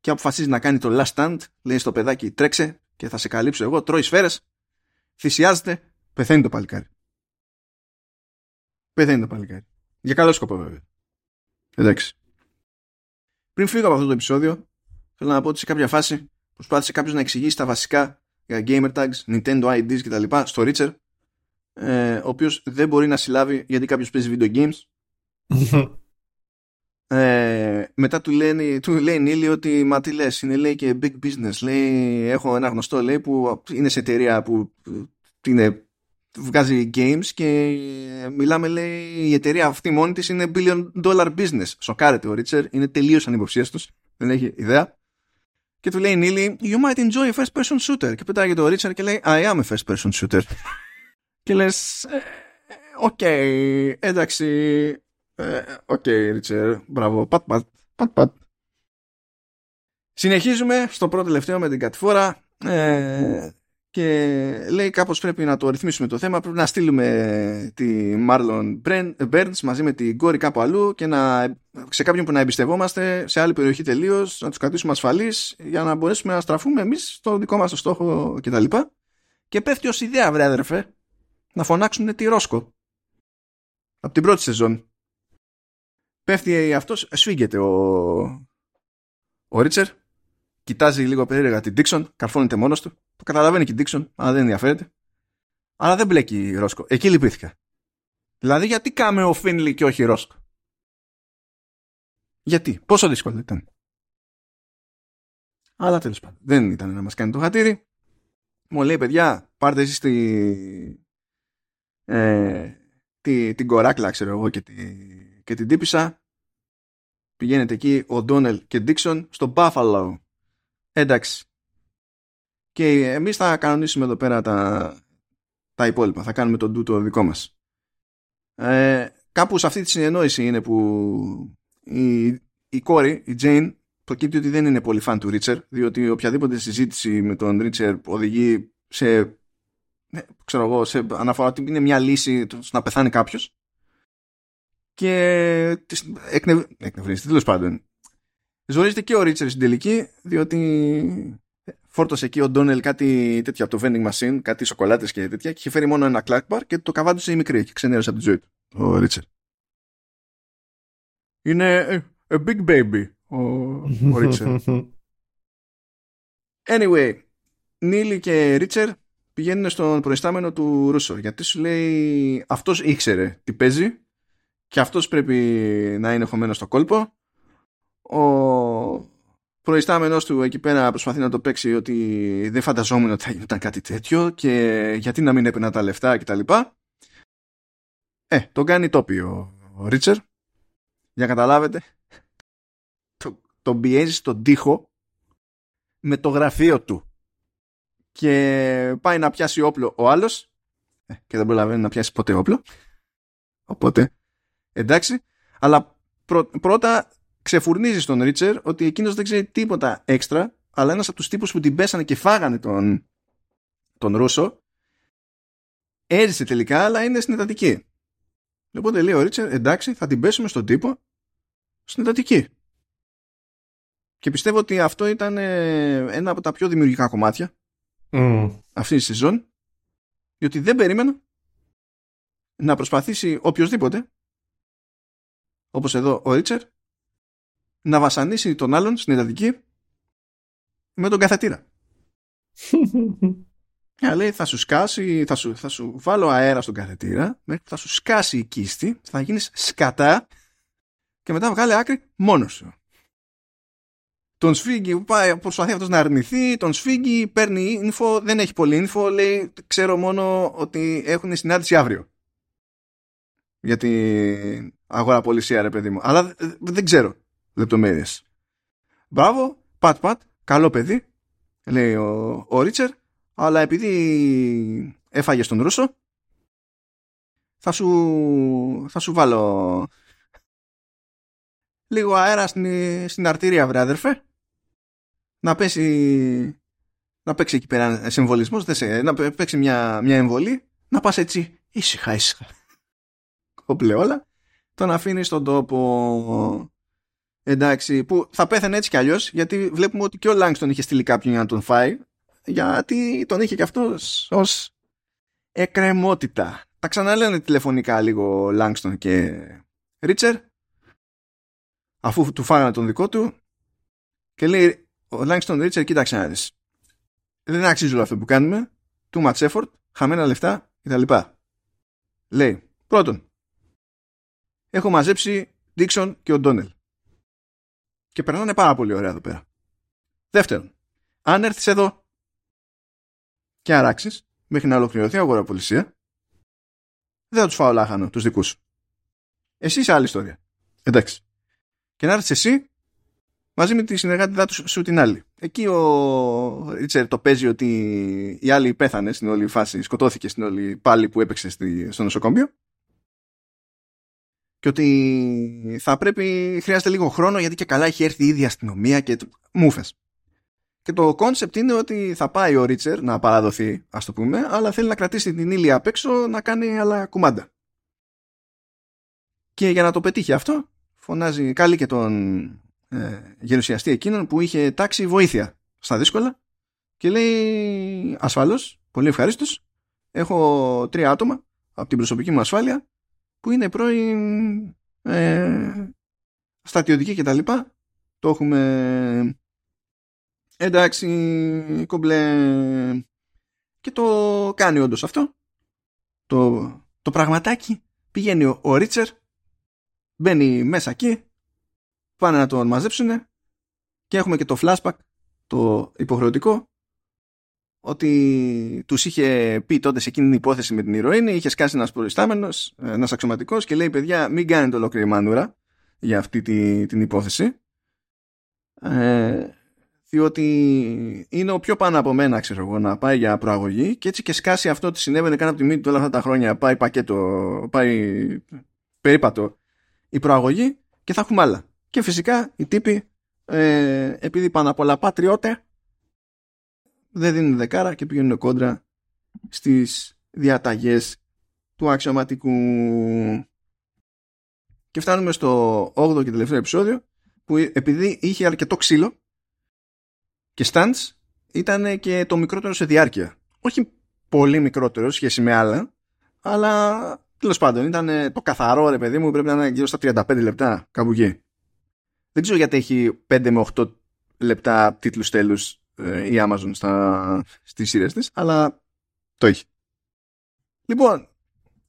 και αποφασίζει να κάνει το last stand, λέει στο παιδάκι τρέξε και θα σε καλύψω εγώ, τρώει σφαίρες, θυσιάζεται, πεθαίνει το παλικάρι. Πεθαίνει το παλικάρι. Για καλό σκοπό βέβαια. Εντάξει. Πριν φύγω από αυτό το επεισόδιο, θέλω να πω ότι σε κάποια φάση προσπάθησε κάποιος να εξηγήσει τα βασικά για gamer tags, Nintendo IDs κτλ. στο Richard, ε, ο οποίος δεν μπορεί να συλλάβει γιατί κάποιος παίζει video games. ε, μετά του, λένε, του λέει Νίλη ότι μα τι λες, είναι λέει και big business. Λέει, έχω ένα γνωστό λέει, που είναι σε εταιρεία που είναι, βγάζει games και μιλάμε λέει η εταιρεία αυτή μόνη της είναι billion dollar business. Σοκάρεται ο Ρίτσερ, είναι τελείως ανυποψίαστος, δεν έχει ιδέα. Και του λέει Νίλη, you might enjoy a first person shooter. Και πετάγεται ο Ρίτσερ και λέει, I am a first person shooter. Και λες, «Ε, ok, okay, εντάξει, ε, ok, okay, Ρίτσερ, μπράβο, pat, pat, pat, pat. Συνεχίζουμε στο προτελευταίο με την κατηφόρα ε, και λέει κάπως πρέπει να το ρυθμίσουμε το θέμα, πρέπει να στείλουμε τη Marlon Burns μαζί με την κόρη κάπου αλλού και να, σε κάποιον που να εμπιστευόμαστε σε άλλη περιοχή τελείως, να τους κρατήσουμε ασφαλείς για να μπορέσουμε να στραφούμε εμείς στο δικό μας στόχο κτλ. Και, και πέφτει ως ιδέα βρε αδερφέ να φωνάξουν τη Ρόσκο από την πρώτη σεζόν. Πέφτει αυτός, σφίγγεται ο, ο Ρίτσερ, κοιτάζει λίγο περίεργα την Dixon, καρφώνεται μόνος του, το καταλαβαίνει και η Dixon, αλλά δεν ενδιαφέρεται. Αλλά δεν μπλέκει η Ρόσκο. Εκεί λυπήθηκα. Δηλαδή γιατί κάμε ο Φίνλι και όχι η Ρόσκο; Γιατί, πόσο δύσκολο ήταν; Αλλά τέλος πάντων, δεν ήταν να μας κάνει το χατήρι. Μου λέει παιδιά, πάρτε εσείς τη, ε, τη, την κοράκλα ξέρω εγώ και, τη, και την τύπησα. Πηγαίνετε εκεί ο Ντόνελ και Ντίξον στο Buffalo. Εντάξει. Και εμείς θα κανονίσουμε εδώ πέρα τα, τα υπόλοιπα. Θα κάνουμε τον τούτο δικό μας. Ε, κάπου σε αυτή τη συνεννόηση είναι που η, η κόρη, η Jane προκύπτει ότι δεν είναι πολύ φαν του Ρίτσερ διότι οποιαδήποτε συζήτηση με τον Ρίτσερ οδηγεί σε ναι, ξέρω εγώ, σε αναφορά ότι είναι μια λύση να πεθάνει κάποιος. Και εκνευ... εκνευρίζεται, τέλος πάντων. Ζορίζεται και ο Ρίτσερ στην τελική, διότι φόρτωσε εκεί ο Ντόνελ κάτι τέτοιο από το vending machine, κάτι σοκολάτες και τέτοια, και είχε φέρει μόνο ένα κλάκ και το καβάντωσε η μικρή και ξενέρωσε από τη ζωή του. Ο Ρίτσερ. Είναι a big baby ο, ο Ρίτσερ. Anyway, Νίλι και Ρίτσερ πηγαίνουν στον προϊστάμενο του Ρούσο γιατί σου λέει αυτός ήξερε τι παίζει και αυτός πρέπει να είναι χωμένος στο κόλπο. Ο προϊστάμενος του εκεί πέρα προσπαθεί να το παίξει ότι δεν φανταζόμουν ότι θα γινόταν κάτι τέτοιο και γιατί να μην έπαιρνα τα λεφτά κτλ. Ε, τον κάνει τόπιο ο Ρίτσερ για να καταλάβετε. Τον το πιέζει στον τοίχο με το γραφείο του και πάει να πιάσει όπλο ο άλλος. Ε, και δεν προλαβαίνει να πιάσει ποτέ όπλο. Οπότε εντάξει. Αλλά πρώτα ξεφουρνίζει τον Ρίτσερ ότι εκείνος δεν ξέρει τίποτα έξτρα αλλά ένας από τους τύπους που την πέσανε και φάγανε τον, τον Ρούσο έζησε τελικά αλλά είναι συνετατική. Οπότε λέει ο Ρίτσερ εντάξει θα την πέσουμε στον τύπο συνετατική. Και πιστεύω ότι αυτό ήταν ε, ένα από τα πιο δημιουργικά κομμάτια mm. αυτή τη σεζόν διότι δεν περίμενα να προσπαθήσει οποιοδήποτε όπως εδώ ο Ρίτσερ να βασανίσει τον άλλον στην εντατική με τον καθετήρα. Και λέει θα σου σκάσει, θα σου, θα σου βάλω αέρα στον καθετήρα, θα σου σκάσει η κίστη, θα γίνεις σκατά και μετά βγάλε άκρη μόνος σου. Τον σφίγγει, πάει, προσπαθεί αυτός να αρνηθεί, τον σφίγγει, παίρνει info, δεν έχει πολύ info, λέει ξέρω μόνο ότι έχουν συνάντηση αύριο. Για την αγορά πολισία ρε παιδί μου. Αλλά δεν ξέρω λεπτομέρειες. Μπράβο, πατ πατ, καλό παιδί, λέει ο, ο Ρίτσερ, αλλά επειδή έφαγες τον Ρούσο, θα σου, θα σου βάλω λίγο αέρα στην, στην αρτηρία, βρε αδερφέ να πέσει να παίξει εκεί πέρα συμβολισμός, να παίξει μια, μια εμβολή, να πας έτσι ήσυχα ήσυχα. Κόμπλε όλα, τον αφήνεις στον τόπο. Εντάξει, που θα πέθανε έτσι κι αλλιώς, γιατί βλέπουμε ότι και ο Λάγκστον είχε στείλει κάποιον για να τον φάει, γιατί τον είχε κι αυτός ως εκκρεμότητα. Τα ξαναλένε τηλεφωνικά λίγο Λάγκστον και Ρίτσερ, αφού του φάγανε τον δικό του, Και λέει ο Λάγκστον Ρίτσερ, κοίταξε να δεις. Δεν αξίζει όλο αυτό που κάνουμε. Too much effort, χαμένα λεφτά κτλ. Λέει, πρώτον, έχω μαζέψει Dixon και ο Ντόνελ. Και περνάνε πάρα πολύ ωραία εδώ πέρα. Δεύτερον, αν έρθεις εδώ και αράξεις μέχρι να ολοκληρωθεί η αγοραπολισία, δεν θα τους φάω λάχανο τους δικούς σου. Εσύ είσαι άλλη ιστορία. Εντάξει. Και να έρθεις εσύ μαζί με τη συνεργάτη τους σου την άλλη. Εκεί ο Ρίτσερ το παίζει ότι η άλλη πέθανε στην όλη φάση, σκοτώθηκε στην όλη πάλι που έπαιξε στο νοσοκομείο και ότι θα πρέπει, χρειάζεται λίγο χρόνο γιατί και καλά έχει έρθει η ίδια αστυνομία και μούφες. Και το κόνσεπτ είναι ότι θα πάει ο Ρίτσερ να παραδοθεί, ας το πούμε, αλλά θέλει να κρατήσει τη Νίλη απ' έξω να κάνει άλλα κουμάντα. Και για να το πετύχει αυτό, φωνάζει πάλι και τον ε, γερουσιαστή εκείνον που είχε τάξει βοήθεια στα δύσκολα και λέει ασφαλώς, πολύ ευχαρίστως, έχω τρία άτομα από την προσωπική μου ασφάλεια που είναι πρώην ε, στατιωτική και τα λοιπά. Το έχουμε εντάξει κομπλέ και το κάνει όντως αυτό. Το, το πραγματάκι πηγαίνει ο, ο Ρίτσερ μπαίνει μέσα εκεί πάνε να τον μαζέψουν και έχουμε και το flashback το υποχρεωτικό ότι τους είχε πει τότε σε εκείνη την υπόθεση με την ηρωίνη, είχε σκάσει ένας προϊστάμενος, ένας αξιωματικός και λέει παιδιά μην κάνετε ολόκληρη μανούρα για αυτή τη, την υπόθεση ε, διότι είναι ο πιο πάνω από μένα ξέρω εγώ να πάει για προαγωγή και έτσι και σκάσει αυτό ότι συνέβαινε καν από τη μύτη του όλα αυτά τα χρόνια πάει πακέτο, πάει περίπατο η προαγωγή και θα έχουμε άλλα και φυσικά οι τύποι ε, επειδή πάνω απ' όλα πατριώτε δεν δίνουν δεκάρα και πηγαίνουν κόντρα στις διαταγές του αξιωματικού. Και φτάνουμε στο 8ο και τελευταίο επεισόδιο που επειδή είχε αρκετό ξύλο και stunts ήταν και το μικρότερο σε διάρκεια. Όχι πολύ μικρότερο σχέση με άλλα, αλλά τέλος πάντων ήταν το καθαρό ρε παιδί μου πρέπει να είναι γύρω στα 35 λεπτά κάπου εκεί. Δεν ξέρω γιατί έχει 5 με 8 λεπτά τίτλους τέλους ε, η Amazon στα, στις σειρές της, αλλά το έχει. Λοιπόν,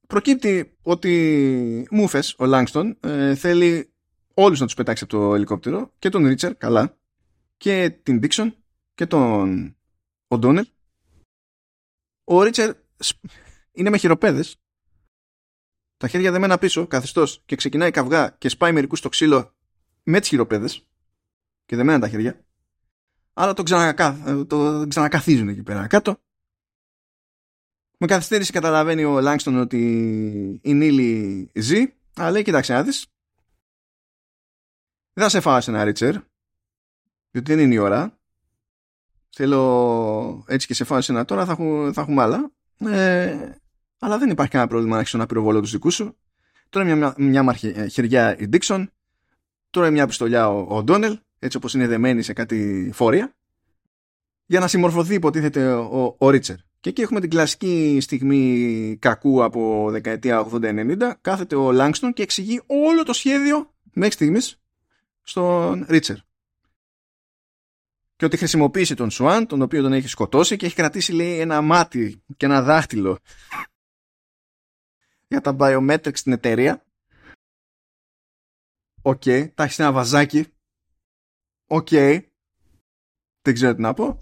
προκύπτει ότι Μούφες, ο Λάγκστον, ε, θέλει όλους να τους πετάξει από το ελικόπτερο και τον Ρίτσερ, καλά, και την Dixon και τον O'Donnell. Ο Ρίτσερ είναι με χειροπέδες, τα χέρια δεμένα πίσω, καθιστός, και ξεκινάει καυγά και σπάει μερικούς στο ξύλο με τις χειροπέδες και δεμένα τα χέρια αλλά το, ξανακα, το ξανακαθίζουν εκεί πέρα κάτω. Με καθυστέρηση καταλαβαίνει ο Λάγκστον ότι η Νίλη ζει, αλλά λέει κοιτάξτε να δεις. Δεν θα σε φάω σε ένα Ρίτσερ, γιατί δεν είναι η ώρα. Θέλω έτσι και σε φάω σε ένα τώρα, θα, έχουμε, θα έχουμε άλλα. Ε, αλλά δεν υπάρχει κανένα πρόβλημα να έχεις ένα πυροβόλο τους δικούς σου. Τώρα μια, μια, μια χεριά η Ντίξον, τώρα μια πιστολιά ο Ντόνελ, έτσι όπως είναι δεμένη σε κάτι φόρια για να συμμορφωθεί υποτίθεται ο, ο Ρίτσερ. Και εκεί έχουμε την κλασική στιγμή κακού από δεκαετία 80-90 κάθεται ο Λάγκστον και εξηγεί όλο το σχέδιο μέχρι στιγμής στον Ρίτσερ. Και ότι χρησιμοποίησε τον Σουάν, τον οποίο τον έχει σκοτώσει και έχει κρατήσει λέει ένα μάτι και ένα δάχτυλο για τα biometrics στην εταιρεία. Ok, okay, τα έχει σ' ένα βαζάκι Ok. Okay. Δεν ξέρω τι να πω.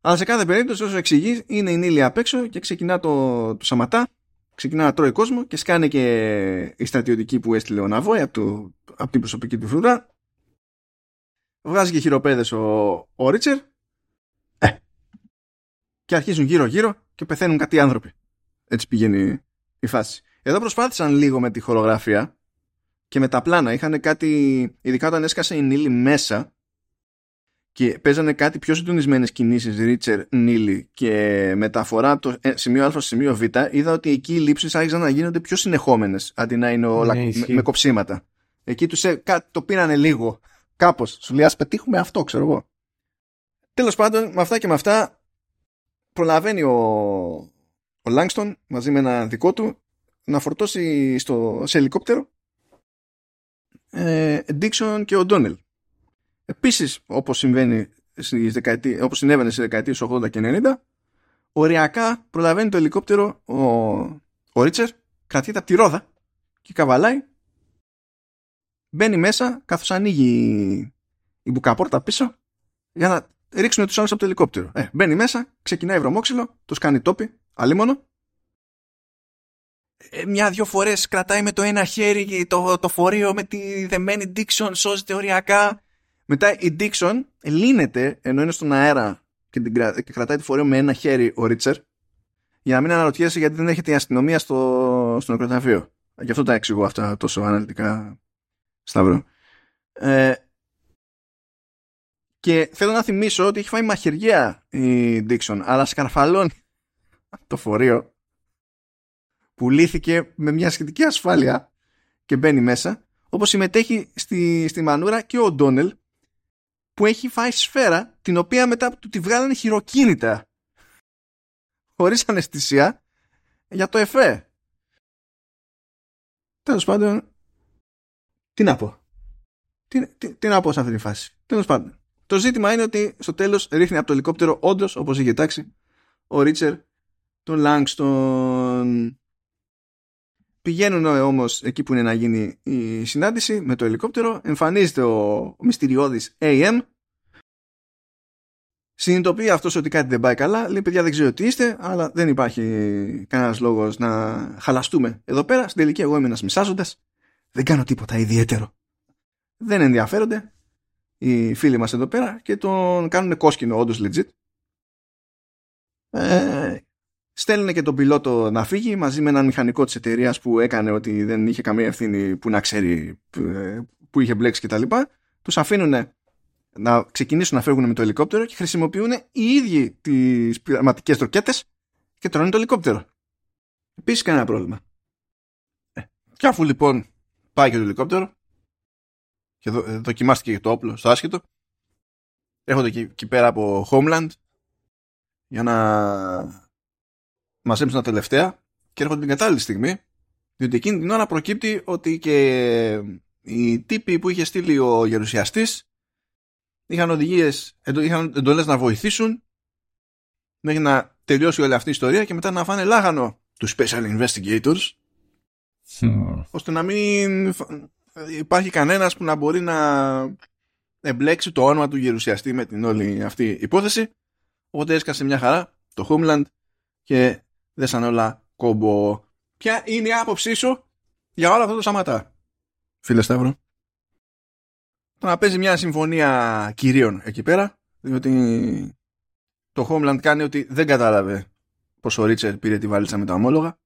Αλλά σε κάθε περίπτωση όσο εξηγείς είναι η Νίλη απ' έξω και ξεκινά το, το σαματά. Ξεκινά να τρώει κόσμο και σκάνε και η στρατιωτική που έστειλε ο Λαβόη από, το, από την προσωπική του φρουρά. Βγάζει και χειροπέδες ο, ο Ρίτσερ. Ε. Και αρχίζουν γύρω γύρω και πεθαίνουν κάτι άνθρωποι. Έτσι πηγαίνει η φάση. Εδώ προσπάθησαν λίγο με τη χορογραφία και με τα πλάνα. Είχαν κάτι, ειδικά όταν έσκασε η Νίλη μέσα και παίζανε κάτι πιο συντονισμένες κινήσεις Ρίτσερ Νίλη και μεταφορά από το ε, σημείο Α στο σημείο Β, είδα ότι εκεί οι λήψεις άρχισαν να γίνονται πιο συνεχόμενες αντί να είναι όλα ναι, με, με, κοψίματα. Εκεί τους ε, το πήρανε λίγο. Κάπως. Σου λέει, ας πετύχουμε αυτό, ξέρω εγώ. Τέλος πάντων, με αυτά και με αυτά, προλαβαίνει ο, ο Λάγκστον μαζί με ένα δικό του να φορτώσει στο, σε ελικόπτερο ε, Dixon και ο Ντόνελ. Επίσης, όπως συμβαίνει στις δεκαετίες, όπως συνέβαινε στις δεκαετίες 80 και 90, οριακά προλαβαίνει το ελικόπτερο ο, ο Ρίτσερ, κρατείται από τη ρόδα και καβαλάει, μπαίνει μέσα καθώς ανοίγει η μπουκαπόρτα πίσω για να ρίξουν τους άλλους από το ελικόπτερο. Ε, μπαίνει μέσα, ξεκινάει βρωμόξυλο, τους κάνει τόπι, αλίμονο. Ε, Μια-δυο φορές κρατάει με το ένα χέρι το, το φορείο με τη δεμένη Dixon, σώζεται οριακά. Μετά η Dixon λύνεται ενώ είναι στον αέρα και, την, και κρατάει τη φορείο με ένα χέρι ο Ρίτσερ για να μην αναρωτιέσαι γιατί δεν έχετε η αστυνομία στο, στο νεκροταφείο. Γι' αυτό τα εξηγώ αυτά τόσο αναλυτικά, Σταύρο. Ε, και θέλω να θυμίσω ότι έχει φάει μαχαιριαία η Dixon, αλλά σκαρφαλώνει το φορείο που λύθηκε με μια σχετική ασφάλεια και μπαίνει μέσα, όπως συμμετέχει στη, στη μανούρα και ο Ντόνελ που έχει φάει σφαίρα την οποία μετά του τη βγάλανε χειροκίνητα χωρίς αναισθησία για το εφέ. Τέλος πάντων, τι να πω. Τι, τι, τι να πω σε αυτή τη φάση. Τέλος πάντων. Το ζήτημα είναι ότι στο τέλος ρίχνει από το ελικόπτερο όντως, όπως είχε τάξει, ο Ρίτσερ τον Λάγκστον. Πηγαίνουν όμως εκεί που είναι να γίνει η συνάντηση με το ελικόπτερο. Εμφανίζεται ο, ο μυστηριώδης AM. Συνειδητοποιεί αυτός ότι κάτι δεν πάει καλά. Λέει παιδιά δεν ξέρω τι είστε, αλλά δεν υπάρχει κανένας λόγος να χαλαστούμε εδώ πέρα. Στην τελική εγώ είμαι ένας μισάζοντας. Δεν κάνω τίποτα ιδιαίτερο. Δεν ενδιαφέρονται οι φίλοι μας εδώ πέρα και τον κάνουν κόσκινο όντως legit. Ε, στέλνουν και τον πιλότο να φύγει μαζί με έναν μηχανικό της εταιρείας που έκανε ότι δεν είχε καμία ευθύνη που να ξέρει ε, που είχε μπλέξει κτλ. Τους αφήνουν να ξεκινήσουν να φεύγουν με το ελικόπτερο και χρησιμοποιούν οι ίδιοι τις πειραματικές ροκέτες και τρώνε το ελικόπτερο. Επίσης κανένα πρόβλημα. Ε, και αφού λοιπόν πάει και το ελικόπτερο και δο, δοκιμάστηκε και το όπλο στο άσχετο. Έρχονται εκεί, εκεί πέρα από Homeland για να μαζέψουν τα τελευταία και έρχονται την κατάλληλη στιγμή διότι εκείνη την ώρα προκύπτει ότι και οι τύποι που είχε στείλει ο γερουσιαστής είχαν οδηγίες, είχαν εντολές να βοηθήσουν μέχρι να τελειώσει όλη αυτή η ιστορία και μετά να φάνε λάγανο τους Special Investigators ώστε να μην υπάρχει κανένας που να μπορεί να εμπλέξει το όνομα του γερουσιαστή με την όλη αυτή υπόθεση. Οπότε έσκασε μια χαρά το Homeland και δέσαν όλα κόμπο. Ποια είναι η άποψή σου για όλα αυτό το σαματά, φίλε Σταύρο. Το να παίζει μια συμφωνία κυρίων εκεί πέρα, διότι το Homeland κάνει ότι δεν κατάλαβε πως ο Ρίτσερ πήρε τη βαλίτσα με τα ομόλογα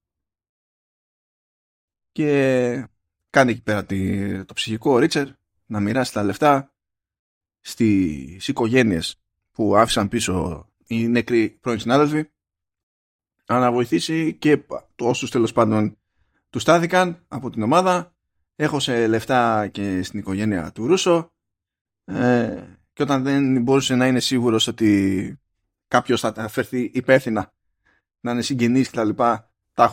και κάνει εκεί πέρα το ψυχικό ο Ρίτσερ να μοιράσει τα λεφτά στις οικογένειες που άφησαν πίσω οι νεκροί πρώην συνάδελφοι να βοηθήσει και όσους τέλος πάντων τους στάθηκαν από την ομάδα. Έχωσε λεφτά και στην οικογένεια του Ρούσο. Ε, και όταν δεν μπορούσε να είναι σίγουρος ότι κάποιος θα φερθεί υπεύθυνα να είναι συγγενής και τα λοιπά τα,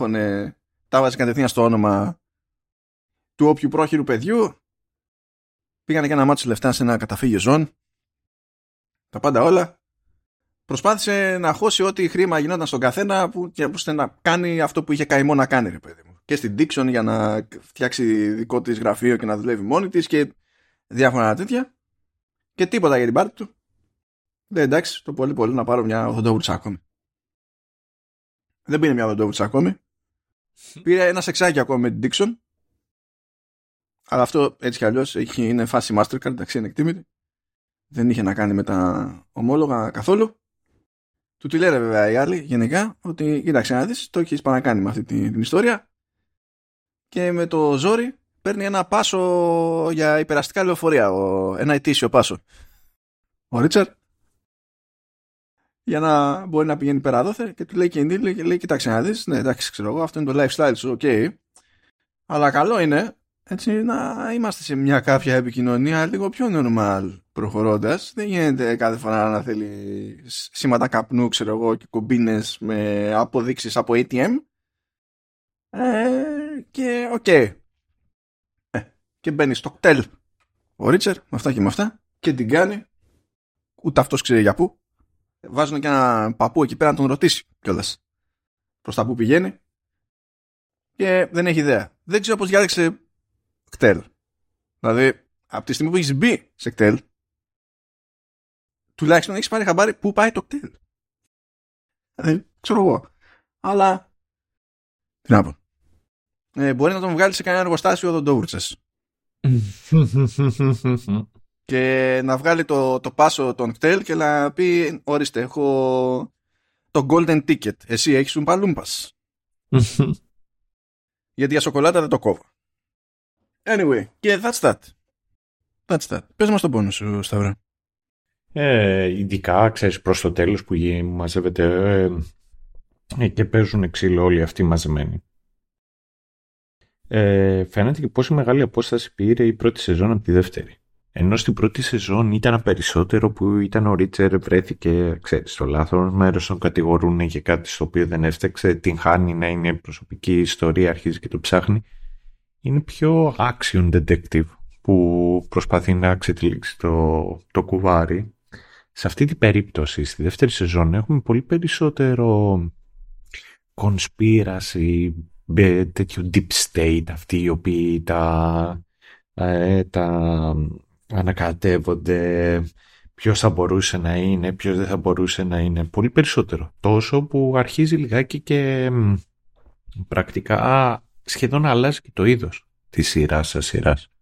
τα βάζει κατευθείαν στο όνομα του όποιου πρόχειρου παιδιού. Πήγανε και ένα μάτσο λεφτά σε ένα καταφύγιο ζών τα πάντα όλα προσπάθησε να χώσει ό,τι χρήμα γινόταν στον καθένα που, και ώστε να κάνει αυτό που είχε καημό να κάνει ρε παιδί μου. Και στην Dixon για να φτιάξει δικό της γραφείο και να δουλεύει μόνη της και διάφορα τέτοια. Και τίποτα για την πάρτι του. Δεν εντάξει το πολύ πολύ να πάρω μια οδοντόβουρτσα ακόμη. Δεν πήρε μια οδοντόβουρτσα ακόμη. Πήρε ένα σεξάκι ακόμη με την Dixon. Αλλά αυτό έτσι κι αλλιώς είναι φάση Mastercard, εντάξει, είναι ανεκτίμητη. Δεν είχε να κάνει με τα ομόλογα καθόλου. Του τη λένε βέβαια οι άλλοι γενικά ότι κοίταξε να δεις, το έχεις παρακάνει με αυτή την, την ιστορία και με το ζόρι παίρνει ένα πάσο για υπεραστικά λεωφορεία, ο, ένα ετήσιο πάσο. Ο Ρίτσερ για να μπορεί να πηγαίνει πέρα δώθε και του λέει και η Νίλη, λέει κοιτάξτε να δεις, ναι εντάξει ξέρω εγώ αυτό είναι το lifestyle σου, ok. Okay. Αλλά καλό είναι έτσι, να είμαστε σε μια κάποια επικοινωνία λίγο πιο normal προχωρώντας. Δεν γίνεται κάθε φορά να θέλει σήματα καπνού, ξέρω εγώ, και κομπίνες με αποδείξεις από ATM. Ε, και ok. Okay. Ε, και μπαίνει στο ΚΤΕΛ ο Ρίτσερ, με αυτά και με αυτά, και την κάνει ούτε αυτός ξέρει για πού βάζουν και ένα παππού εκεί πέρα να τον ρωτήσει κιόλας προς τα που πηγαίνει και δεν έχει ιδέα. Δεν ξέρω πώς διάλεξε κτέλ. Δηλαδή, από τη στιγμή που έχεις μπει σε κτέλ, τουλάχιστον έχεις πάρει χαμπάρι πού πάει το κτέλ. Δεν ξέρω εγώ. Αλλά, τι να πω. Ε, μπορείς να τον βγάλεις σε κανένα εργοστάσιο οδοντόβουρτσες. και να βγάλει το, το πάσο των κτέλ και να πει ορίστε έχω το golden ticket εσύ έχεις un παλούμπας γιατί για σοκολάτα δεν το κόβω anyway και that's that. That's that. Πες μας τον πόνο σου Σταυρά ε, ειδικά ξέρεις προς το τέλος που μαζεύεται ε, ε, και παίζουν ξύλο όλοι αυτοί μαζεμένοι. Ε, φαίνεται και πόσο μεγάλη απόσταση πήρε η πρώτη σεζόν από τη δεύτερη. Ενώ στην πρώτη σεζόν ήταν περισσότερο που ήταν ο Ρίτσερ βρέθηκε ξέρεις, στο λάθος μέρος, τον κατηγορούν για κάτι στο οποίο δεν έφταξε, την χάνει να είναι προσωπική ιστορία, αρχίζει και το ψάχνει. Είναι πιο action detective που προσπαθεί να ξετυλίξει το, το κουβάρι. Σε αυτή την περίπτωση, στη δεύτερη σεζόν, έχουμε πολύ περισσότερο conspiracy, τέτοιο deep state, αυτοί οι οποίοι τα, ε, τα ανακατεύονται ποιος θα μπορούσε να είναι, ποιος δεν θα μπορούσε να είναι. Πολύ περισσότερο. Τόσο που αρχίζει λιγάκι και πρακτικά σχεδόν αλλάζει και το είδος της σειράς σας σειράς.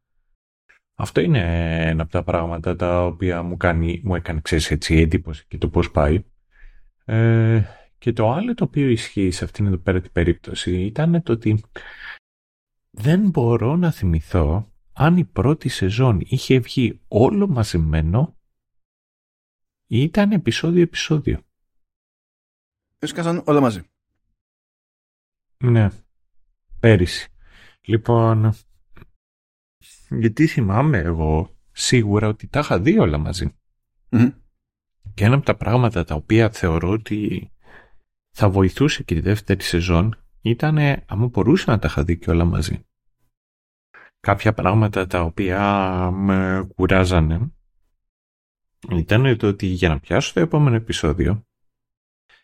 Αυτό είναι ένα από τα πράγματα τα οποία μου, κάνει, μου έκανε ξέρεις, έτσι εντύπωση και το πώς πάει. Ε, και το άλλο το οποίο ισχύει σε αυτήν εδώ πέρα την περίπτωση ήταν το ότι δεν μπορώ να θυμηθώ αν η πρώτη σεζόν είχε βγει όλο μαζεμένο ή ήταν επεισόδιο-επεισόδιο. Έσκασαν όλα μαζί. Ναι. Πέρυσι. Λοιπόν, γιατί θυμάμαι εγώ σίγουρα ότι τα είχα δει όλα Και ένα από τα πράγματα τα οποία θεωρώ ότι θα βοηθούσε και τη δεύτερη σεζόν ήταν αν μπορούσα να τα είχα δει και όλα μαζί. Κάποια πράγματα τα οποία με κουράζανε ήταν το ότι για να πιάσω το επόμενο επεισόδιο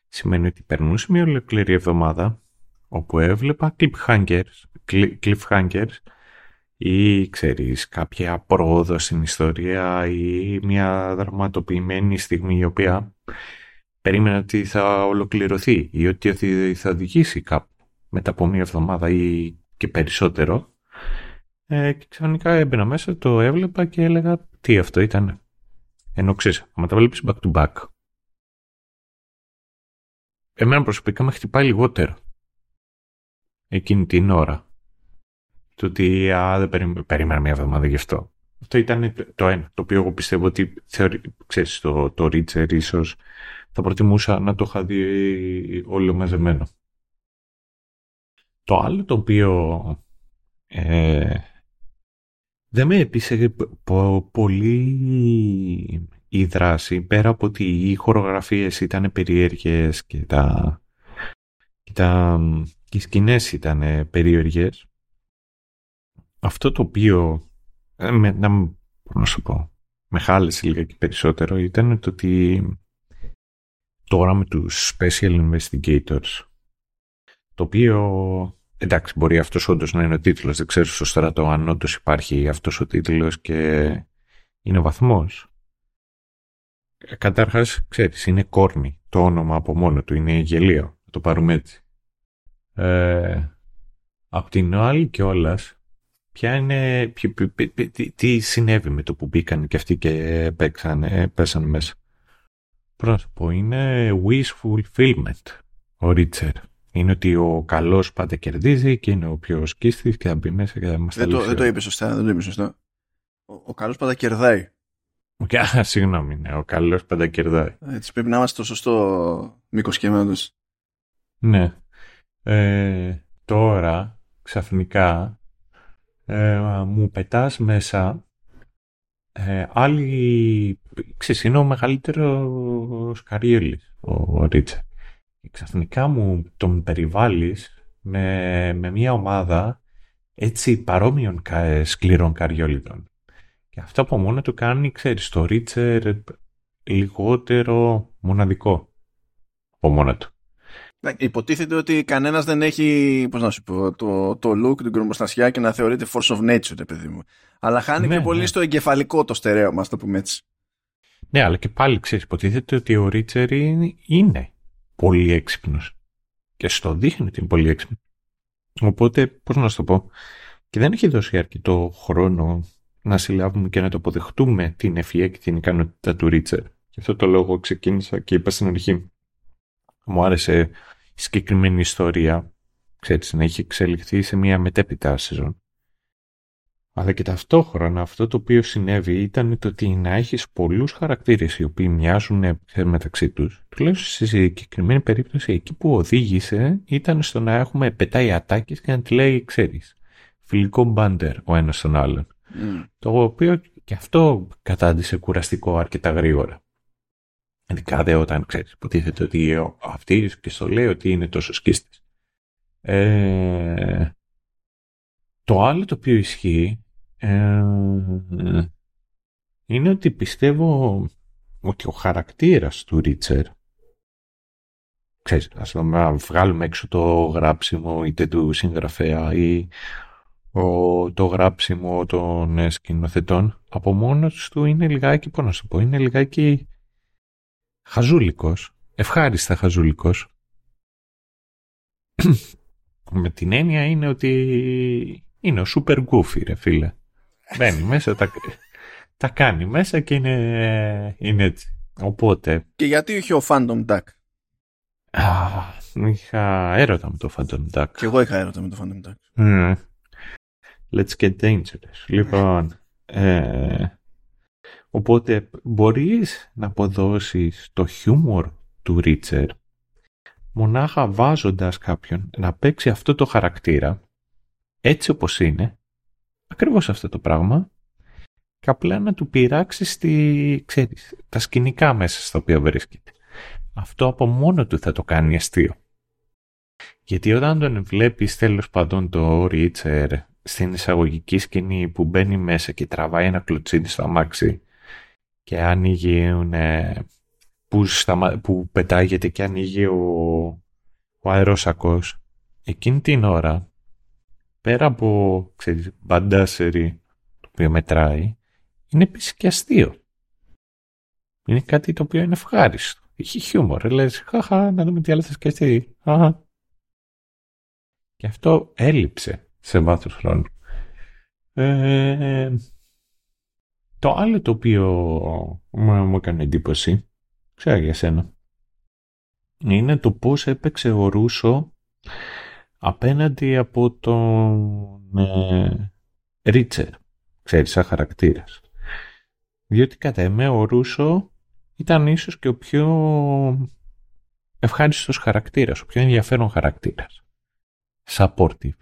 σημαίνει ότι περνούσε μια ολοκληρή εβδομάδα όπου έβλεπα cliffhangers, cliffhangers ή ξέρεις κάποια πρόοδο στην ιστορία ή μια δραματοποιημένη στιγμή η οποία περίμενα ότι θα ολοκληρωθεί ή ότι θα οδηγήσει κάπου μετά από μια εβδομάδα ή και περισσότερο ε, και ξαφνικά έμπαινα μέσα, το έβλεπα και έλεγα τι αυτό ήταν. Ενώ ξέρεις, άμα τα βλέπεις back to back, εμένα προσωπικά με χτυπάει λιγότερο εκείνη την ώρα. Το ότι α, δεν περί... περίμενα μια εβδομάδα γι' αυτό. Αυτό ήταν το ένα, το οποίο εγώ πιστεύω ότι θεωρεί, ξέρεις, το, το Ρίτσερ ίσως θα προτιμούσα να το είχα δει όλο μαζεμένο. Το άλλο το οποίο ε, δεν με έπεισε πολύ η δράση, πέρα από ότι οι χορογραφίες ήταν περίεργες και τα, και τα οι σκηνές ήταν περίεργες. Αυτό το οποίο, ε, με, να, να σου πω, με χάλεσε λίγα και περισσότερο ήταν το ότι τώρα με τους Special Investigators το οποίο Εντάξει, μπορεί αυτός όντως να είναι ο τίτλος. Δεν ξέρω στο στρατό αν όντως υπάρχει αυτός ο τίτλος και είναι βαθμός. Ε, Κατάρχα, ξέρεις, είναι κόρνη το όνομα από μόνο του. Είναι γελίο. Να το πάρουμε έτσι. Ε, απ' την άλλη κιόλας, ποια είναι. τι, συνέβη με το που μπήκαν και αυτοί και παίξαν, πέσαν μέσα. Πρόσωπο είναι wish fulfillment ο Ρίτσερ είναι ότι ο καλός πάντα κερδίζει και είναι ο πιο σκίστης και θα μπει μέσα και θα μας δεν, το, δεν το είπε σωστά. Δεν το είπε σωστά. Ο, ο καλός πάντα κερδάει. Α, συγγνώμη, ναι, ο καλός πάντα κερδάει. Έτσι πρέπει να είμαστε στο σωστό μήκος κειμένου. Ναι. Ε, τώρα, ξαφνικά, ε, μου πετάς μέσα ε, άλλοι, ξέρεις, είναι ο μεγαλύτερος καριέλης, ο Ρίτσαρτ ξαφνικά μου τον περιβάλλεις με, με μια ομάδα έτσι παρόμοιων σκληρών καριόλιτων. Και αυτό από μόνο του κάνει, ξέρεις, το Ρίτσερ λιγότερο μοναδικό από μόνο του. Υποτίθεται ότι κανένας δεν έχει, πώς να σου πω, το, το look, την κρονοστασιά και να θεωρείται force of nature, παιδί μου. Αλλά χάνει ναι, και πολύ ναι. στο εγκεφαλικό το στερέο μας, το πούμε έτσι. Ναι, αλλά και πάλι ξέρεις, υποτίθεται ότι ο Ρίτσερ είναι πολύ έξυπνος. Και στο δείχνει ότι είναι πολύ έξυπνος. Οπότε, πώς να σου το πω, και δεν έχει δώσει αρκετό χρόνο να συλλάβουμε και να το αποδεχτούμε την ευφυΐα και την ικανότητα του Ρίτσερ. Γι' αυτό το λόγο ξεκίνησα και είπα στην αρχή. Μου άρεσε η συγκεκριμένη ιστορία, ξέρεις, να έχει εξελιχθεί σε μια μετέπειτα σεζόν. Αλλά και ταυτόχρονα αυτό το οποίο συνέβη ήταν το ότι να έχεις πολλούς χαρακτήρες οι οποίοι μοιάζουν μεταξύ τους. Τουλάχιστον στη συγκεκριμένη περίπτωση εκεί που οδήγησε ήταν στο να έχουμε πετάει ατάκες και να τη λέει ξέρεις φιλικό μπάντερ ο ένας τον άλλον. Mm. Το οποίο και αυτό κατάντησε κουραστικό αρκετά γρήγορα. Ειδικά δε όταν ξέρεις, υποτίθεται ότι αυτής και στο λέει ότι είναι τόσο σκίστης. Ε, το άλλο το οποίο ισχύει ε, είναι ότι πιστεύω ότι ο χαρακτήρας του Ρίτσερ ξέρεις, ας να βγάλουμε έξω το γράψιμο είτε του συγγραφέα ή ο, το γράψιμο των σκηνοθετών από μόνος του είναι λιγάκι, πώς να σου πω, είναι λιγάκι χαζούλικος, ευχάριστα χαζούλικος. Με την έννοια είναι ότι είναι ο super goofy ρε φίλε. Μπαίνει μέσα, τα, τα κάνει μέσα και είναι, είναι έτσι. Οπότε... Και γιατί είχε ο Phantom Duck; Α, είχα έρωτα με το Phantom Duck. Και εγώ είχα έρωτα με το Phantom Duck. Mm. Let's get dangerous. Λοιπόν, ε, οπότε μπορείς να αποδώσεις το χιούμορ του Ρίτσερ μονάχα βάζοντας κάποιον να παίξει αυτό το χαρακτήρα έτσι όπως είναι ακριβώς αυτό το πράγμα και απλά να του πειράξεις στη, ξέρεις, τα σκηνικά μέσα στα οποία βρίσκεται. Αυτό από μόνο του θα το κάνει αστείο. Γιατί όταν τον βλέπεις τέλος πάντων το Ρίτσερ στην εισαγωγική σκηνή που μπαίνει μέσα και τραβάει ένα κλωτσίδι στο αμάξι και ανοίγει που, που πετάγεται και ανοίγει ο, ο αερόσακος εκείνη την ώρα πέρα από ξέρεις, μπαντάσερι το οποίο μετράει είναι επίσης και αστείο. Είναι κάτι το οποίο είναι ευχάριστο. Έχει χιούμορ. Λες, χαχα, να δούμε τι άλλο θα σκεφτεί. Και αυτό έλειψε σε βάθος χρόνου. Ε, το άλλο το οποίο μου έκανε εντύπωση, ξέρω για σένα, είναι το πώς έπαιξε ο Ρούσο απέναντι από τον ε, Ρίτσερ, ξέρεις, σαν χαρακτήρας. Διότι κατά εμέ ο Ρούσο ήταν ίσως και ο πιο ευχάριστος χαρακτήρας, ο πιο ενδιαφέρον χαρακτήρας. Supportive,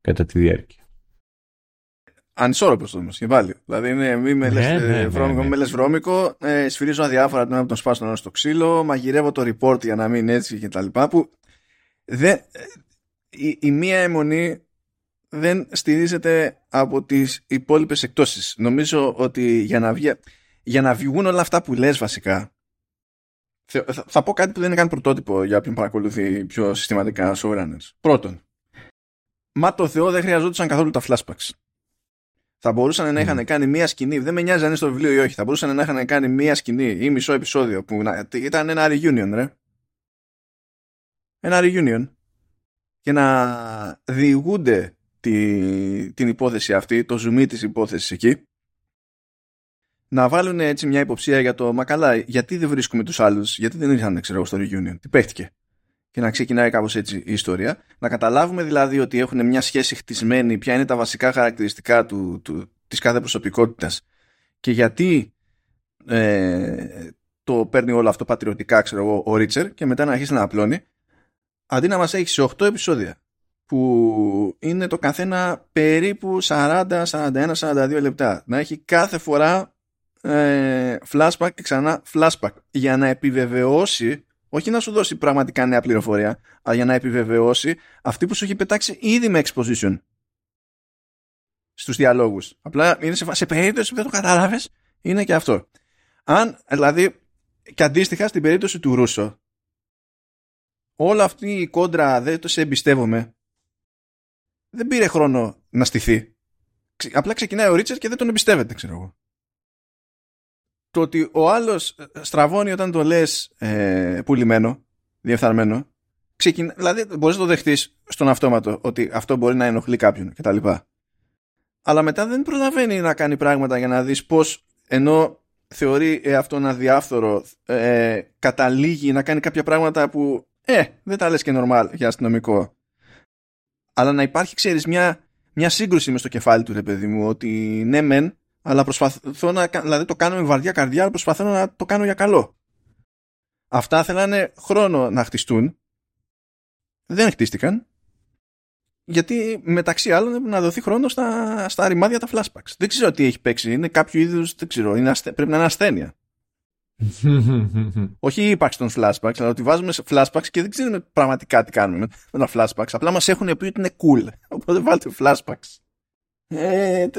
κατά τη διάρκεια. Ανισόρροπος όμως και πάλι. Δηλαδή είναι μη με λες ναι, ναι, ναι, βρώμικο, ναι. με λες βρώμικο, ε, σφυρίζω αδιάφορα τον τον σπάσω τον στο ξύλο, μαγειρεύω το report για να μην έτσι και τα λοιπά που δεν, η, η μία αιμονή δεν στηρίζεται από τις υπόλοιπες εκτόσεις. Νομίζω ότι για να, βγει, για να βγουν όλα αυτά που λες βασικά θα, θα πω κάτι που δεν είναι καν πρωτότυπο για όποιον παρακολουθεί πιο συστηματικά showrunners. Πρώτον, μα το Θεό δεν χρειαζόντουσαν καθόλου τα flashbacks. Θα μπορούσαν να είχαν κάνει μία σκηνή, δεν με νοιάζει αν είναι στο βιβλίο ή όχι, θα μπορούσαν να είχαν κάνει μία σκηνή ή μισό επεισόδιο που να, ήταν ένα reunion, ρε. Ένα reunion. Και να διηγούνται τη, την υπόθεση αυτή, το zoom της υπόθεσης εκεί, να βάλουν έτσι μια υποψία για το «Μα καλά, γιατί δεν βρίσκουμε τους άλλους, γιατί δεν ήρθαν, ξέρω στο reunion, τι παίχτηκε» και να ξεκινάει κάπως έτσι η ιστορία. Να καταλάβουμε δηλαδή ότι έχουν μια σχέση χτισμένη, ποια είναι τα βασικά χαρακτηριστικά του, του, της κάθε προσωπικότητας. Και γιατί ε, το παίρνει όλο αυτό πατριωτικά, ξέρω εγώ, ο Ρίτσερ και μετά να αρχίσει να απλώνει. Αντί να μας έχει σε 8 επεισόδια που είναι το καθένα περίπου 40, 41, 42 λεπτά. Να έχει κάθε φορά ε, flashback και ξανά flashback. Για να επιβεβαιώσει όχι να σου δώσει πραγματικά νέα πληροφορία αλλά για να επιβεβαιώσει αυτή που σου έχει πετάξει ήδη με exposition στους διαλόγους. Απλά είναι σε, σε περίπτωση που δεν το κατάλαβες, είναι και αυτό. Αν, δηλαδή, και αντίστοιχα στην περίπτωση του Ρούσο, όλα αυτή η κόντρα δεν το σε εμπιστεύομαι, δεν πήρε χρόνο να στηθεί. Απλά ξεκινάει ο Ρίτσερ και δεν τον εμπιστεύεται, ξέρω εγώ. Το ότι ο άλλος ε, στραβώνει όταν το λες ε, πουλημένο, διεφθαρμένο, ξεκινά, δηλαδή μπορείς να το δεχτείς στον αυτόματο ότι αυτό μπορεί να ενοχλεί κάποιον κτλ. Αλλά μετά δεν προλαβαίνει να κάνει πράγματα για να δεις πώς ενώ θεωρεί αυτόν αδιάφθορο ε, καταλήγει να κάνει κάποια πράγματα που ε, δεν τα λες και normal για αστυνομικό. Αλλά να υπάρχει, ξέρεις, μια, μια σύγκρουση μες στο κεφάλι του, ρε παιδί μου, ότι ναι μεν, αλλά προσπαθώ να, δηλαδή το κάνω με βαριά καρδιά, αλλά προσπαθώ να το κάνω για καλό. Αυτά θέλανε χρόνο να χτιστούν. Δεν χτίστηκαν. Γιατί μεταξύ άλλων έπρεπε να δοθεί χρόνο στα, στα ρημάδια τα flashbacks. Δεν ξέρω τι έχει παίξει. Είναι κάποιο είδους, δεν ξέρω, είναι πρέπει να είναι ασθένεια. Όχι η ύπαρξη των flashbacks, αλλά ότι βάζουμε flashbacks και δεν ξέρουμε πραγματικά τι κάνουμε με τα flashbacks. Απλά μας έχουν πει ότι είναι cool. Οπότε βάλτε flashbacks. Ε, ε,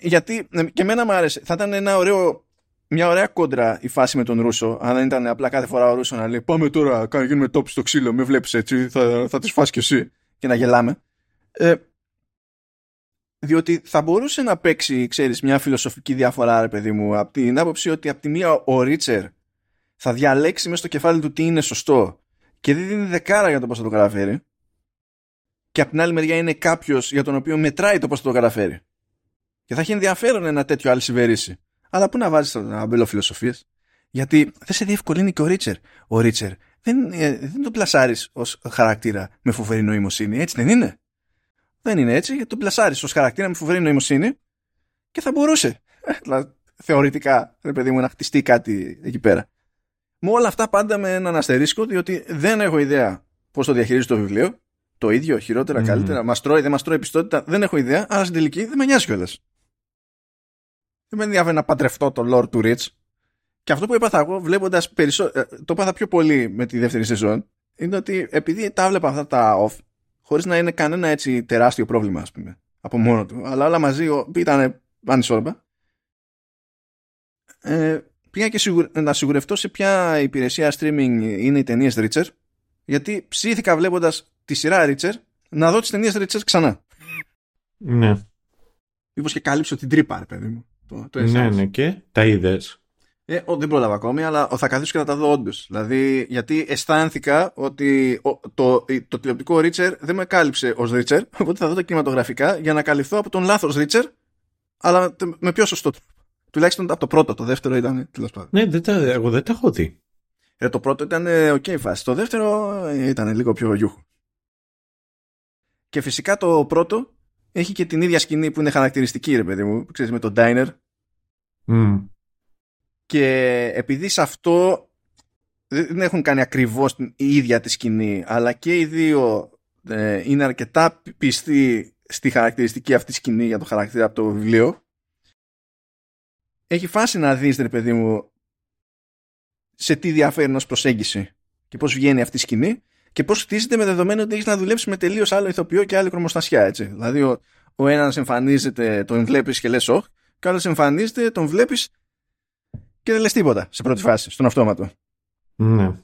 γιατί ε, και εμένα μου άρεσε. Θα ήταν ένα ωραίο, μια ωραία κόντρα η φάση με τον Ρούσο. Αν δεν ήταν απλά κάθε φορά ο Ρούσος να λέει Πάμε τώρα, να γίνουμε τόπι στο ξύλο, με βλέπεις έτσι, θα, θα τις φας κι εσύ. Και να γελάμε. Ε, διότι θα μπορούσε να παίξει, ξέρεις, μια φιλοσοφική διαφορά, ρε παιδί μου, από την άποψη ότι από τη μία ο Ρίτσερ θα διαλέξει μέσα στο κεφάλι του τι είναι σωστό και δεν δίνει δεκάρα για το πώς θα το καταφέρει και από την άλλη μεριά είναι κάποιος για τον οποίο μετράει το πώς θα το καταφέρει. Και θα έχει ενδιαφέρον ένα τέτοιο άλλη συμπερίση. Αλλά πού να βάζεις τον αμπέλο φιλοσοφίες. Γιατί δεν σε διευκολύνει και ο Ρίτσερ. Ο Ρίτσερ δεν, ε, δεν τον πλασάρεις ως χαρακτήρα με φοβερή νοημοσύνη, έτσι δεν είναι; Δεν είναι έτσι, γιατί τον πλασάρεις ως χαρακτήρα με φοβερή νοημοσύνη και θα μπορούσε. Ε, θεωρητικά, ρε παιδί μου, να χτιστεί κάτι εκεί πέρα. Με όλα αυτά πάντα με έναν αστερίσκο, διότι δεν έχω ιδέα πώς το διαχειρίζει το βιβλίο. Το ίδιο, χειρότερα, mm. καλύτερα. Μας τρώει, δεν μας τρώει πιστότητα, δεν έχω ιδέα, αλλά στην τελική δεν με νοιάζει κιόλας. Δεν με ενδιαφέρει να παντρευτώ το lore του Rich. Και αυτό που έπαθα εγώ, βλέποντας περισσότερο. Ε, το έπαθα πιο πολύ με τη δεύτερη σεζόν, είναι ότι επειδή τα βλέπα αυτά τα off, χωρίς να είναι κανένα έτσι τεράστιο πρόβλημα ας πούμε από μόνο του αλλά όλα μαζί ήταν ανισόρροπα ε, πήγα και σιγουρε... να σιγουρευτώ σε ποια υπηρεσία streaming είναι οι ταινίες Ρίτσερ γιατί ψήθηκα βλέποντας τη σειρά Ρίτσερ να δω τις ταινίες Ρίτσερ ξανά ναι Μήπως και κάλυψω την τρύπα, παιδί μου. Το, το ναι, ναι, και τα είδες. Ε, ο, δεν πρόλαβα ακόμη, αλλά θα καθίσω και θα τα δω όντως. Δηλαδή, γιατί αισθάνθηκα ότι το, το, το τηλεοπτικό Ρίτσερ δεν με κάλυψε ως Ρίτσερ, οπότε θα δω τα κινηματογραφικά για να καλυφθώ από τον λάθος Ρίτσερ, αλλά με πιο σωστό τρόπο. Τουλάχιστον από το πρώτο, το δεύτερο ήταν τέλος πάντων. Ναι, δεν τα, εγώ δεν τα έχω δει. Ε, το πρώτο ήταν ok okay, φάση. Το δεύτερο ήταν λίγο πιο γιούχο. Και φυσικά το πρώτο έχει και την ίδια σκηνή που είναι χαρακτηριστική, ρε παιδί μου, ξέρεις, με τον Diner. Mm. Και επειδή σε αυτό δεν έχουν κάνει ακριβώς την ίδια τη σκηνή, αλλά και οι δύο ε, είναι αρκετά πιστοί στη χαρακτηριστική αυτή σκηνή για το χαρακτήρα από το βιβλίο, έχει φάση να δεις, ρε παιδί μου, σε τι διαφέρει ως προσέγγιση και πώς βγαίνει αυτή η σκηνή και πώς χτίζεται με δεδομένο ότι έχεις να δουλέψεις με τελείως άλλο ηθοποιό και άλλη κροmoστασιά, έτσι. Δηλαδή, ο, ο ένας εμφανίζεται, τον βλέπεις και λες όχι, και ο άλλος εμφανίζεται, τον βλέπεις και δεν λες τίποτα σε πρώτη φάση, στον αυτόματο. Ναι.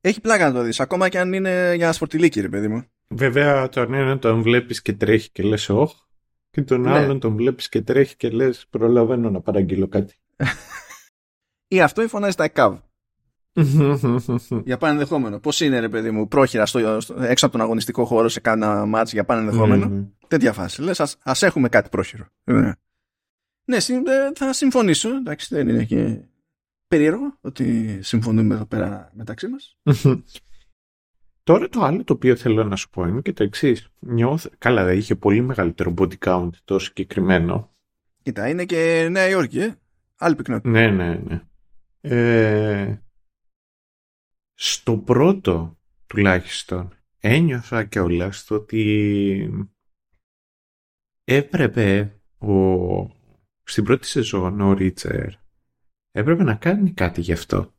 Έχει πλάκα να το δεις, ακόμα και αν είναι για σπορτιλίκι, ρε παιδί μου. Βέβαια, τον έναν τον βλέπεις και τρέχει και λες ωχ, και τον ναι. άλλον τον βλέπεις και τρέχει και λες προλαβαίνω να παραγγείλω κάτι. Ή αυτό ή φωνάζει τα ΕΚΑΒ. Για παν ενδεχόμενο. Πώς είναι, ρε παιδί μου, πρόχειρα στο, έξω από τον αγωνιστικό χώρο σε κάνα ματς για παν ενδεχόμενο; Τέτοια φάση. Λες, α έχουμε κάτι πρόχειρο. Ναι. Ναι, ε, θα συμφωνήσω. Εντάξει, δεν είναι και περίεργο ότι συμφωνούμε εδώ πέρα μεταξύ μας. Τώρα το άλλο το οποίο θέλω να σου πω είναι και το εξής. Καλά, δεν είχε πολύ μεγαλύτερο body count το συγκεκριμένο. Κοίτα, είναι και Νέα Υόρκη, ε. Άλλη πυκνότητα. Ναι, ναι, ναι. Ε, στο πρώτο τουλάχιστον ένιωθα και όλα στο ότι έπρεπε ο στην πρώτη σεζόν ο Ρίτσερ έπρεπε να κάνει κάτι γι' αυτό.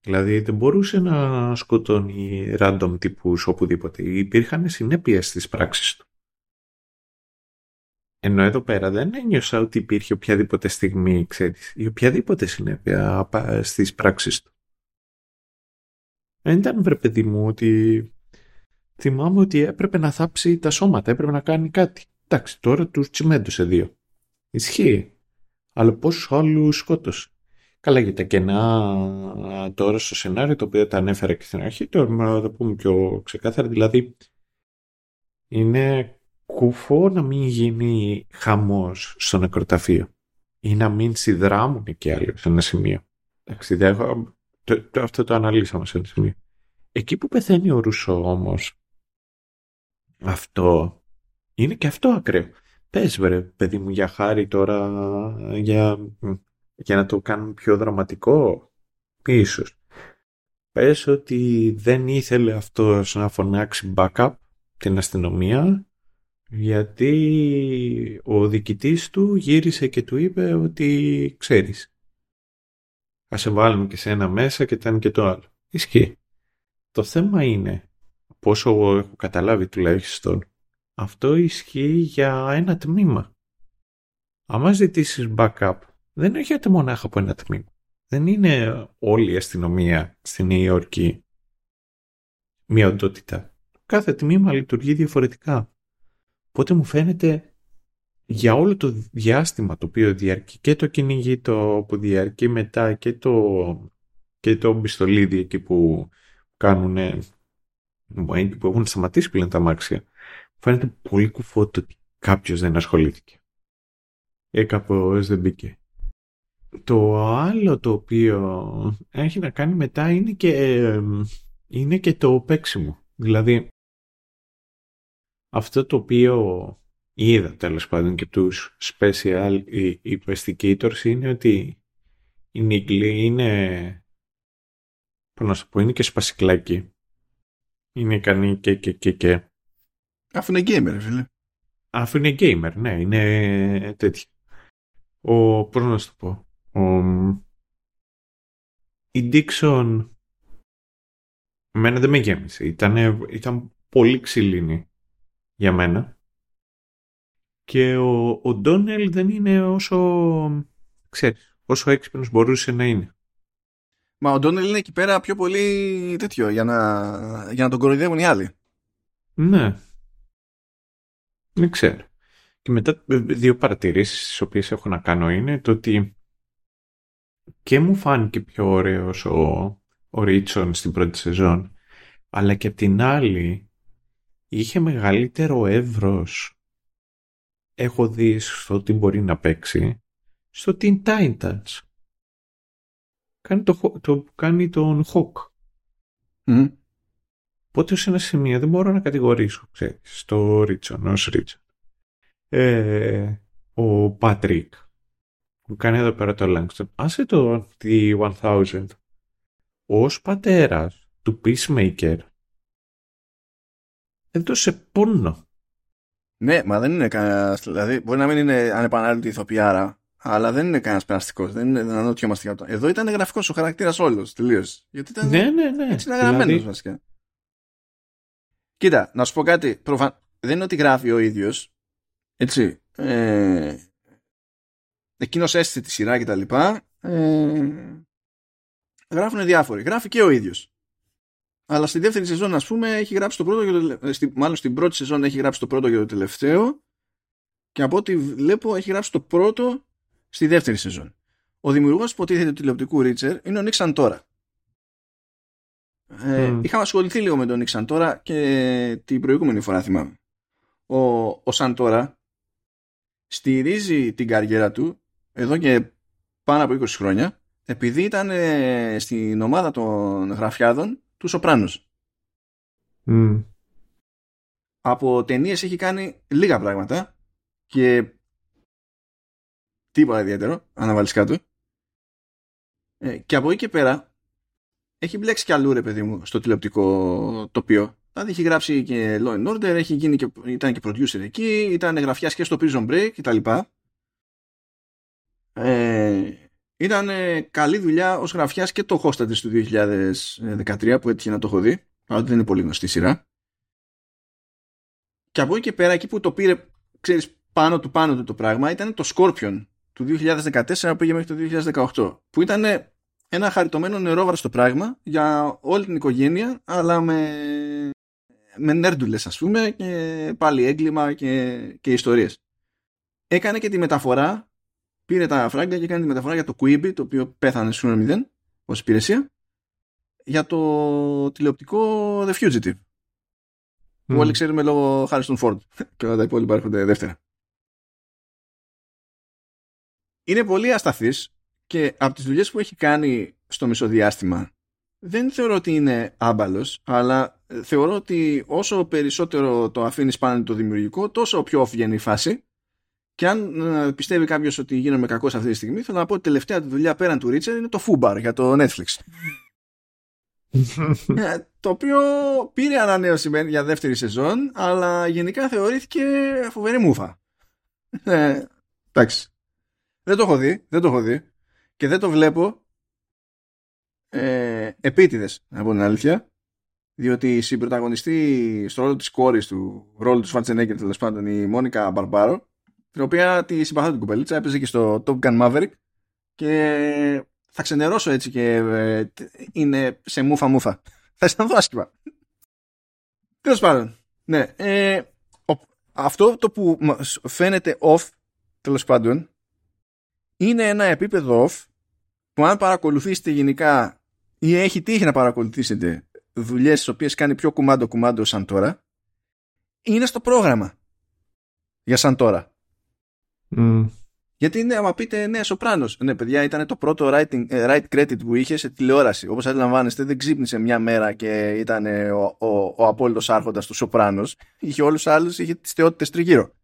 Δηλαδή δεν μπορούσε να σκοτώνει random τύπους οπουδήποτε. Υπήρχαν συνέπειες στις πράξεις του. Ενώ εδώ πέρα δεν ένιωσα ότι υπήρχε οποιαδήποτε στιγμή, ξέρεις, ή οποιαδήποτε συνέπεια στις πράξεις του. Δεν ήταν βρε παιδί μου ότι θυμάμαι ότι έπρεπε να θάψει τα σώματα, έπρεπε να κάνει κάτι. Εντάξει, τώρα τους τσιμέντωσε δύο. Ισχύει. Αλλά πόσους άλλους σκότωσε. Καλά για τα κενά τώρα στο σενάριο το οποίο τα ανέφερα και στην αρχή, τώρα να το πούμε πιο ξεκάθαρα, δηλαδή είναι κουφό να μην γίνει χαμός στο νεκροταφείο ή να μην συνδράμουν και άλλοι σε ένα σημείο. Εντάξει, το, το, αυτό το αναλύσαμε σε ένα σημείο. Εκεί που πεθαίνει ο Ρούσο όμως, αυτό είναι και αυτό ακραίο. Πες βρε παιδί μου για χάρη τώρα, για, για να το κάνουμε πιο δραματικό, ίσως. Πες ότι δεν ήθελε αυτός να φωνάξει backup την αστυνομία γιατί ο διοικητής του γύρισε και του είπε ότι ξέρεις ας σε βάλουμε και σε ένα μέσα και ήταν και το άλλο. Ισχύει. Το θέμα είναι, πόσο έχω καταλάβει τουλάχιστον, αυτό ισχύει για ένα τμήμα. Αν ζητήσεις backup, δεν έρχεται μονάχα από ένα τμήμα. Δεν είναι όλη η αστυνομία στη Νέα Υόρκη μια οντότητα. Κάθε τμήμα λειτουργεί διαφορετικά. Οπότε μου φαίνεται για όλο το διάστημα το οποίο διαρκεί και το κυνηγή το που διαρκεί μετά και το, και το μπιστολίδι εκεί που κάνουν που έχουν σταματήσει πλέον τα μάξια φαίνεται πολύ κουφό το ότι κάποιος δεν ασχολήθηκε. Ή κάπως δεν μπήκε. Το άλλο το οποίο έχει να κάνει μετά είναι και, είναι και το παίξιμο. Δηλαδή αυτό το οποίο είδα τέλος πάντων και τους special investigators είναι ότι η Νίγκλη είναι πώς να σου πω, είναι και σπασικλάκι. Είναι ικανή και και και και. Αφού είναι gamer, φίλε. Αφού είναι gamer, ναι, είναι τέτοια. Ο, πώς να σου το πω, ο, η Dixon εμένα δεν με γέμισε. Ήταν, ήταν πολύ ξυλίνη για μένα. Και ο, ο Ντόνελ δεν είναι όσο, ξέρεις, όσο έξυπνος μπορούσε να είναι. Μα ο Ντόνελ είναι εκεί πέρα πιο πολύ τέτοιο για να, για να τον κοροϊδεύουν οι άλλοι. Ναι. Δεν ξέρω. Και μετά δύο παρατηρήσεις τις οποίες έχω να κάνω είναι το ότι και μου φάνηκε πιο ωραίος ο, ο Ρίτσον στην πρώτη σεζόν αλλά και απ' την άλλη είχε μεγαλύτερο εύρος έχω δει στο τι μπορεί να παίξει στο Teen Titans. Κάνει, το, το, κάνει τον Hawk. Mm. Οπότε σε ένα σημείο δεν μπορώ να κατηγορήσω, ξέρεις, στο Ρίτσον, ως Ρίτσον. Ε, ο Πάτρικ, που κάνει εδώ πέρα το Langston, άσε το T-1000, ως πατέρας του Peacemaker, έδωσε πόνο. Ναι, μα δεν είναι κανένα. Δηλαδή, μπορεί να μην είναι ανεπανάληπτη ηθοποιάρα, αλλά δεν είναι κανένας περαστικός. Δεν είναι ανώτιο μαστιγάτο. Εδώ ήταν γραφικός ο χαρακτήρας όλος τελείως. Γιατί ήταν. Ναι, ναι, ναι. Έτσι είναι γραμμένος δηλαδή... βασικά. Κοίτα, να σου πω κάτι. Προφαν... Δεν είναι ότι γράφει ο ίδιος. Έτσι. Ε... Εκείνος έστησε τη σειρά κτλ. Ε... Γράφουν διάφοροι. Γράφει και ο ίδιος. Αλλά στη δεύτερη σεζόν, ας πούμε, έχει γράψει το πρώτο και το, στη, μάλλον στην πρώτη σεζόν έχει γράψει το πρώτο και το τελευταίο. Και από ό,τι βλέπω, έχει γράψει το πρώτο στη δεύτερη σεζόν. Ο δημιουργός που υποτίθεται του τηλεοπτικού Ρίτσερ είναι ο Νίξ Σαντόρα. Ε, είχαμε ασχοληθεί λίγο με τον Νίξ Σαντόρα και την προηγούμενη φορά θυμάμαι. Ο, ο Σαντόρα στηρίζει την καριέρα του εδώ και πάνω από 20 χρόνια επειδή ήταν ε, στην ομάδα των γραφιάδων του Σοπράνους. Από ταινίες έχει κάνει λίγα πράγματα και τίποτα ιδιαίτερο, αναβάλεις κάτω. Ε, και από εκεί και πέρα έχει μπλέξει κι αλλού ρε παιδί μου στο τηλεοπτικό τοπίο. Δηλαδή έχει γράψει και Law and Order, έχει γίνει και, ήταν και producer εκεί, ήταν γραφιάς και στο Prison Break κτλ. Ε, ήταν καλή δουλειά ως γραφιάς και το Hostage του 2013 που έτυχε να το έχω δει, αλλά δεν είναι πολύ γνωστή σειρά. Και από εκεί και πέρα, εκεί που το πήρε, ξέρεις, πάνω του πάνω του το πράγμα ήταν το Scorpion του 2014 που πήγε μέχρι το 2018 που ήταν ένα χαριτωμένο νερόβραστο πράγμα για όλη την οικογένεια αλλά με, με νέρντουλες ας πούμε και πάλι έγκλημα και, και ιστορίες. Έκανε και τη μεταφορά πήρε τα φράγκα και έκανε τη μεταφορά για το Quibi το οποίο πέθανε στο 0 ως υπηρεσία για το τηλεοπτικό The Fugitive που όλοι ξέρουμε λόγω Harrison Ford και όλα τα υπόλοιπα έρχονται δεύτερα. Είναι πολύ ασταθής και από τις δουλειές που έχει κάνει στο μεσοδιάστημα δεν θεωρώ ότι είναι άμπαλος αλλά θεωρώ ότι όσο περισσότερο το αφήνεις πάνω το δημιουργικό τόσο πιο off βγαίνει η φάση και αν ε, πιστεύει κάποιος ότι γίνομαι κακός αυτή τη στιγμή θέλω να πω ότι τελευταία δουλειά πέραν του Ρίτσερ είναι το Fubar για το Netflix. Ε, το οποίο πήρε ανανέωση για δεύτερη σεζόν αλλά γενικά θεωρήθηκε φοβερή μούφα ε, εντάξει. Δεν το έχω δει δεν το έχω δει. Και δεν το βλέπω. Ε, επίτηδες από την αλήθεια. Διότι η συμπροταγωνιστή στο ρόλο της κόρης του ρόλου του Schwarzenegger τέλος πάντων η Μόνικα Μπαρμπάρο την οποία τη συμπαθώ την κουπελίτσα έπαιζε και στο Top Gun Maverick και θα ξενερώσω έτσι και ε, είναι σε μούφα μούφα. Θα αισθανθώ άσχημα. Τέλος πάντων. Ναι. Ε, αυτό το που φαίνεται off, τέλος πάντων, είναι ένα επίπεδο off που αν παρακολουθήσετε γενικά ή έχει τύχει να παρακολουθήσετε δουλειές τις οποίες κάνει πιο κουμάντο κουμάντο σαν τώρα, είναι στο πρόγραμμα για σαν τώρα. Γιατί ναι, άμα πείτε ναι, Σοπράνο. Ναι, παιδιά, ήταν το πρώτο writing, ε, write credit που είχε σε τηλεόραση. Όπως αντιλαμβάνεστε, δεν ξύπνησε μια μέρα και ήταν ο, ο, ο απόλυτος άρχοντας του Σοπράνο. Είχε όλους τους άλλους, είχε τις θεότητες τριγύρω.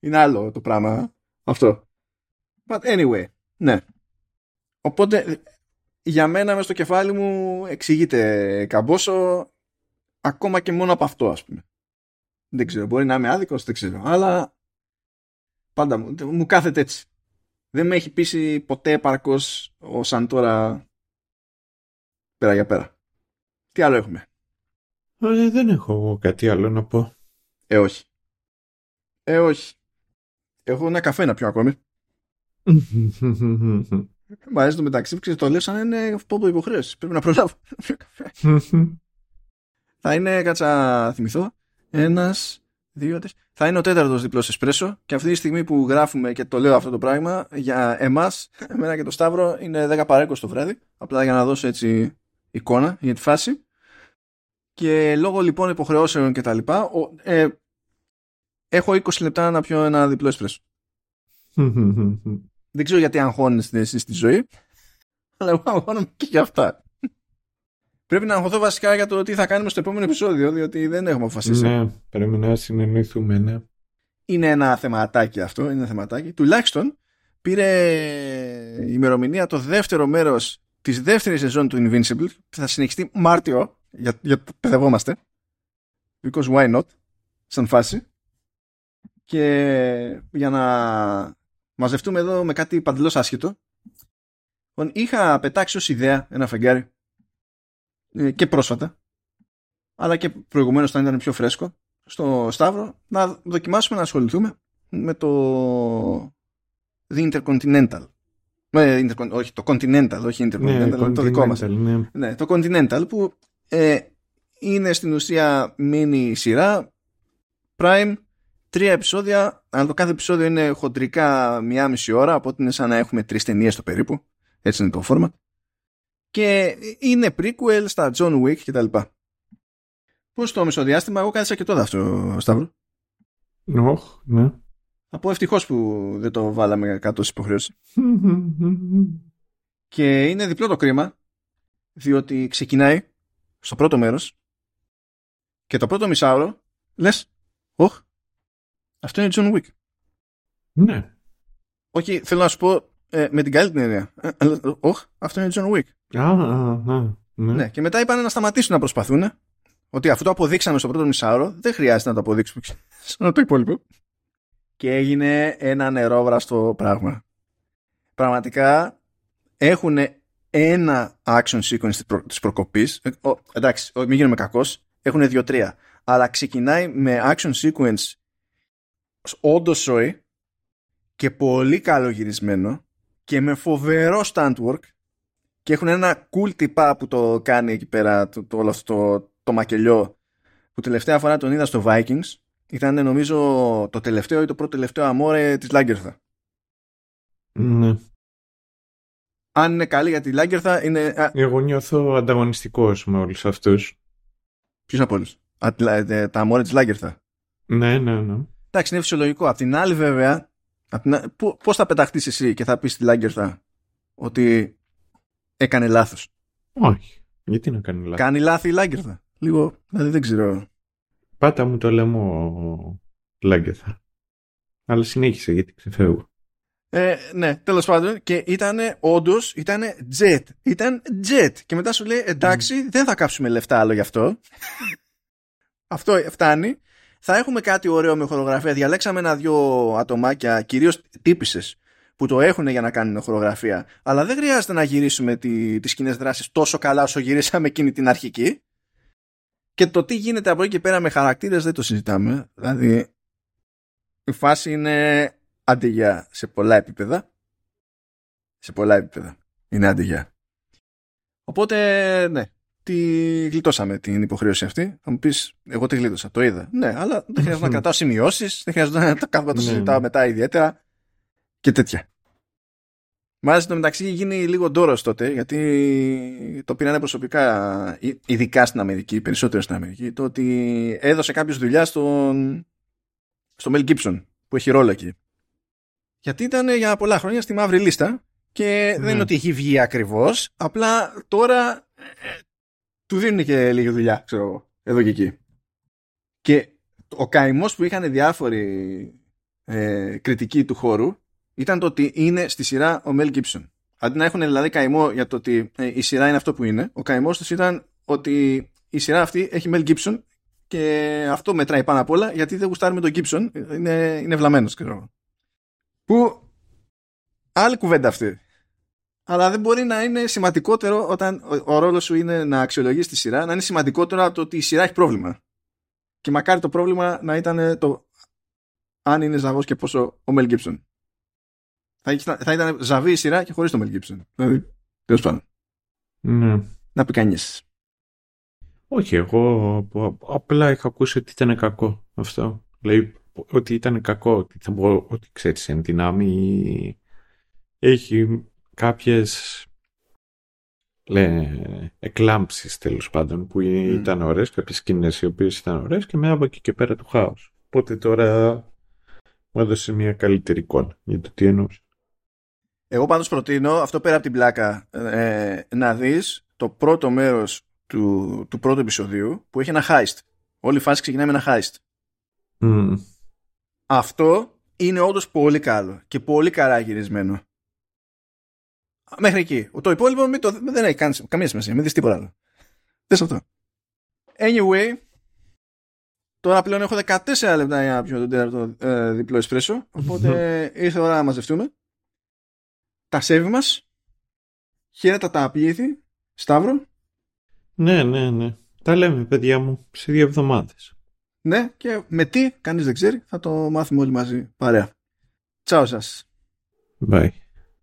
Είναι άλλο το πράγμα αυτό. But anyway, ναι. Οπότε για μένα μες στο κεφάλι μου εξηγείται καμπόσο ακόμα και μόνο από αυτό ας πούμε. Δεν ξέρω, μπορεί να είμαι άδικος, δεν ξέρω. Αλλά Πάντα μου, μου κάθεται έτσι. Δεν με έχει πείσει ποτέ επαρκώς ο Σαντόρα πέρα για πέρα. Τι άλλο έχουμε; Ε, δεν έχω κάτι άλλο να πω. Ε, όχι. Ε, όχι. Έχω ένα καφέ να πιω ακόμη. Μ' αρέσει το μεταξύ που το λέω σαν είναι πόπο υποχρέωσης. Πρέπει να προλάβω. Θα είναι, κάτσα θυμηθώ, ένας, δύο, θα είναι ο τέταρτος διπλός εσπρέσο και αυτή τη στιγμή που γράφουμε και το λέω αυτό το πράγμα για εμάς, εμένα και το Σταύρο είναι 10 παρά το βράδυ. Απλά για να δώσω έτσι εικόνα για τη φάση. Και λόγω λοιπόν υποχρεώσεων και τα λοιπά ε, έχω 20 λεπτά να πιω ένα διπλό εσπρέσο. Δεν ξέρω γιατί αγχώνεστε εσείς στη ζωή αλλά εγώ αγχώνομαι και για αυτά Πρέπει να αγχωθώ βασικά για το τι θα κάνουμε στο επόμενο επεισόδιο, διότι δεν έχουμε αποφασίσει. Ναι, πρέπει να συνεννοηθούμε, ναι. Είναι ένα θεματάκι αυτό, είναι ένα θεματάκι. Τουλάχιστον πήρε η ημερομηνία το δεύτερο μέρος της δεύτερης σεζόν του Invincible, που θα συνεχιστεί Μάρτιο, για, για το παιδευόμαστε. Because why not, σαν φάση. Και για να μαζευτούμε εδώ με κάτι παντελώς άσχετο, λοιπόν, είχα πετάξει ως ιδέα ένα φεγγάρι ε, και πρόσφατα. Αλλά και προηγουμένως όταν ήταν πιο φρέσκο. Στο Σταύρο να δοκιμάσουμε να ασχοληθούμε με το The Intercontinental. Με, όχι το Continental όχι Intercontinental ναι, το δικό μας. ναι. ναι. το Continental που ε, είναι στην ουσία μίνι σειρά Prime τρία επεισόδια αν το κάθε επεισόδιο είναι χοντρικά μία μισή ώρα οπότε είναι σαν να έχουμε τρεις ταινίες στο περίπου. Έτσι είναι το format και είναι prequel στα John Wick και τα λοιπά. Πώς το μεσοδιάστημα, εγώ κάθισα και τότε αυτό, Σταύρο. Όχι, ναι. Από ευτυχώς που δεν το βάλαμε κάτω στις υποχρεώσεις. και είναι διπλό το κρίμα, διότι ξεκινάει στο πρώτο μέρος και το πρώτο μισάωρο λες, όχ, αυτό είναι John Wick. Ναι. Όχι, θέλω να σου πω ε, με την καλύτερη έννοια. Ε, όχ, αυτό είναι John Wick. Ναι. ναι. Και μετά είπαν να σταματήσουν να προσπαθούν. Ότι αυτό το αποδείξαμε στο πρώτο μισάωρο, δεν χρειάζεται να το αποδείξουμε σαν το υπόλοιπο. Και έγινε ένα νερόβραστο πράγμα. Πραγματικά έχουν ένα action sequence της προκοπής. Ε, εντάξει, μην γίνουμε κακός. Έχουν δύο-τρία. Αλλά ξεκινάει με action sequence όντως σόι και πολύ καλογυρισμένο και με φοβερό stand work και έχουν ένα cool τυπά που το κάνει εκεί πέρα το, το, όλο αυτό το, το μακελιό που τελευταία φορά τον είδα στο Vikings ήταν νομίζω το τελευταίο ή το πρώτο τελευταίο αμόρε της Λάγκερθα. Ναι. Αν είναι καλή για τη Λάγκερθα είναι... Εγώ νιώθω ανταγωνιστικός με όλους αυτούς. Ποιος από όλους; Ε, τα αμόρε της Λάγκερθα. Ναι, ναι, ναι. Εντάξει, είναι φυσιολογικό. Απ' την άλλη βέβαια, πώς θα πεταχτείς εσύ και θα πεις στη Λάγκερθα ότι έκανε λάθος. Όχι. Γιατί να κάνει λάθος; Κάνει λάθη η Λάγκερθα. Λίγο, δηλαδή δεν ξέρω. Πάτα μου το λέμε Λάγκερθα. Αλλά συνέχισε γιατί ξεφεύγω. Ε, ναι, τέλος πάντων. Και ήταν όντως, ήταν jet. Ήταν jet. Και μετά σου λέει, εντάξει, δεν θα κάψουμε λεφτά άλλο γι' αυτό. αυτό φτάνει. Θα έχουμε κάτι ωραίο με χορογραφία. Διαλέξαμε ένα-δυο ατομάκια, κυρίως τύπησες, που το έχουν για να κάνουν χορογραφία. Αλλά δεν χρειάζεται να γυρίσουμε τι τις κοινές δράσεις τόσο καλά όσο γυρίσαμε εκείνη την αρχική. Και το τι γίνεται από εκεί και πέρα με χαρακτήρες δεν το συζητάμε. Δηλαδή, η φάση είναι αντιγιά σε πολλά επίπεδα. Σε πολλά επίπεδα. Είναι αντιγιά. Οπότε, ναι, τη γλιτώσαμε την υποχρέωση αυτή. Θα μου πεις, εγώ τη γλίτωσα, το είδα. Ναι, αλλά δεν χρειάζεται να κρατάω σημειώσεις, δεν χρειάζεται να τα κάθομαι να το ναι, συζητάω ναι. μετά ιδιαίτερα και τέτοια. Μάλιστα το μεταξύ γίνει λίγο ντόρος τότε, γιατί το πήρανε προσωπικά, ειδικά στην Αμερική, περισσότερο στην Αμερική, το ότι έδωσε κάποιο δουλειά στον, στο Mel Gibson, που έχει ρόλο εκεί. Γιατί ήταν για πολλά χρόνια στη μαύρη λίστα και δεν είναι ναι. ότι έχει βγει ακριβώς, απλά τώρα ε, του δίνουν και λίγη δουλειά, ξέρω εγώ, εδώ και εκεί. Και ο καημός που είχαν διάφοροι ε, κριτικοί του χώρου ήταν το ότι είναι στη σειρά ο Μέλ Gibson. Αντί να έχουν δηλαδή καημό για το ότι ε, η σειρά είναι αυτό που είναι, ο καημός τους ήταν ότι η σειρά αυτή έχει Μέλ Gibson και αυτό μετράει πάνω απ' όλα γιατί δεν γουστάρει με τον Gibson. Είναι, είναι βλαμμένος, ξέρω Που άλλη κουβέντα αυτή. Αλλά δεν μπορεί να είναι σημαντικότερο όταν ο, ο ρόλος σου είναι να αξιολογείς τη σειρά, να είναι σημαντικότερο από το ότι η σειρά έχει πρόβλημα. Και μακάρι το πρόβλημα να ήταν το αν είναι ζαβό και πόσο ο Μέλ Gibson. Θα, θα ήταν ζαβή η σειρά και χωρίς το Mel Gibson. Δηλαδή, τέλος πάντων. Ναι. Να πει κανείς. Όχι, εγώ απλά είχα ακούσει ότι ήταν κακό αυτό. Λέει ότι ήταν κακό, ότι θα πω ότι ξέρεις εν δυνάμει έχει κάποιες λέει, εκλάμψεις τέλος πάντων που mm. ήταν ωραίες, κάποιες σκηνές οι οποίες ήταν ωραίες και μετά από εκεί και πέρα του χάος. Οπότε τώρα μου έδωσε μια καλύτερη εικόνα για το τι εννοούσε. Εγώ πάντως προτείνω, αυτό πέρα από την πλάκα, ε, να δεις το πρώτο μέρος του, του πρώτου επεισοδίου που έχει ένα heist. Όλη η φάση ξεκινάει με ένα heist. Αυτό είναι όντως πολύ καλό και πολύ καλά γυρισμένο. Μέχρι εκεί. Το υπόλοιπο το, δεν έχει κάνει, καμία σημασία. Μην δεις τίποτα άλλο. Δες αυτό. Anyway, τώρα πλέον έχω 14 λεπτά για να πιω τον τέταρτο ε, διπλό εσπρέσο. Οπότε ήρθε ώρα να μαζευτούμε τα σέβη μας, χαίρετα τα απλήθη, Σταύρο. Ναι, ναι, ναι. Τα λέμε, παιδιά μου, σε δύο εβδομάδες. Ναι, και με τι, κανείς δεν ξέρει, θα το μάθουμε όλοι μαζί παρέα. Τσάω σας. Bye.